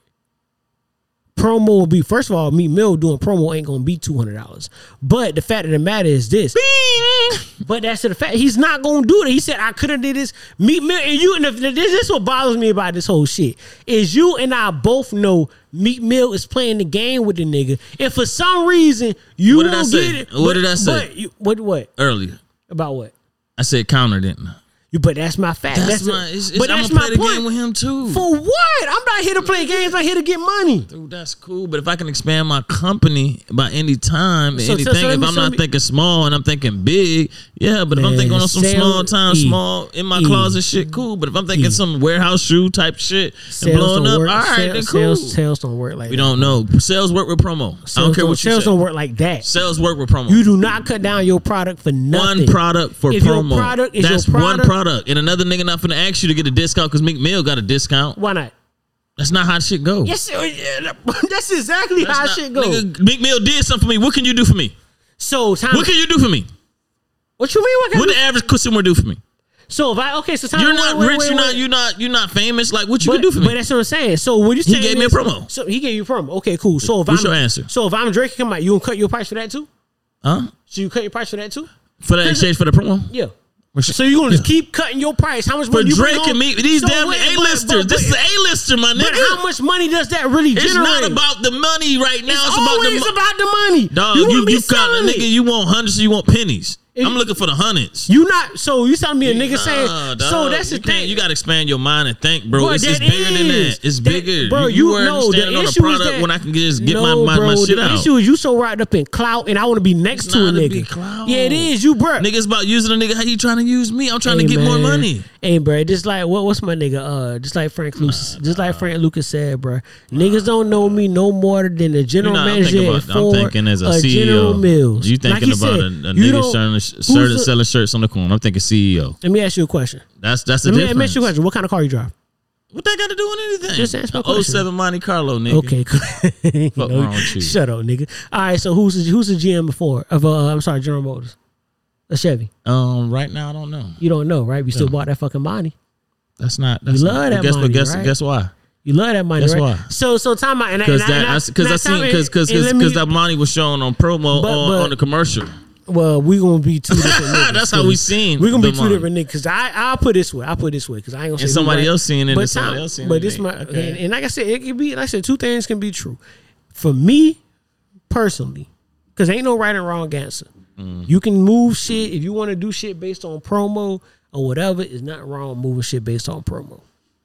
Promo will be first of all, Meek Mill doing promo ain't gonna be two hundred dollars. But the fact of the matter is this. But that's the fact. He's not gonna do it. He said I couldn't do this. Meek Mill and you and if, this, this is what bothers me about this whole shit is you and I both know Meek Mill is playing the game with the nigga. And for some reason you What did I say? get it. What did I say? But what what earlier. about what? I said counter, didn't I? You, but that's my fact. That's, That's, my. It's, it's, but I'm that's gonna my play the point. game with him too. For what? I'm not here to play games. I'm here to get money. Dude, that's cool. But if I can expand my company by any time, So- so- anything, so let if me- I'm not me- thinking small and I'm thinking big, yeah. But if I'm thinking on some small time, E. small in my E. closet shit, cool. But if I'm thinking E. some warehouse shoe type shit and blowing up, work. all right, sales, then cool. sales, sales don't work like that. we that. don't know. Sales work with promo. I don't care what you Sales say. don't work like that. Sales work with promo. You do not cut down your product for nothing. one product for If your promo. product is your That's one product- product. And another nigga not finna ask you to get a discount because Meek Mill got a discount. Why not? That's not how shit go. Yes, sir, [LAUGHS] that's exactly That's how not- shit goes. Nigga, Meek did something for me. What can you do for me? So, time, What can you do for me? what you mean? What, can What the average consumer do for me? So if I okay, so time, You're not wait, rich. wait, you're not. You're not. You're not famous. Like what you but, can do for me? but that's what I'm saying. So what you He gave me a promo. So he gave you a promo. Okay, cool. So if What's I'm your answer? so if I'm Drake, come out, you gonna cut your price for that too? Huh? So you cut your price for that too? For that exchange for the promo? Yeah. So you're gonna keep cutting your price? How much money you bring Drake and me? These So damn A-listers. This is A-lister, my nigga. But how much money does that really It's generate? It's not about the money right now. It's, It's, about the always about the money. Dog, you, you, you got selling nigga. You want hundreds, or you want pennies. If- I'm looking for the hundreds. You not so you telling me a nigga saying Nah, so that's the you thing. You got to expand your mind and think, bro. Bro, it's, bigger than that. It's That- bigger. bro, you, you know, weren't the on issue is product that- when I can just get no, my, my, bro, my shit the out. issue is you so wrapped up in clout, and I want to be next It's to a to nigga. Yeah, it is. You, bro. Niggas about using a nigga. How you trying to use me? I'm trying Hey, to get more money. Hey, bro, just like what? What's my nigga? Uh, just like Frank Lucas, just like Frank Lucas said, bro. Niggas don't know me no more than the general You're not- I'm manager thinking at about- I'm thinking as a CEO. General Mills. You thinking about a, nigga don't- selling, the- selling shirts on the corner. I'm thinking CEO. Let me ask you a question. That's that's the Let me, let me ask you a question. What kind of car you drive? What that got to do with anything? Just ask my A question. 07 Monte Carlo, nigga. Okay, cool. [LAUGHS] [LAUGHS] You wrong with you? Shut up, nigga. All right, so who's the, who's the GM before of uh, I'm sorry, General Motors, a Chevy. Um, right now I don't know. You don't know, right? We still No. bought that fucking money. That's not. That's love not, that guess money, what? Guess right? guess why? You love that money, That's right? why. So so time out and Because that because now I seen because because and let me- because that money was shown on promo But- on, but- on the commercial. Well, we gonna be two different [LAUGHS] niggas. That's how we seen We're gonna be two different niggas. Cause I I'll put it this way. I'll put it this way because I ain't gonna say And who somebody right. else seeing it But somebody time- else seeing But this my Okay. and, and like I said, it can be like I said, two things can be true. For me personally, because ain't no right and wrong answer. Mm. You can move shit if you want to do shit based on promo or whatever. It's not wrong moving shit based on promo,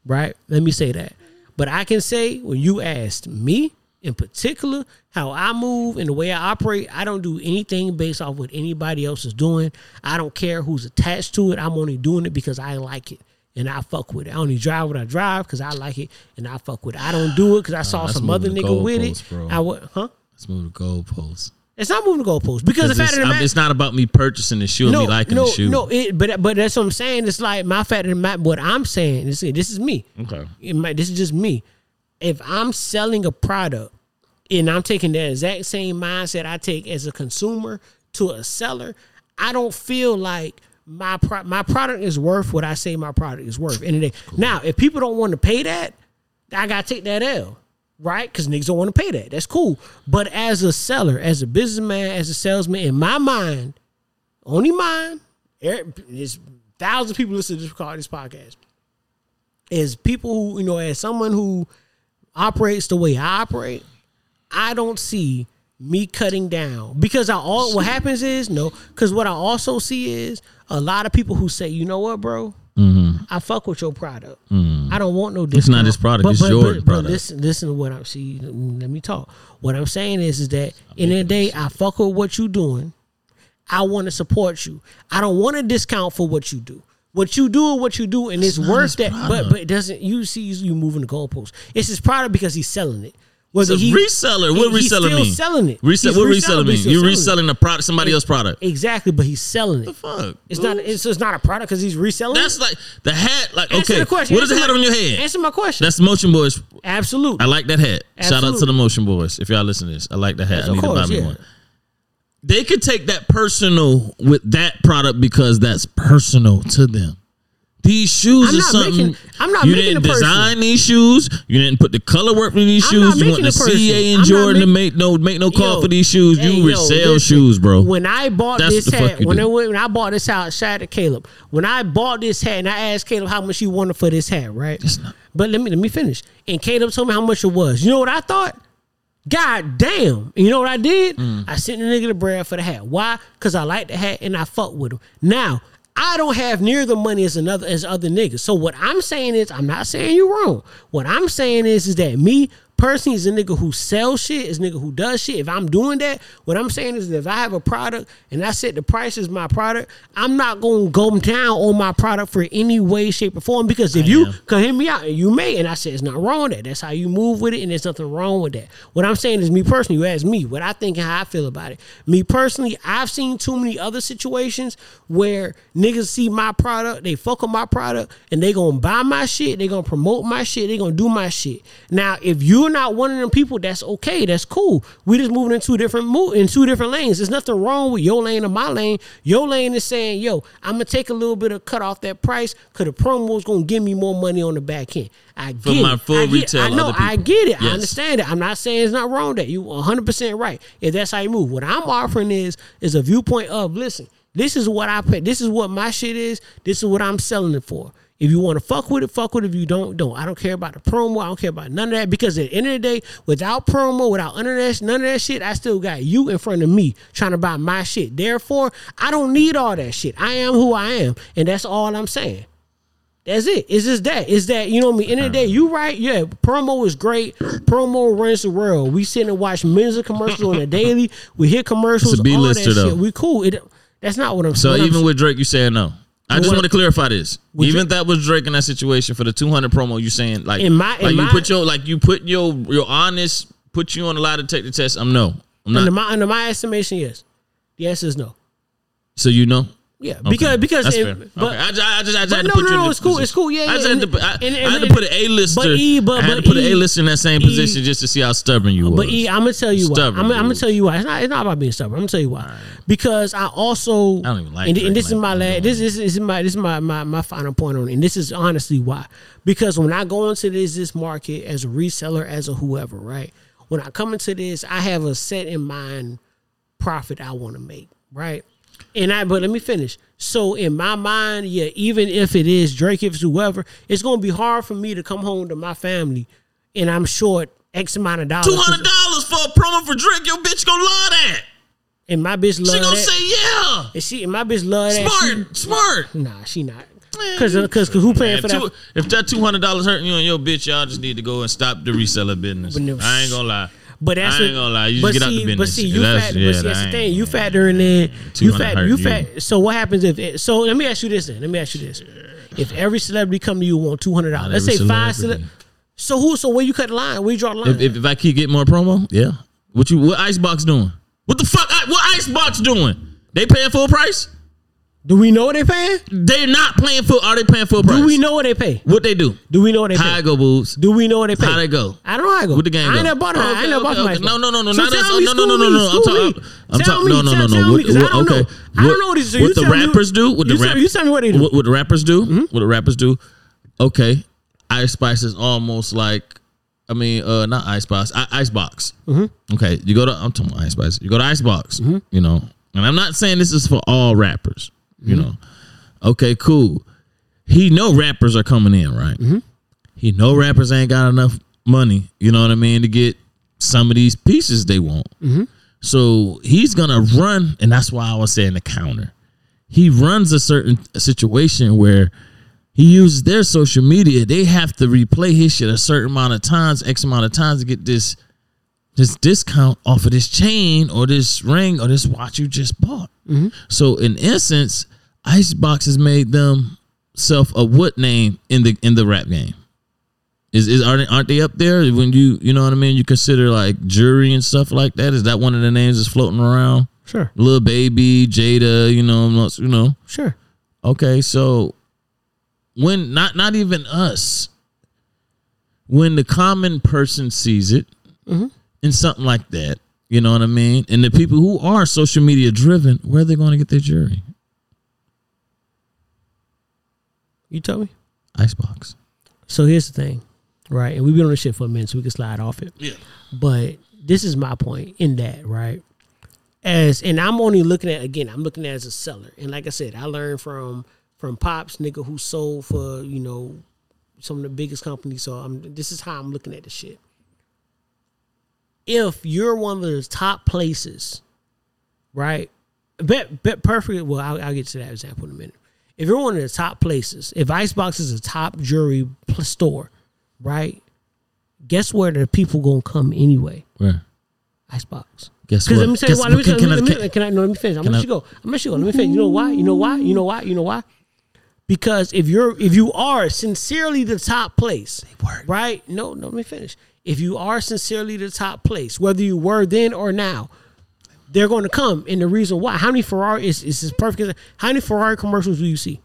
right? Let me say that. But I can say when you asked me in particular how I move and the way I operate, I don't do anything based off what anybody else is doing. I don't care who's attached to it. I'm only doing it because I like it. And I fuck with it. I only drive what I drive because I like it and I fuck with it. I don't do it because I saw that's some other nigga with it. bro. I would, huh? Let's move the goalposts. It's not moving the goalposts because the Because fact it's, of the matter, it's not about me purchasing the shoe and me liking no, the shoe. no. It, but but that's what I'm saying. It's like my fact of the matter. What I'm saying is this is me. Okay. It might, this is just me. If I'm selling a product and I'm taking the exact same mindset I take as a consumer to a seller, I don't feel like my pro- my product is worth what I say my product is worth. And now, if people don't want to pay that, I gotta take that L, right? Because niggas don't want to pay that. That's cool. But as a seller, as a businessman, as a salesman, in my mind, only mine, er- there's thousands of people listen to this, this podcast. Is people who you know, as someone who operates the way I operate, I don't see me cutting down because I all what happens is no because what I also see is a lot of people who say you know what bro I fuck with your product I don't want no discount. Mm-hmm. It's not his product, it's your product. listen listen to what I'm see let me talk what I'm saying is is that in the day I fuck with what you doing I want to support you I don't want a discount for what you do. What you do what you do, and it's, not worth that. But but it doesn't. You see, you moving the goalpost. It's his product because he's selling it. Was It's a he reseller. What he- reseller mean? selling it. Resell. What reselling, reseller mean? You selling it. reselling a product, somebody else's product. Exactly, but he's selling it. The fuck? It's not. It's, it's not a product because he's reselling. That's it. like the hat. Like Answer okay, the question. what is the hat my- on your head? Answer my question. That's the Motion Boys. Absolutely. I like that hat. Shout out to the Motion Boys. If y'all listen to this, I like the hat. Yes, I need to course, buy me yeah. one. They could take that personal with that product because that's personal to them. These shoes I'm are something making- I'm not you making didn't design these shoes. You didn't put the color work in these I'm shoes. You want the. CA and Jordan to making- make no make no call Yo, for these shoes. hey, You resell listen, shoes, bro. When I bought That's this hat, when I, when I bought this hat, shout out to Caleb. When I bought this hat and I asked Caleb how much he wanted for this hat, right? But let me let me finish. And Caleb told me how much it was. You know what I thought? God damn. You know what I did? Mm. I sent the nigga the bread for the hat. Why? Because I like the hat and I fuck with him. Now, I don't have near the money as another as other niggas. So what I'm saying is, I'm not saying you wrong. What I'm saying is, is that me personally is a nigga who sells shit, is a nigga who does shit. If I'm doing that, what I'm saying is that if I have a product and I set the price as my product, I'm not gonna go down on my product for any way, shape, or form. Because if you am. can hear me out and you may, and I said it's not wrong with that. That's how you move with it, and there's nothing wrong with that. What I'm saying is me personally, you ask me what I think and how I feel about it. Me personally, I've seen too many other situations where niggas see my product, they fuck with my product, and they gonna buy my shit, they gonna promote my shit, they gonna do my shit. Now, if you're not one of them people, that's okay, that's cool. We just moving in two different mo- in two different lanes. There's nothing wrong with your lane or my lane. Your lane is saying, yo, I'm gonna take a little bit of cut off that price because the promo is gonna give me more money on the back end. I get my it. full I retail, I know. I get it. I understand it. I'm not saying it's not wrong that you 100 percent right. If that's how you move, what I'm offering is is a viewpoint of listen. This is what I pay. This is what my shit is. This is what I'm selling it for. If you want to fuck with it, fuck with it. If you don't, don't. I don't care about the promo. I don't care about none of that because at the end of the day, without promo, without none of that, none of that shit, I still got you in front of me trying to buy my shit. Therefore, I don't need all that shit. I am who I am, and that's all I'm saying. That's it. It's just that. It's that, you know what I mean? End of the day, you right. Yeah, promo is great. Promo runs the world. We sit and watch millions of commercials on a daily. We hear commercials, It's a all that B-lister, shit. We cool. It, that's not what I'm So saying. even with Drake, you saying no. I just What- want to clarify this. Even if that was Drake in that situation for the 200 promo, you saying like, In my- in like you my- put your like you put your your honest put you on a lie detector test. I'm no. I'm under not. my under my estimation, yes. The answer is no. So you know. Yeah, Okay. because because That's it- fair. but okay. I just, I just, I just had to no, put no, you in no, the it's cool, position. it's cool, yeah, I just yeah, had to, I, and- I had to put an A but lister. E, but- I had to but put an E- A lister in that same E- position just to see how stubborn you was. But E, I'm gonna tell you why. I'm, I'm gonna tell you why. It's not. It's not about being stubborn. I'm gonna tell you why. Because I also. I don't even like And, and this is like my that. last. This, this is my. This is my, my my final point on it. And this is honestly why. Because when I go into this this market as a reseller, as a whoever, right? When I come into this, I have a set in mind profit I want to make, right? And I, but let me finish. So in my mind, yeah, even if it is Drake, if it's whoever, it's gonna be hard for me to come home to my family, and I'm short X amount of dollars. Two hundred dollars for a promo for Drake. Your bitch gonna love that. And my bitch love She gonna that. say yeah. and she and my bitch love that. Smart, smart. Nah, she not. Cause, cause, cause who paying Man, for two- that? if that two hundred dollars hurting you and your bitch, y'all just need to go and stop the reseller business. I ain't gonna lie. But that's I ain't gonna lie. You just get out see, the business. But see, you That's- factor. yeah, but see, that that's the thing. You factor in. You 200 factor. hurt You factor. So what happens if? It, so let me ask you this. Then let me ask you this. If every celebrity come to you want two hundred dollars, let's say five. celebrity. Cele- so who? So where you cut the line? Where you draw the line? If, if, if I keep getting more promo, yeah. What you what Icebox doing? What the fuck? What Icebox doing? They paying full price? Do we know what they paying? They're not paying full. Are they paying full price? Do we know what they pay? what they do? Do we know what they How pay? I go, boobs? Do we know what they pay? How they go? I don't know how I go. What the game I ain't never bought it. I ain't never bought okay. No, no, no, no, So not me, no, no, no, no, no, no. I'm school talking- me. I'm Tell talking- me, no, no, no, no. tell me, What- 'cause I what- don't know. okay. I don't What- know this. So you what the tell me- rappers do? What the you tell- rap- You tell me what they do. What, what the rappers do? Mm-hmm. What the rappers do? Okay, Ice Spice is almost like, I mean, uh, not Icebox, I, Icebox. Mm-hmm. Okay, you go to I'm talking about Ice Spice. You go to Icebox. You know, and I'm not saying this is for all rappers. Mm-hmm. You know, okay, cool. He know rappers are coming in, right? Mm-hmm. He know rappers ain't got enough money. You know what I mean to get some of these pieces they want. Mm-hmm. So he's gonna run, and that's why I was saying the counter. He runs a certain situation where he uses their social media. They have to replay his shit a certain amount of times, X amount of times to get this this discount off of this chain or this ring or this watch you just bought. So in essence, Icebox has made them self a what name in the in the rap game. Is, is aren't, aren't they up there when you you know what I mean? You consider like jury and stuff like that. Is that one of the names that's floating around? Sure. Lil Baby, Jada, you know, you know. Sure. Okay, so when not not even us, when the common person sees it Mm-hmm. in something like that, you know what I mean, and the people who are social media driven, where are they going to get their jury? You tell me. Icebox. So here's the thing, right? And we've been on this shit for a minute, so we can slide off it. Yeah. But this is my point in that, right? As and I'm only looking at again, I'm looking at as a seller. And like I said, I learned from from Pops, nigga who sold for, you know, some of the biggest companies. So I'm this is how I'm looking at the shit. If you're one of the top places, right? Bet bet perfect. Well, I'll, I'll get to that example in a minute. If you're one of the top places, if Icebox is a top jewelry store, right? Guess where the people gonna come anyway? Where? Icebox. Guess Because what? let me say Guess why. Let me? Can- let, can me, let me, can I, no, let me finish. I'm gonna let you go. I'm gonna let you go. Let me finish. You know why? You know why? You know why? You know why? Because if you're if you are sincerely the top place, right? No, no, let me finish. If you are sincerely the top place, whether you were then or now, they're going to come. And the reason why, how many Ferrari is is this perfect? How many Ferrari commercials do you see?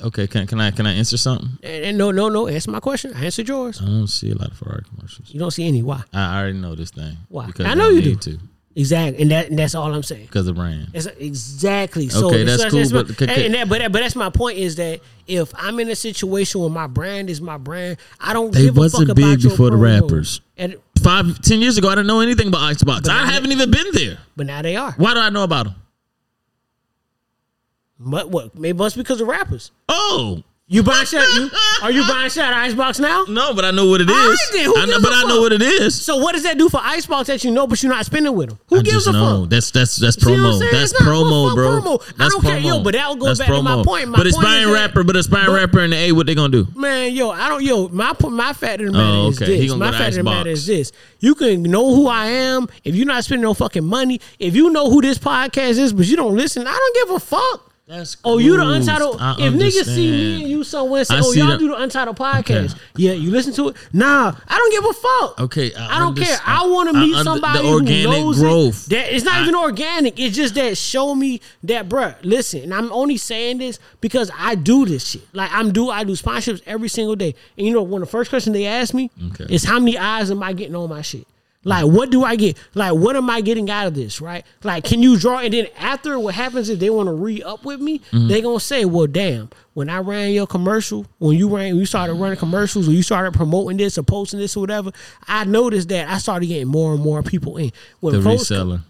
Okay, can can I can I answer something? And, and no, no, no. Answer my question. I answered yours. I don't see a lot of Ferrari commercials. You don't see any. Why? I already know this thing. Why? Because I know you do. to Exactly, and that and that's all I'm saying. because of brand. It's exactly so. Okay, that's cool, my- but- and, and that, but that, but that's my point is that if I'm in a situation where my brand is my brand, I don't They give a wasn't fuck big about before the rappers. And Five, ten years ago, I didn't know anything about Icebox. But I haven't even been there. but now they are. Why do I know about them? But what? Maybe must because of rappers. Oh, You buying shit? You are you buying shit Icebox now? no, but I know what it is. Then, who I know, but I know what it is. So what does that do for Icebox that you know, but you're not spending with them? Who I gives just a know. fuck? That's that's that's See what I'm promo. That's promo, bro. promo. I That's don't care, yo, promo. but that goes That's back to my promo. point. My but it's point is that- rapper, but it's but- rapper in the A. What they gonna do? Man, yo, I don't, yo, my my fact of the matter Oh, is okay. He this. My go fact of the matter is this. You can know who I am if you're not spending no fucking money. If you know who this podcast is, but you don't listen, I don't give a fuck. That's Oh, you the untitled. I if niggas see me and you somewhere say, I "Oh, y'all that- do the untitled podcast," Okay. yeah, you listen to it. Nah, I don't give a fuck. Okay, I, don't care. I want to meet under- somebody the organic who knows growth. It. That it's not I- even organic. It's just that show me that, bruh. Listen, and I'm only saying this because I do this shit. Like I'm do I do sponsorships every single day. And you know, when the first question they ask me Okay. is how many eyes am I getting on my shit? Like, what do I get? Like, what am I getting out of this? Right? Like, can you draw? And then after, what happens is they want to re up with me. Mm-hmm. They gonna say, "Well, damn, when I ran your commercial, when you ran, when you started running commercials, or you started promoting this or posting this or whatever, I noticed that I started getting more and more people in. When The folks come- reseller.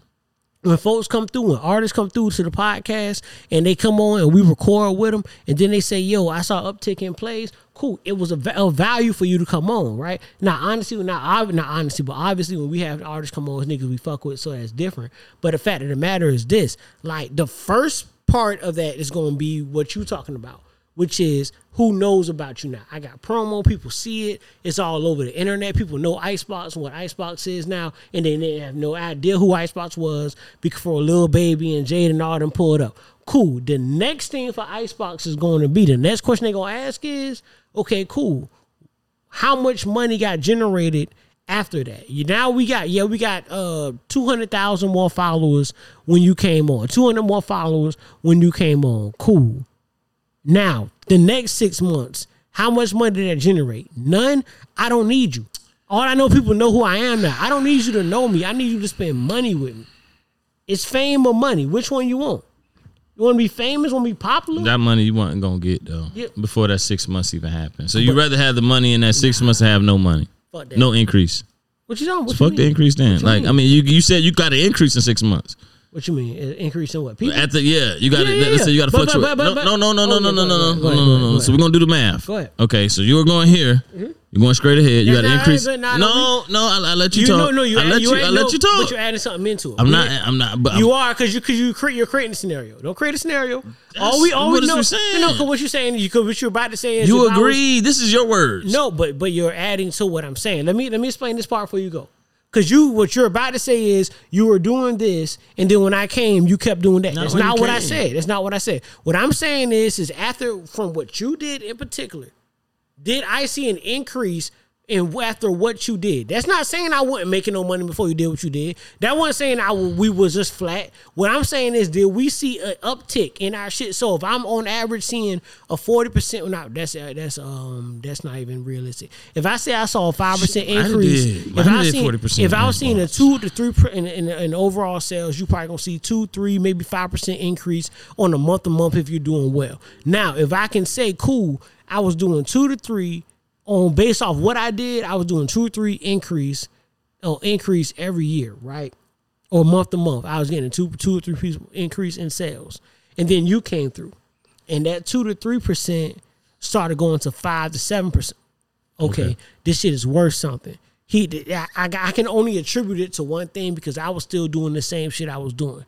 When folks come through, when artists come through to the podcast and they come on and we record with them, and then they say, "Yo, I saw uptick in plays." Cool, it was a, a value for you to come on, right? Now, honestly, not not honestly, but obviously, when we have artists come on, it's niggas we fuck with, so that's different. But the fact of the matter is this: like the first part of that is going to be what you talking about which is who knows about you now. I got promo, people see it, it's all over the internet. People know Icebox and what Icebox is now, and then they have no idea who Icebox was before Lil Baby and Jade and all them pulled up. Cool. The next thing for Icebox is going to be the next question they're gonna ask is, okay, cool. How much money got generated after that? You now we got yeah we got uh two hundred thousand more followers when you came on, two hundred more followers when you came on. Cool. Now, the next six months, how much money did that generate? None. I don't need you. All I know, people know who I am now. I don't need you to know me. I need you to spend money with me. It's fame or money. Which one you want? You want to be famous? Want to be popular? That money you wasn't gonna get though Yeah. before that six months even happened. So you rather have the money in that six months and have no money, Fuck that. no increase. What you talking? What Fuck you the mean? increase then. Like mean? I mean, you you said you got an increase in six months. What you mean? Increase in what? People? At the yeah, you got to Yeah, yeah, let's you got to yeah. But- but- but- no, no, no, no, oh, no, no, no, no, no, no, no, no. So we're gonna do the math. Go ahead. Okay, so you were going here. Mm-hmm. You're going straight ahead. You got nah, increase. No, no, I, I let you, You talk. know, no, you I let you. add- I let no, you talk. But you're adding something into it. I'm not. I'm not. But You I'm, are because you because you create you're creating a scenario. Don't create a scenario. all we all what we know. No, because what you're saying, you what you're about to say is You if I was- agree. This is your words. no, but but you're adding to what I'm saying. Let me let me explain this part before you go. Cause you what you're about to say is you were doing this, and then when I came, you kept doing that. Not That's not what I said. That's not what I said. What I'm saying is is after from what you did in particular, Did I see an increase in after what you did? That's not saying I wasn't making no money before you did what you did. That wasn't saying I we was just flat. What I'm saying is, did we see an uptick in our shit? So if I'm on average seeing a forty percent, not that's uh, that's um that's not even realistic. If I say I saw a five percent increase, did. if I did seen 40% if I was seeing a two to three in, in, in overall sales, you probably gonna see two, three, maybe five percent increase on a month to month if you're doing well. Now, if I can say, cool, I was doing two to three on based off what I did, I was doing two or three increase, or increase every year, right? Or month to month, I was getting two, two or three piece increase in sales, and then you came through, and that two to three percent started going to five to seven percent. Okay, Okay. this shit is worth something. He, I, I, I can only attribute it to one thing because I was still doing the same shit I was doing.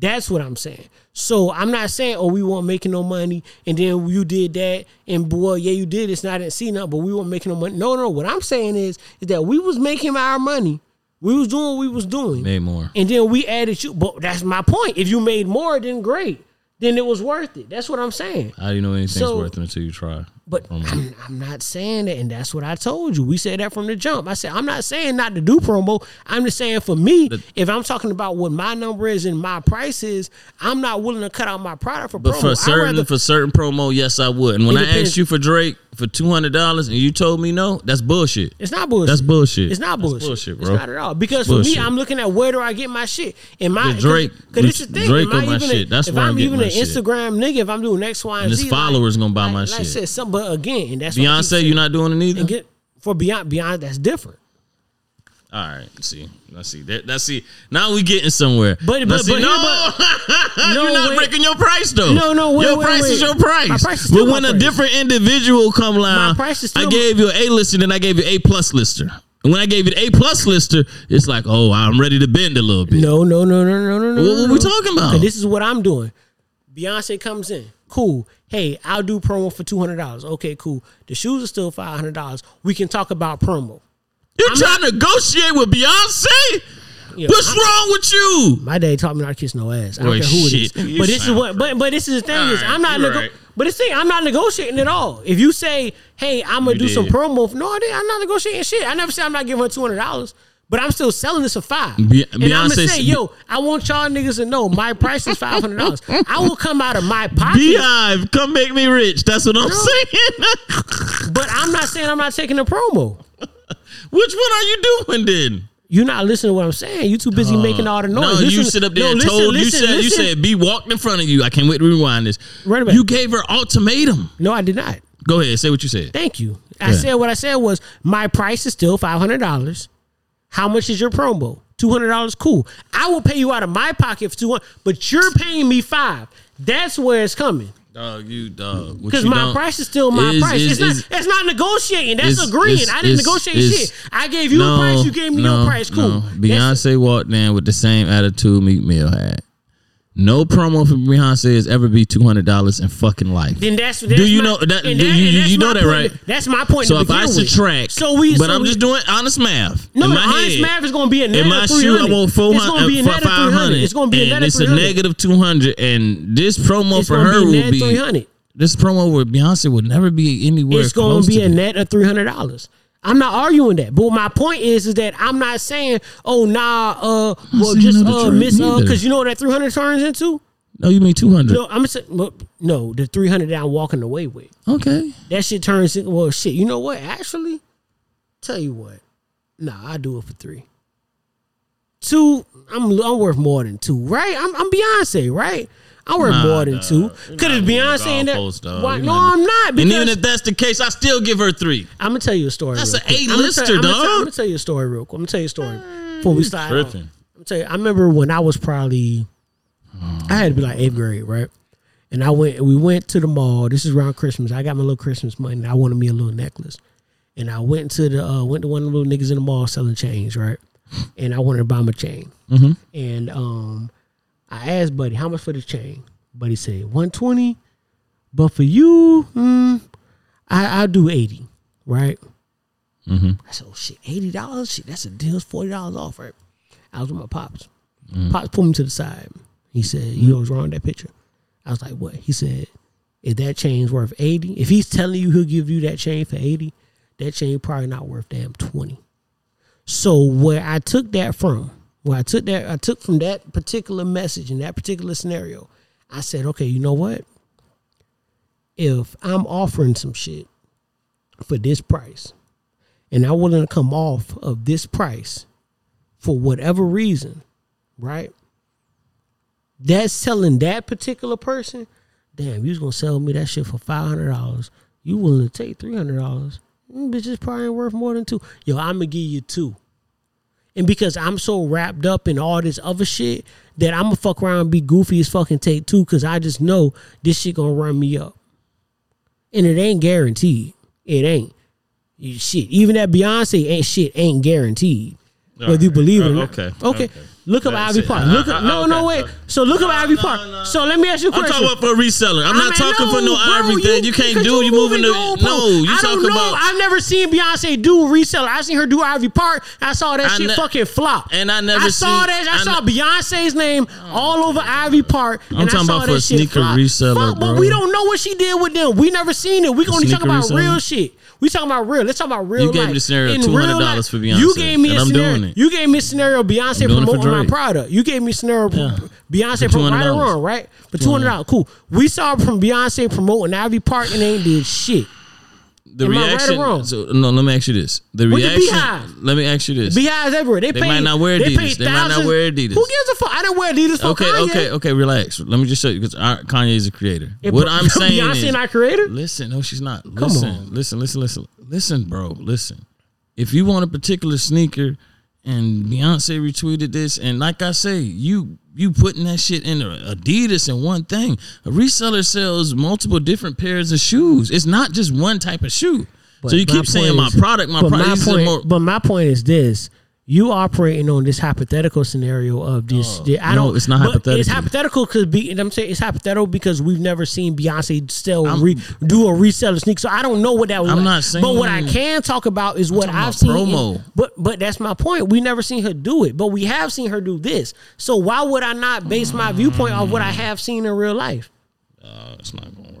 That's what I'm saying. So I'm not saying, oh, we weren't making no money, and then you did that, and boy, yeah, you did this, and I didn't see nothing, but we weren't making no money. No, no. What I'm saying is, is that we was making our money, we was doing what we was doing, Made more. and then we added you. But that's my point. If you made more, then great, then it was worth it. That's what I'm saying. How do you know anything's So- worth it until you try? But I'm, I'm not saying that, and that's what I told you. We said that from the jump. I said I'm not saying not to do promo. I'm just saying for me, if I'm talking about what my number is and my price is, I'm not willing to cut out my product for But promo. for certain rather- for certain promo, yes, I would. And when I depends. asked you for Drake for two hundred dollars and you told me no, that's bullshit. It's not bullshit. That's bullshit. It's not That's bullshit. bullshit, It's not at all. Because for me, I'm looking at where do I get my shit. And my The Drake- Because it's the thing. Drake on my shit. A, That's if where I'm I'm even an shit. Instagram nigga, if I'm doing X, Y, and, And his Z, followers gonna buy like, my like shit. I said, some, but again, that's what I keep Beyonce, you're not doing it either. Get for beyond beyond that's different. All right, see, let's see. That, that's see. Now we getting somewhere. But- but- see, but- no, [LAUGHS] No, you're not wait. breaking your price though. No, no, wait, your wait, price wait. is your price. My price is but my when a price. different individual come line, price is I gave you an A lister, then I gave you A plus lister. And when I gave you the A plus lister, it's like, oh, I'm ready to bend a little bit. No, no, no, no, no, no, no. What- what no, we talking about? This is what I'm doing. Beyonce comes in. Cool. Hey, I'll do promo for two hundred dollars. Okay, cool. The shoes are still five hundred dollars. We can talk about promo. You're trying to negotiate with Beyonce? Yeah, What's I'm- wrong with you? My dad taught me not to kiss no ass. I don't Well, care who it is. You But this is what. But but this is the thing is right, I'm not. Nego- right. But this thing I'm not negotiating at all. If you say, hey, I'm gonna You do some did. promo, no, I did. I'm not negotiating shit. I never said I'm not giving her two hundred dollars. But I'm still selling this for five. Be- and I'm gonna say, yo, I want y'all niggas to know my price is five hundred dollars. I will come out of my pocket. Beehive, come make me rich. That's what I'm No. saying. [LAUGHS] But I'm not saying I'm not taking a promo. Which one are you doing then? You're not listening to what I'm saying. You too busy uh, making all the noise. No, Listen- you sit up there no, and listen, told you listen, said you said B walked in front of you. I can't wait to rewind this. Right about You gave her ultimatum. No, I did not. Go ahead, say what you said. Thank you. I Yeah. said what I said was my price is still five hundred dollars. How much is your promo? Two hundred dollars. Cool. I will pay you out of my pocket for two hundred, but you're paying me five. That's where it's coming. Dog, you dog. Because my price is still my is- price. is- it's not. it's not negotiating. That's is- agreeing. is- I didn't negotiate shit. I gave you a price. You gave me no, your price. Cool. no. That's- Beyonce walked in with the same attitude Meek Mill had. No promo from Beyonce has ever be two hundred dollars in fucking life. Then that's, Do you my- know that? do you you, you know that, point- right? That's my point. So if I subtract, so we, but so I'm we- just doing honest math. No, in my honest head. math is going to be a net In my shoe, 300. I want four It's going to be a uh, hundred, net of 300. It's going to be a of it's a negative two hundred. And this promo It's for her be will be 300. This promo with Beyonce would never be anywhere. It's going to be a net of three hundred dollars. I'm not arguing that, but my point is, is that I'm not saying, oh nah, uh, well just uh, miss, uh, because you know what that three hundred turns into. No, you mean two hundred? No, I'm saying, well, no, the three hundred that I'm walking away with. Okay. That shit turns into well, shit. You know what? Actually, tell you what, nah, I do it for three. Two, I'm I'm worth more than two, right? I'm, I'm Beyonce, right? I'm worth Nah, more than dog. two. You're Cause not it's moving Beyonce in dog. Why- No, I'm not. And even if that's the case, I still give her three. I'm gonna tell you a story. That's an quick. A I'ma tell- lister, tell- dog. I'm gonna tell you a story real quick. I'm gonna tell you a story before we start. I'm tell you, I remember when I was probably, I had to be like eighth grade, right? And I went, we went to the mall. This is around Christmas. I got my little Christmas money. I wanted me a little necklace, and I went to the uh, went to one of the little niggas in the mall selling chains, right? And I wanted to buy my chain, Mhm. and um, I asked Buddy how much for the chain. Buddy said one twenty, but for you, mm, I I'll do eighty, right? Mm-hmm. I said, oh shit, eighty dollars? Shit, that's a deal. It's forty dollars off, right? I was with my pops. Mm. Pops pulled me to the side. He said, "You know what's wrong with that picture?" I was like, "What?" He said, if that chain's worth 80, if he's telling you he'll give you that chain for 80, that chain probably not worth damn 20. So where I took that from, where I took that, I took from that particular message in that particular scenario, I said, okay, you know what? If I'm offering some shit for this price, and I'm willing to come off of this price for whatever reason, right? That's telling that particular person, damn, you was gonna sell me that shit for five hundred dollars. You willing to take three hundred dollars? Mm, Bitches probably ain't worth more than two. Yo, I'm gonna give you two. And because I'm so wrapped up in all this other shit that I'm gonna fuck around and be goofy as fucking take two because I just know this shit gonna run me up. And it ain't guaranteed. It ain't. You shit. Even that Beyonce ain't shit ain't guaranteed. Whether you believe it or Uh, not. okay, Okay. okay. Look up Ivy. Park. Look up, [LAUGHS] no, no, wait. So look up Ivy Park. So let me ask you a I'm question. talking about for a reseller. I'm I not talking for no bro, ivory thing. You can't do. You moving the no. You I don't know. about. I've never seen Beyonce do a reseller. I've seen her do Ivy Park. I saw that I shit ne- fucking flop. and I never I saw seen- that. I, I saw ne- Beyonce's name all over Ivy Park. I'm and I talking saw about that for a shit sneaker flop. reseller, Fuck, But we don't know what she did with them. We never seen it. We only talk about reseller? real shit. We talking about real. Let's talk about real. You gave life. me the scenario $200 real life, for You Beyonce, gave me and a I'm scenario. doing it. You gave me a scenario. Beyonce doing it for promoting my product. You gave me scenario. Beyonce For promoting right or wrong, right? For two hundred dollars, cool. We saw from Beyonce promoting Ivy Park and they ain't did shit. the Am right reaction. wrong? So no, let me ask you this. The With the reaction. Beehive. let me ask you this. Beehives everywhere. They, They pay, might not wear They, Adidas. pay They might not wear Adidas. Who gives a fuck? I don't wear Adidas for Okay, Kanye. okay, okay. Relax. Let me just show you because Kanye is a creator. If what I'm [LAUGHS] saying Beyonce is, not creator. listen. No, she's not. Come listen, on. listen, listen, listen, listen, bro. Listen. If you want a particular sneaker, and Beyonce retweeted this, and like I say, you you putting that shit in Adidas and one thing. A reseller sells multiple different pairs of shoes. It's not just one type of shoe. But so you keep saying point my product, my product. My point, more- but my point is this: you operating on this hypothetical scenario of this. I no, don't. it's not but It's hypothetical. hypothetical because be. And I'm saying it's hypothetical because we've never seen Beyonce still re, do a reseller sneak. So I don't know what that was. I'm like. not saying- But what I can talk about is what I've seen. in- but but that's my point. We never seen her do it, but we have seen her do this. So why would I not base my viewpoint off what I have seen in real life? Uh, it's not work.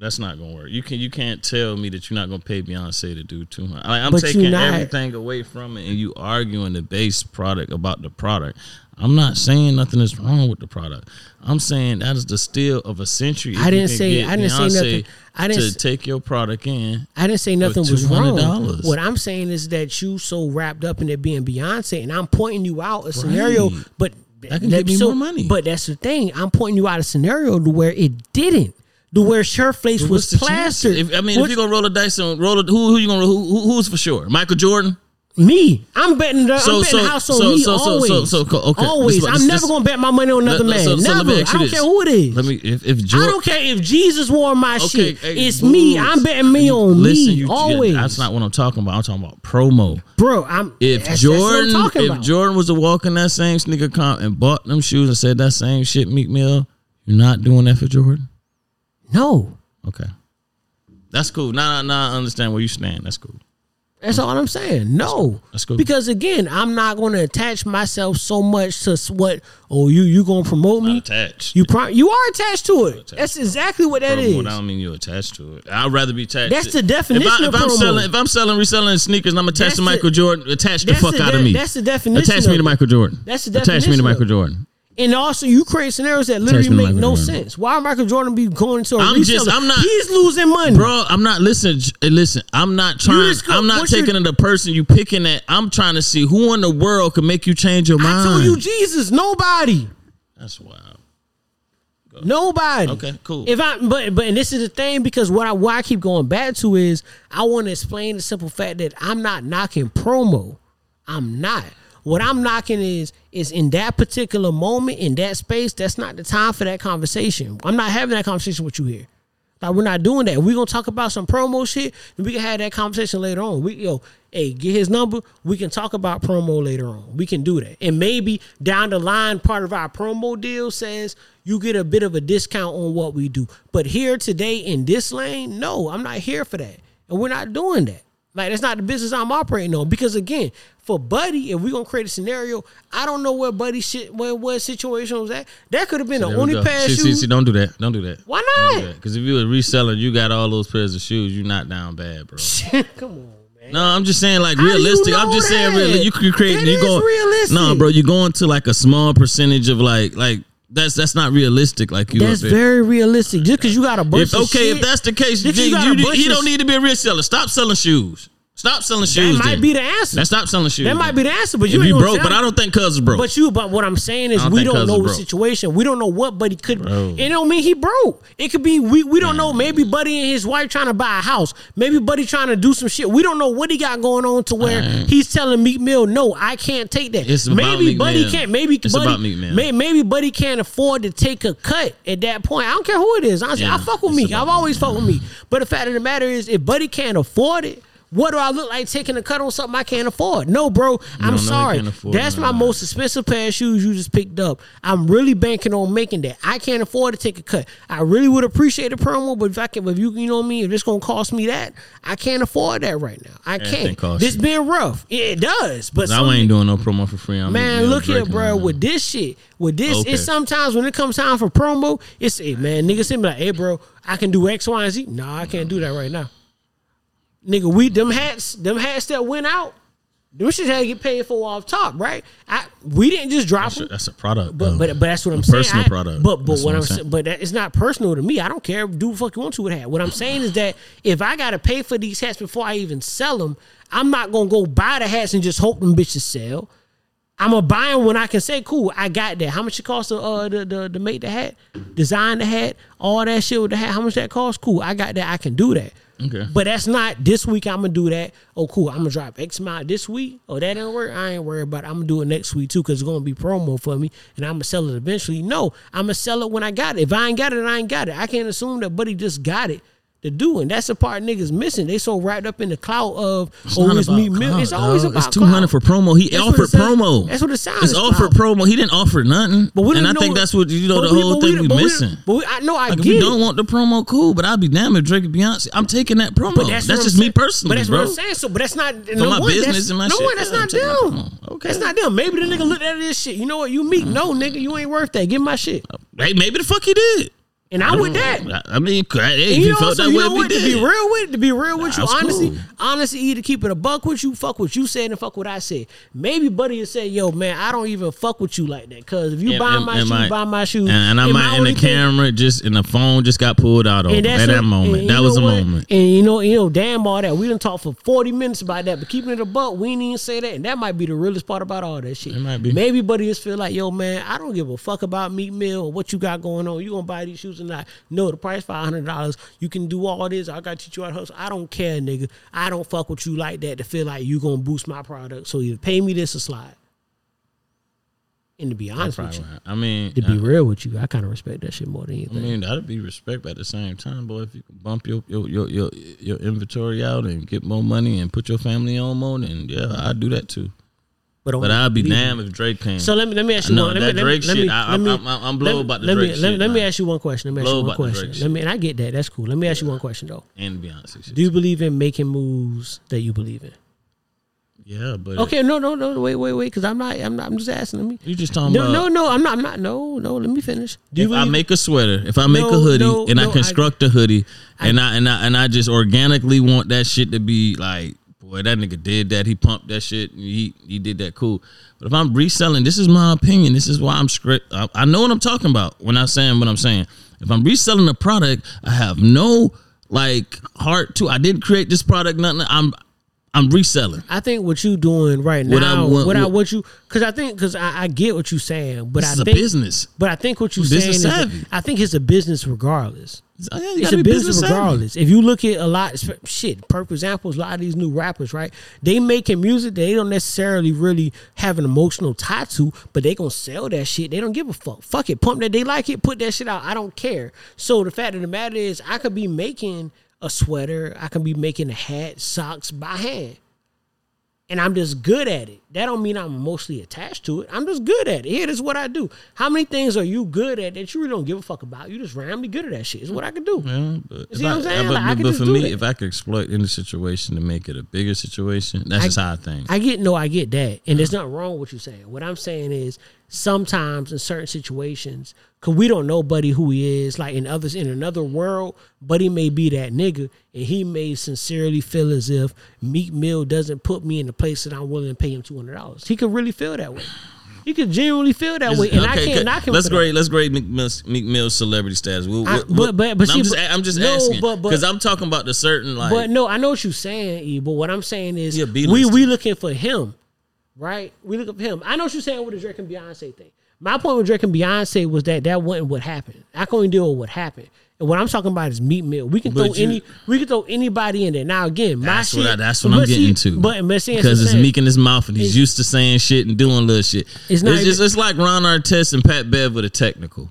That's not gonna work. You can you can't tell me that you're not gonna pay Beyonce to do too much. Like, I'm But taking everything away from it, and you arguing the base product about the product. I'm not saying nothing is wrong with the product. I'm saying that is the steal of a century. I didn't say- I didn't say nothing. I didn't to take your product in. I didn't say nothing was wrong. What I'm saying is that you so wrapped up in it being Beyonce, and I'm pointing you out a scenario, but That can get me more money. But that's the thing. I'm pointing you out a scenario to where it didn't. To where her face was plastered. If, I mean, if you're gonna roll a dice on roll, a, who who you gonna who, who who's for sure? Michael Jordan. me, I'm betting. The, So- I'm betting so- the house on so- me so- so- always. so- okay. Always. This- I'm this- never this- gonna bet my money on another Let- man. so- so let never. I don't this. care who it is. Let me if if I Jordan. don't care if Jesus wore my Okay, shit. hey, it's me. I'm betting me on Listen, me you, always, That's not what I'm talking about. I'm talking about promo. bro. I'm If that's- that's what Jordan, talking if. Jordan was to walk in that same sneaker comp and bought them shoes and said that same shit, Meek Mill, you're not doing that for Jordan. No. Okay, that's cool. Now, now I understand where you stand. That's cool. That's all I'm saying. No, That's cool. because again, I'm not going to attach myself so much to what. Oh, you you going to promote me? Attached. You pro- you are attached to it. That's exactly what that promo, is. I don't mean you're attached to it. I'd rather be attached. That's the definition If, I, of if I'm selling, if I'm selling, reselling sneakers, and I'm attached That's to the- Michael Jordan. Attach the fuck the out of me. that's the definition Attach me to. Michael Jordan. That's the definition. Attach me to Michael. Jordan. And also, you create scenarios that literally me make Michael no Jordan. sense. Why Michael Jordan be going to a I'm reseller? just- I'm not- He's losing money, Bro, I'm not listening. Eh, listen, I'm not trying. just go- I'm not what you- taking it the person you picking at. I'm trying to see who in the world can make you change your mind. I told you, Jesus. Nobody. That's wild. Nobody. Okay, cool. If I but but and this is the thing because what I why I keep going back to is I want to explain the simple fact that I'm not knocking promo. I'm not. What I'm knocking is is in that particular moment in that space. That's not the time for that conversation. I'm not having that conversation with you here. Like we're not doing that. We're gonna talk about some promo shit, and we can have that conversation later on. We yo, hey, get his number. We can talk about promo later on. We can do that. And maybe down the line, part of our promo deal says you get a bit of a discount on what we do. But here today in this lane, no, I'm not here for that. And we're not doing that. Like that's not the business I'm operating on. Because again, for Buddy, if we gonna create a scenario, I don't know where Buddy shit where what situation was at. That could have been the only pair of see, see, shoes. see, don't do that. Don't do that. Why not? Because if you a reseller, you got all those pairs of shoes. You not down bad, bro. [LAUGHS] Come on, man. No, I'm just saying like How do you realistic. I'm know just saying really. You can create. That you go. realistic. No, bro. You going to like a small percentage of like like that's that's not realistic. Like you. That's very realistic. Just because you got a bunch If, okay, shit, if that's the case, you, you you, he don't need to be a reseller. Stop selling shoes. Stop selling shoes. that might then. be the answer. Now stop selling shoes. That might be the answer, but If you ain't broke, but. I don't think Cuz is broke. But you, but what I'm saying is, don't we don't know the situation. We don't know what Buddy could. Bro. It don't mean he broke. It could be we. We don't know. Maybe Buddy and his wife trying to buy a house. Maybe Buddy trying to do some shit. We don't know what he got going on to where Man. he's telling Meek Mill, "No, I can't take that." It's maybe Buddy Mill. can't. Maybe It's Buddy, about Meek Mill. may- maybe Buddy can't afford to take a cut at that point. I don't care who it is. Honestly, Yeah, I fuck with Meek. I've always fucked with Meek. But the fact of the matter is, if Buddy can't afford it. What do I look like taking a cut on something I can't afford? No, bro. I'm sorry. That's my most expensive pair of shoes you just picked up. I'm really banking on making that. I can't afford to take a cut. I really would appreciate a promo, but if I can, if you, you know what I mean, if it's gonna cost me that, I can't afford that right now. I Everything can't. This you. been rough. Yeah, it does. But I ain't doing no promo for free. I'm Man, look here, bro. With this shit, with this, Okay. it's sometimes when it comes time for promo, it's hey man, niggas say me like, hey bro, I can do X, Y, and Z. Nah, I can't do that right now. Nigga, we them hats, them hats that went out, them shit had to get paid for off top, right? I we didn't just drop That's a, them. that's a product, But, but but that's what I'm A saying. personal I- product. But but That's what what I'm saying, saying. but that, it's not personal to me. I don't care. Do the fuck you want to with that. What I'm saying is that if I gotta pay for these hats before I even sell them, I'm not gonna go buy the hats and just hope them bitches sell. I'm gonna buy them when I can say, "Cool, I got that." How much it cost to uh to, to, to make the hat, design the hat, all that shit with the hat? How much that cost? Cool, I got that. I can do that. Okay. But that's not this week. I'm gonna do that. Oh, cool. I'm gonna drop X amount this week. Oh, that didn't work. I ain't worried about. it. I'm gonna do it next week too, cause it's gonna be promo for me, and I'm gonna sell it eventually. No, I'm gonna sell it when I got it. If I ain't got it, I ain't got it. I can't assume that Buddy just got it to do, and that's the part niggas missing. They so wrapped up in the clout of oh, it's me. Mill. It's always dog. about It's two hundred for promo. He That's offered promo. That's what it sounds. It's offered promo. He didn't offer nothing. But we and I know think that's what you know the we- whole thing we we- missing. But we, I know I Like if get it. don't want the promo, cool. But I'd be damned if Drake and Beyonce. I'm taking that promo. But that's that's, just me personally, But that's bro. what I'm saying. So, but that's not no my one, business and my no shit, one. That's not them. Okay. That's not them. Maybe the nigga looked at this shit. You know what? You meet mm. No, nigga, you ain't worth that. Give my shit. Hey, maybe the fuck he did. And I'm with that. I mean, hey, if And you know, felt so that you way, know if what? To be real with, it. to be real with you, honestly, cool. honestly, either keep it a buck with you, fuck what you said, and fuck what I said. Maybe Buddy would say, "Yo, man, I don't even fuck with you like that." Because if you And- buy and- my and shoes, my- buy my shoes, And, and I might, only the thing- camera just, and the phone just got pulled out of And him that's at what- that moment. That was a what? moment. And you know, you know, damn all that. We didn't talk for forty minutes about that, but keeping it a buck, we didn't even say that, and that might be the realest part about all that shit. It might be. Maybe buddy just feel like, yo, man, I don't give a fuck about Meek Mill or what you got going on. You gonna buy these shoes or not? No, the price five hundred dollars. You can do all this. I got to teach you how to hustle. I don't care, nigga. I don't fuck with you like that to feel like you gonna boost my product. So either pay me this or slide. And to be honest with you. I mean, to be I- real with you, I kind of respect that shit more than anything. I mean, that'd be respect but at the same time, boy. If you can bump your your, your your your inventory out and get more money and put your family on more, then yeah, I'd do that too. But But I'd be damned if Drake came. So let me let me ask you No, one. Let that me, Drake let me, shit, let I- me, I'm- I'm- I'm blown about the let Drake let, shit, let me ask you one question. Let me ask you one question. Let me, and I get that. That's cool. Let me ask you one question though. and Beyonce shit. Do you believe in making moves that you believe in? yeah, but Okay, no, no, no, wait, wait, wait, because I'm not, I'm not, I'm just asking. Let me. you just talking No, about no, no, I'm not, I'm not. No, no, let me finish. Do if I make a sweater, if I make No, a hoodie no, and I construct a hoodie and I and I and I just organically want that shit to be like, boy, that nigga did that. He pumped that shit. He he did that cool. But if I'm reselling, this is my opinion. This is why I'm script. I, I know what I'm talking about when I'm saying what I'm saying. If I'm reselling a product, I have no like heart to. I didn't create this product. Nothing. I'm I'm reselling. I think what you doing right What I now, want- what, I what- what you, because I think, because I, I get what you're saying, but I think business. But I think what you're Business saying is, savvy. I think it's a business regardless. Oh, yeah, you a business, business regardless. If you look at a lot, shit, perfect examples, a lot of these new rappers, right? They making music they don't necessarily really have an emotional tie to, but they gonna sell that shit. They don't give a fuck. Fuck it, pump that. They like it, put that shit out. I don't care. So the fact of the matter is, I could be making a sweater, I can be making a hat, socks by hand. and I'm just good at it. That don't mean I'm mostly attached to it. I'm just good at it. Here, this is what I do. How many things are you good at that you really don't give a fuck about? You just randomly good at that shit. Is what I can do. Yeah, but, see what I- I'm saying? but, Like, can but for me, that. if I could exploit any situation to make it a bigger situation, that's I- just how I think. I get no, I get that, and there's nothing wrong with what you're saying. What I'm saying is sometimes in certain situations, cause we don't know Buddy who he is. Like in others, in another world, Buddy may be that nigga, and he may sincerely feel as if Meek Mill doesn't put me in the place that I'm willing to pay him two hundred dollars. He could really feel that way. He could genuinely feel that way, and I can't okay. knock him. Let's that. grade. Let's grade Meek Mill's, celebrity status. We'll- I- we'll- but- but- but I'm just, but- I'm just no, asking because I'm talking about the certain like. But no, I know what you're saying, E. But what I'm saying is, He a we we looking for him, right? We looking for him. I know what you're saying with the Drake and Beyonce thing. My point with Drake and Beyonce was that that wasn't what happened. I can only deal with what happened. And what I'm talking about is Meek Mill. We can But throw you- any, we can throw anybody in there. Now again, my That's shit. what I, that's what I'm getting see- to. But, but because it's. Meek in his mouth and he's It's- used to saying shit and doing little shit. It's It's, not just it's like Ron Artest and Pat Bev with a technical.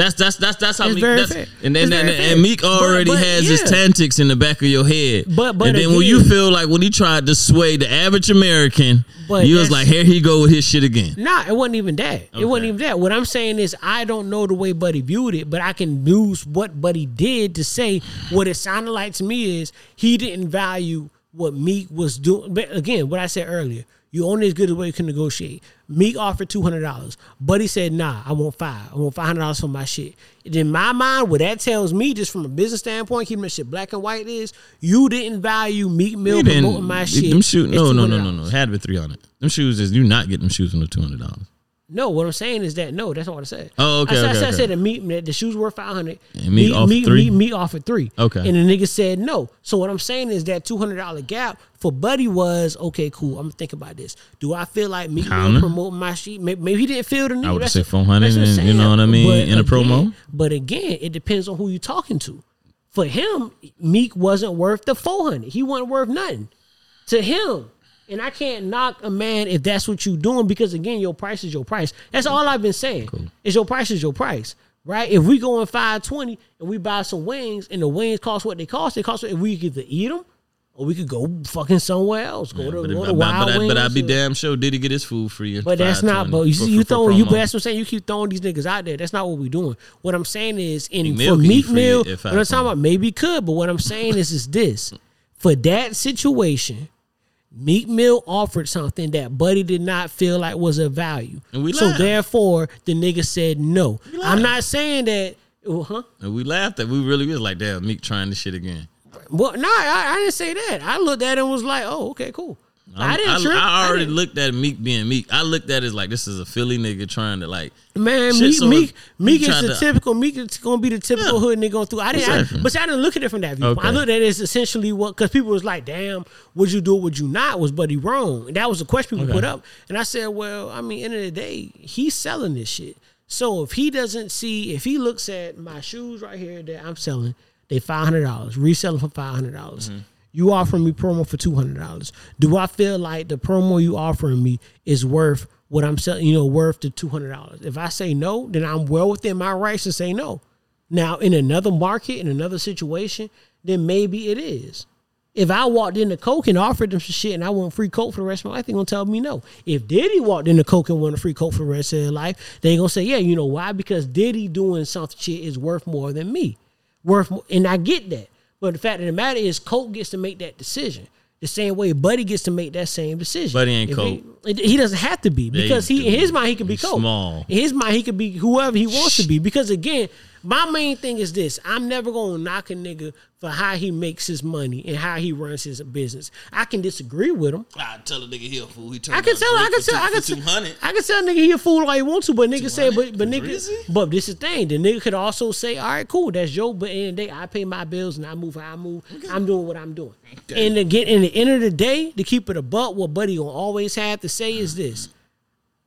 That's that's that's that's how It's Meek. That's, fair. and then and, and Meek already but, has his yeah. tactics in the back of your head. But- but and then when you feel like when he tried to sway the average American, But you was like, here he go with his shit again. Nah, it wasn't even that. It wasn't even that. What I'm saying is, I don't know the way Buddy viewed it, but I can use what Buddy did to say what it sounded like to me is he didn't value what Meek was doing. But again, what I said earlier, you only as good as what you can negotiate. Meek offered two hundred dollars. Buddy said, "Nah, I want five. I want five hundred dollars for my shit." And in my mind, what that tells me, just from a business standpoint, keeping that shit black and white, is you didn't value Meek Mill promoting my shit. Them shoes, no, no, no, no, no. Had to be three hundred. Them shoes is you not getting them shoes no two hundred dollars. No, what I'm saying is that no, that's not what I said. Oh, okay, I said, I okay, I said the meat that the shoes were five hundred. And Meek offered three? Meek offered three. Okay. and the nigga said no. So what I'm saying is that two hundred dollar gap for Buddy was okay. Cool. I'm gonna think about this. Do I feel like Meek Counter. Promoting my shit? Maybe, maybe he didn't feel the need. I would've That's said 400 what and- you know what I mean, But in a promo. But again, it depends on who you're talking to. For him, Meek wasn't worth the four hundred. He wasn't worth nothing to him. And I can't knock a man if that's what you're doing because again, your price is your price. That's all I've been saying. Is your price is your price. Right? If we go in 520 and we buy some wings and the wings cost what they cost, they cost if we could either eat them or we could go fucking somewhere else. Go to, But, go to but, Wild but, I, but I'd be damn sure did he get his food free? but that's not. 520 But you see, you throwing you. that's what I'm saying. You keep throwing these niggas out there. That's not what we're doing. What I'm saying is, in for meat meal, eat Meek free what I'm talking about, maybe could. But what I'm saying is, is this: for that situation, Meek Mill offered something that Buddy did not feel like was of value. And we so laughed. therefore, the nigga said no. I'm not saying that. Uh huh. And we laughed at. We really was like, damn, Meek trying this shit again. Well, no, I, I didn't say that. I looked at it and was like, oh, okay, cool. I I'm- didn't. I. I already didn't. looked at Meek being Meek. I looked at it as like this is a Philly nigga trying to like. Man, Meek, so Meek, Meek is the to- typical Meek is gonna be the typical Yeah. hood nigga going through. I didn't, I, Exactly. but see, I didn't look at it from that viewpoint. I Okay. looked at it as essentially what because people was like, "Damn, would you do it? Would you not?" Was Buddy wrong? And that was the question people Okay. put up. And I said, "Well, I mean, end of the day, he's selling this shit. So if he doesn't see, if he looks at my shoes right here that I'm selling, they five hundred dollars, reselling for five hundred dollars." Mm-hmm. You offering me promo for two hundred dollars. Do I feel like the promo you offering me is worth what I'm selling? You know, worth the two hundred dollars. If I say no, then I'm well within my rights to say no. Now, in another market, in another situation, then maybe it is. If I walked into Coke and offered them some shit and I want free Coke for the rest of my life, they gonna tell me no. If Diddy walked into Coke and wanted a free Coke for the rest of their life, they gonna say, yeah, you know why? Because Diddy doing something shit is worth more than me. Worth more, and I get that. But the fact of the matter is, Coke gets to make that decision. The same way Buddy gets to make that same decision. Buddy ain't If Coke. He, he doesn't have to be They because he in his mind he could be He's Coke. small. In his mind he could be whoever he wants to be. Because again, my main thing is this: I'm never gonna knock a nigga for how he makes his money and how he runs his business. I can disagree with him. I tell a nigga he a fool. He I can tell. I can tell. I can tell. I can tell a nigga he a fool all he wants to, but nigga say, but but nigga, Drizzy? but this is the thing. The nigga could also say, all right, cool, that's your. But in the day, I pay my bills and I move how I move. I'm doing what I'm doing. And again, in the end of the day, to keep it a buck, what Buddy gonna always have to say is this: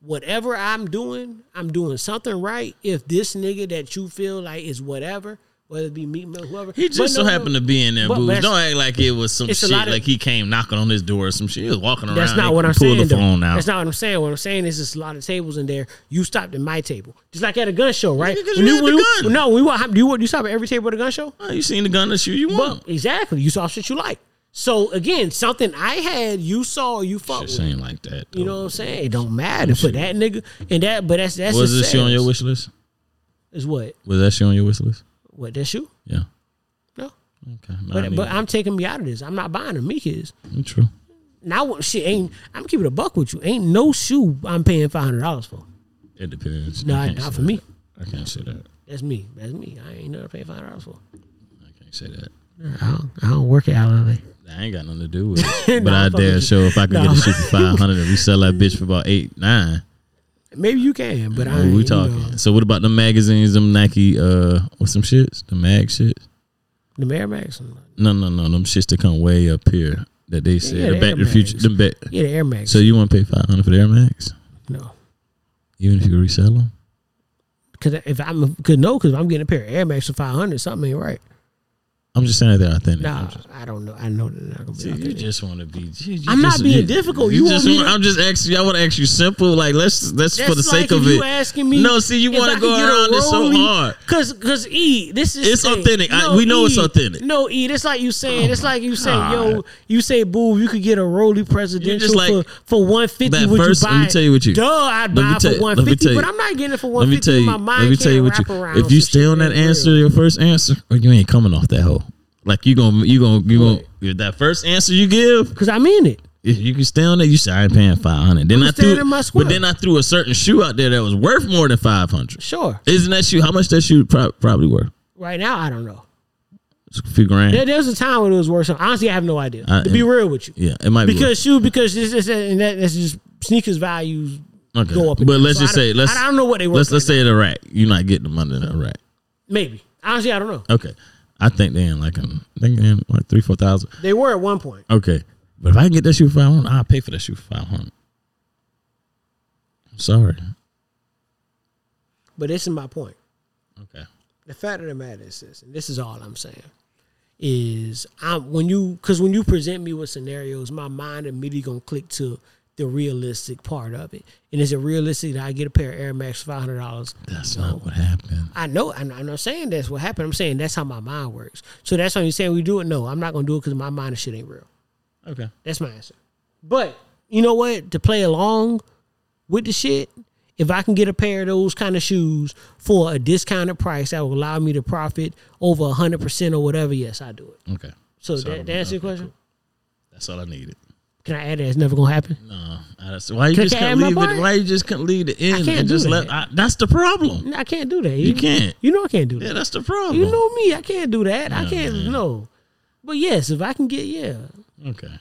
whatever I'm doing, I'm doing something right. If this nigga that you feel like is whatever, whether it be me, or whoever, He just But so happened no, to be in there, but- but Don't act like it was some shit. of- like he came knocking on his door or some shit. He was walking around. That's not what I'm saying. the phone out. That's not what I'm saying. What I'm saying is there's a lot of tables in there. You stopped at my table, just like at a gun show, right? because When you had the gun. No, we want. Do you, you stop at every table at a gun show? Oh, you seen the gun that shoot you But want. exactly, you saw shit you like. So again, something I had, you saw, you fuck Shit with. ain't like that. You know what I'm saying? It don't matter for that nigga and that, but that's that's Was just this shit on your wish list? Is what? Was that shoe on your wish list? What that shoe? Yeah. No. Okay. No, But but. I'm taking me out of this. I'm not buying them. Mm, Mika's. True. Now shit ain't I'm keeping a buck with you. Ain't no shoe I'm paying five hundred dollars for. It depends. No, not say for me. I can't say that. That's me. That's me. I ain't never paying five hundred dollars for. I can't say that. I don't, I don't work at LA. That ain't got nothing to do with it. [LAUGHS] but Nah, I dare show if I can Nah. get a shit for five hundred and resell that bitch for about eight, nine. Maybe you can, but I we you talking? know, So what about the magazines, them Nike uh or some shits? The mag shits? the Air Max. No, no, no, them shits that come way up here that they said Yeah, the the back to the future. Them back. Yeah, the Air Max. So you want to pay five hundred for the Air Max? no, Even if you resell them? because if I'm could no, because I'm getting a pair of Air Max for five hundred, something ain't right. I'm just saying that they're authentic. Nah, I'm just- I don't know. I know they're not gonna be. See, you just want to be. you- you I'm not being you- difficult. You, just. want, to- I'm just asking you. I want to ask you simple. Like let's let's for the That's sake of it. you asking me. no, see, you want to go around it so hard. Cause, cause E, this is It's saying- authentic. I- we know it's authentic. No, E, it's like you saying, it's oh like you saying, yo, you say, boo, you could get a Rolly presidential just like- for for one fifty. Would first- you let me tell you what you- Duh, I'd buy for you- one let me fifty, tell but I'm not getting it for Let me tell you. My mind Let me tell you what you. If you stay on that that answer, your first answer, or you ain't coming off that hole. Like you gonna you gonna you gonna if that first answer you give. Cause I mean it. If you can stay on there, you say I ain't paying five hundred. Then I'm I threw, in my square. but then I threw a certain shoe out there that was worth more than five hundred. Sure. Isn't that shoe? How much that shoe pro- probably worth? Right now, I don't know. It's a few grand. There, there was a time when it was worth something. Honestly, I have no idea. Uh, to be real with you, yeah, it might be. because shoe, because this is and that, that's just sneakers values. Okay, go up. and but down. let's So just I say let's I don't know what they were. let's let's say the rack. You're not getting them under the rack. Maybe. Honestly, I don't know. Okay, I think they in like a, I think they in like three four thousand. They were at one point. Okay, but if I can get that shoe for five hundred, I'll pay for that shoe for five hundred. I'm sorry. But this is my point. Okay. The fact of the matter is this, and this is all I'm saying, is I'm when you because when you present me with scenarios, my mind immediately gonna click to the realistic part of it. And is it realistic that I get a pair of Air Max five hundred dollars? That's not what happened. I know, I'm I'm not saying that's what happened. I'm saying that's how my mind works. So that's why you're saying we do it. No, I'm not gonna do it because my mind of shit ain't real. Okay. That's my answer. But you know what? To play along with the shit, if I can get a pair of those kind of shoes for a discounted price that will allow me to profit over hundred percent or whatever, yes, I do it. Okay. So So, that, that answer your question? cool. That's all I needed. Can I add that? It's never gonna happen. No, why you Can- just can't leave it. Why you just can't leave the end can't and just that. let? I, that's the problem. I can't do that. You can't. You know I can't do that. Yeah, that's the problem. You know me. I can't do that. I can't. man. No. But yes, if I can get yeah, Okay.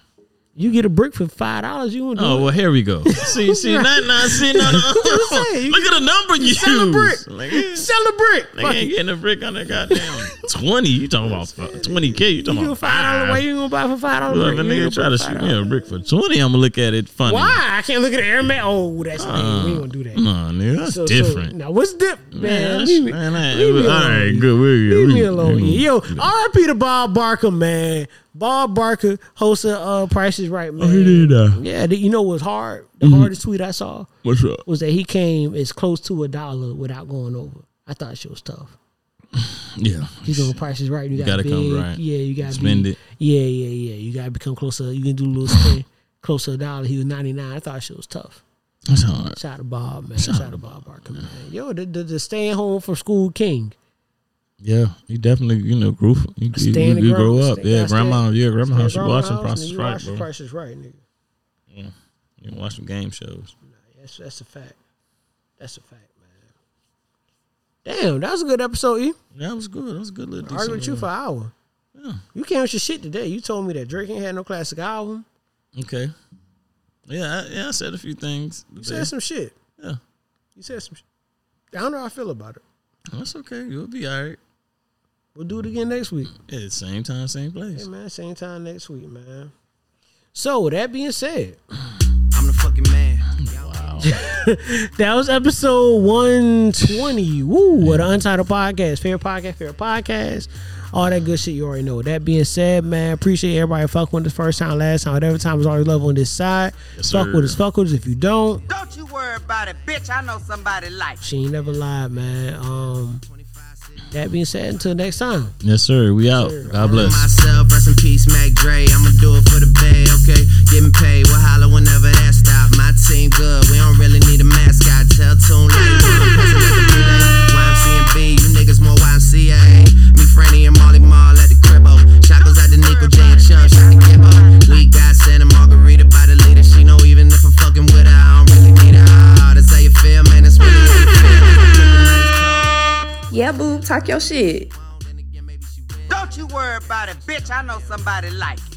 You get a brick for five dollars. You do Oh it? well, here we go. [LAUGHS] [LAUGHS] See, see, Right. not, not, see, no, no. [LAUGHS] I'm saying, you Look at the number you Sell a brick. Like, Sell a brick. they Fuck ain't getting a brick on that goddamn twenty. You talking about twenty k? You talking about five dollar. Why you gonna buy for five Well, dollars? if a nigga try to shoot me a brick for twenty, I'm gonna look at it funny. Why? I can't look at the air man. Oh, that's Uh, we ain't gonna do that. No, nigga, that's So- so- different. now what's different, man? that's- leave me, man, leave me all right, good. Leave me alone. Yo, R.I.P. to Bob Barker, man. Bob Barker hosts a uh, Price is Right, man. Oh, he did, uh, Yeah, you know what's hard? The Mhm. hardest tweet I saw What's up? was that he came as close to a dollar without going over. I thought she was tough. [SIGHS] Yeah, He's on Price is Right. You, You got gotta come right. Yeah, you got to Spend be, it. Yeah, yeah, yeah. You got to become closer. You can do a little spin [COUGHS] close to a dollar. He was ninety nine. I thought she was tough. That's hard. Shout out to Bob, man. Shout Shout out to Bob Barker, man. Yo, the, the, the staying home from school king. Yeah, you definitely, you know, grew. You, you, Stay in the you, you grow up. stay- Yeah, grandma. Yeah, grandma. House. You watching Price is Right, watch bro. Price is Right, nigga. Yeah, you watch some game shows. That's that's a fact. That's a fact, man. Damn, that was a good episode, E. That was good. That was a good little. I argued with you for an hour. Yeah. You came with your shit today. You told me that Drake ain't had no classic album. Okay. Yeah, I, yeah. I said a few things. You today. said some shit. Yeah, You said some shit. I don't know how I feel about it. that's okay. You'll be all right. We'll do it again next week. Yeah, same time, same place. Hey man, same time next week, man. So with that being said, I'm the fucking man. Wow. [LAUGHS] that was episode 120. Woo, of the Untitled Podcast. Favorite podcast, favorite podcast. All that good shit you already know. That being said, man, appreciate everybody fucking with us first time, last time, whatever time is always love on this side. Yes, fuck sir. with us, fuck with us. If you don't, Don't you worry about it, bitch. I know somebody like she ain't never lied, man. Um, that being said, until next time. Yes, sir. We out. God bless. Myself, rest in peace, Mac Dre. I'ma do it for the bay, okay? Getting paid, we'll holler whenever that stop. My team good, we don't really need a mascot. Tell Tune like one, pass it like a relay. YMC and B, you niggas more YMCA. Me, Franny, and Yeah, talk your shit. Don't you worry about it, bitch. I know somebody like it.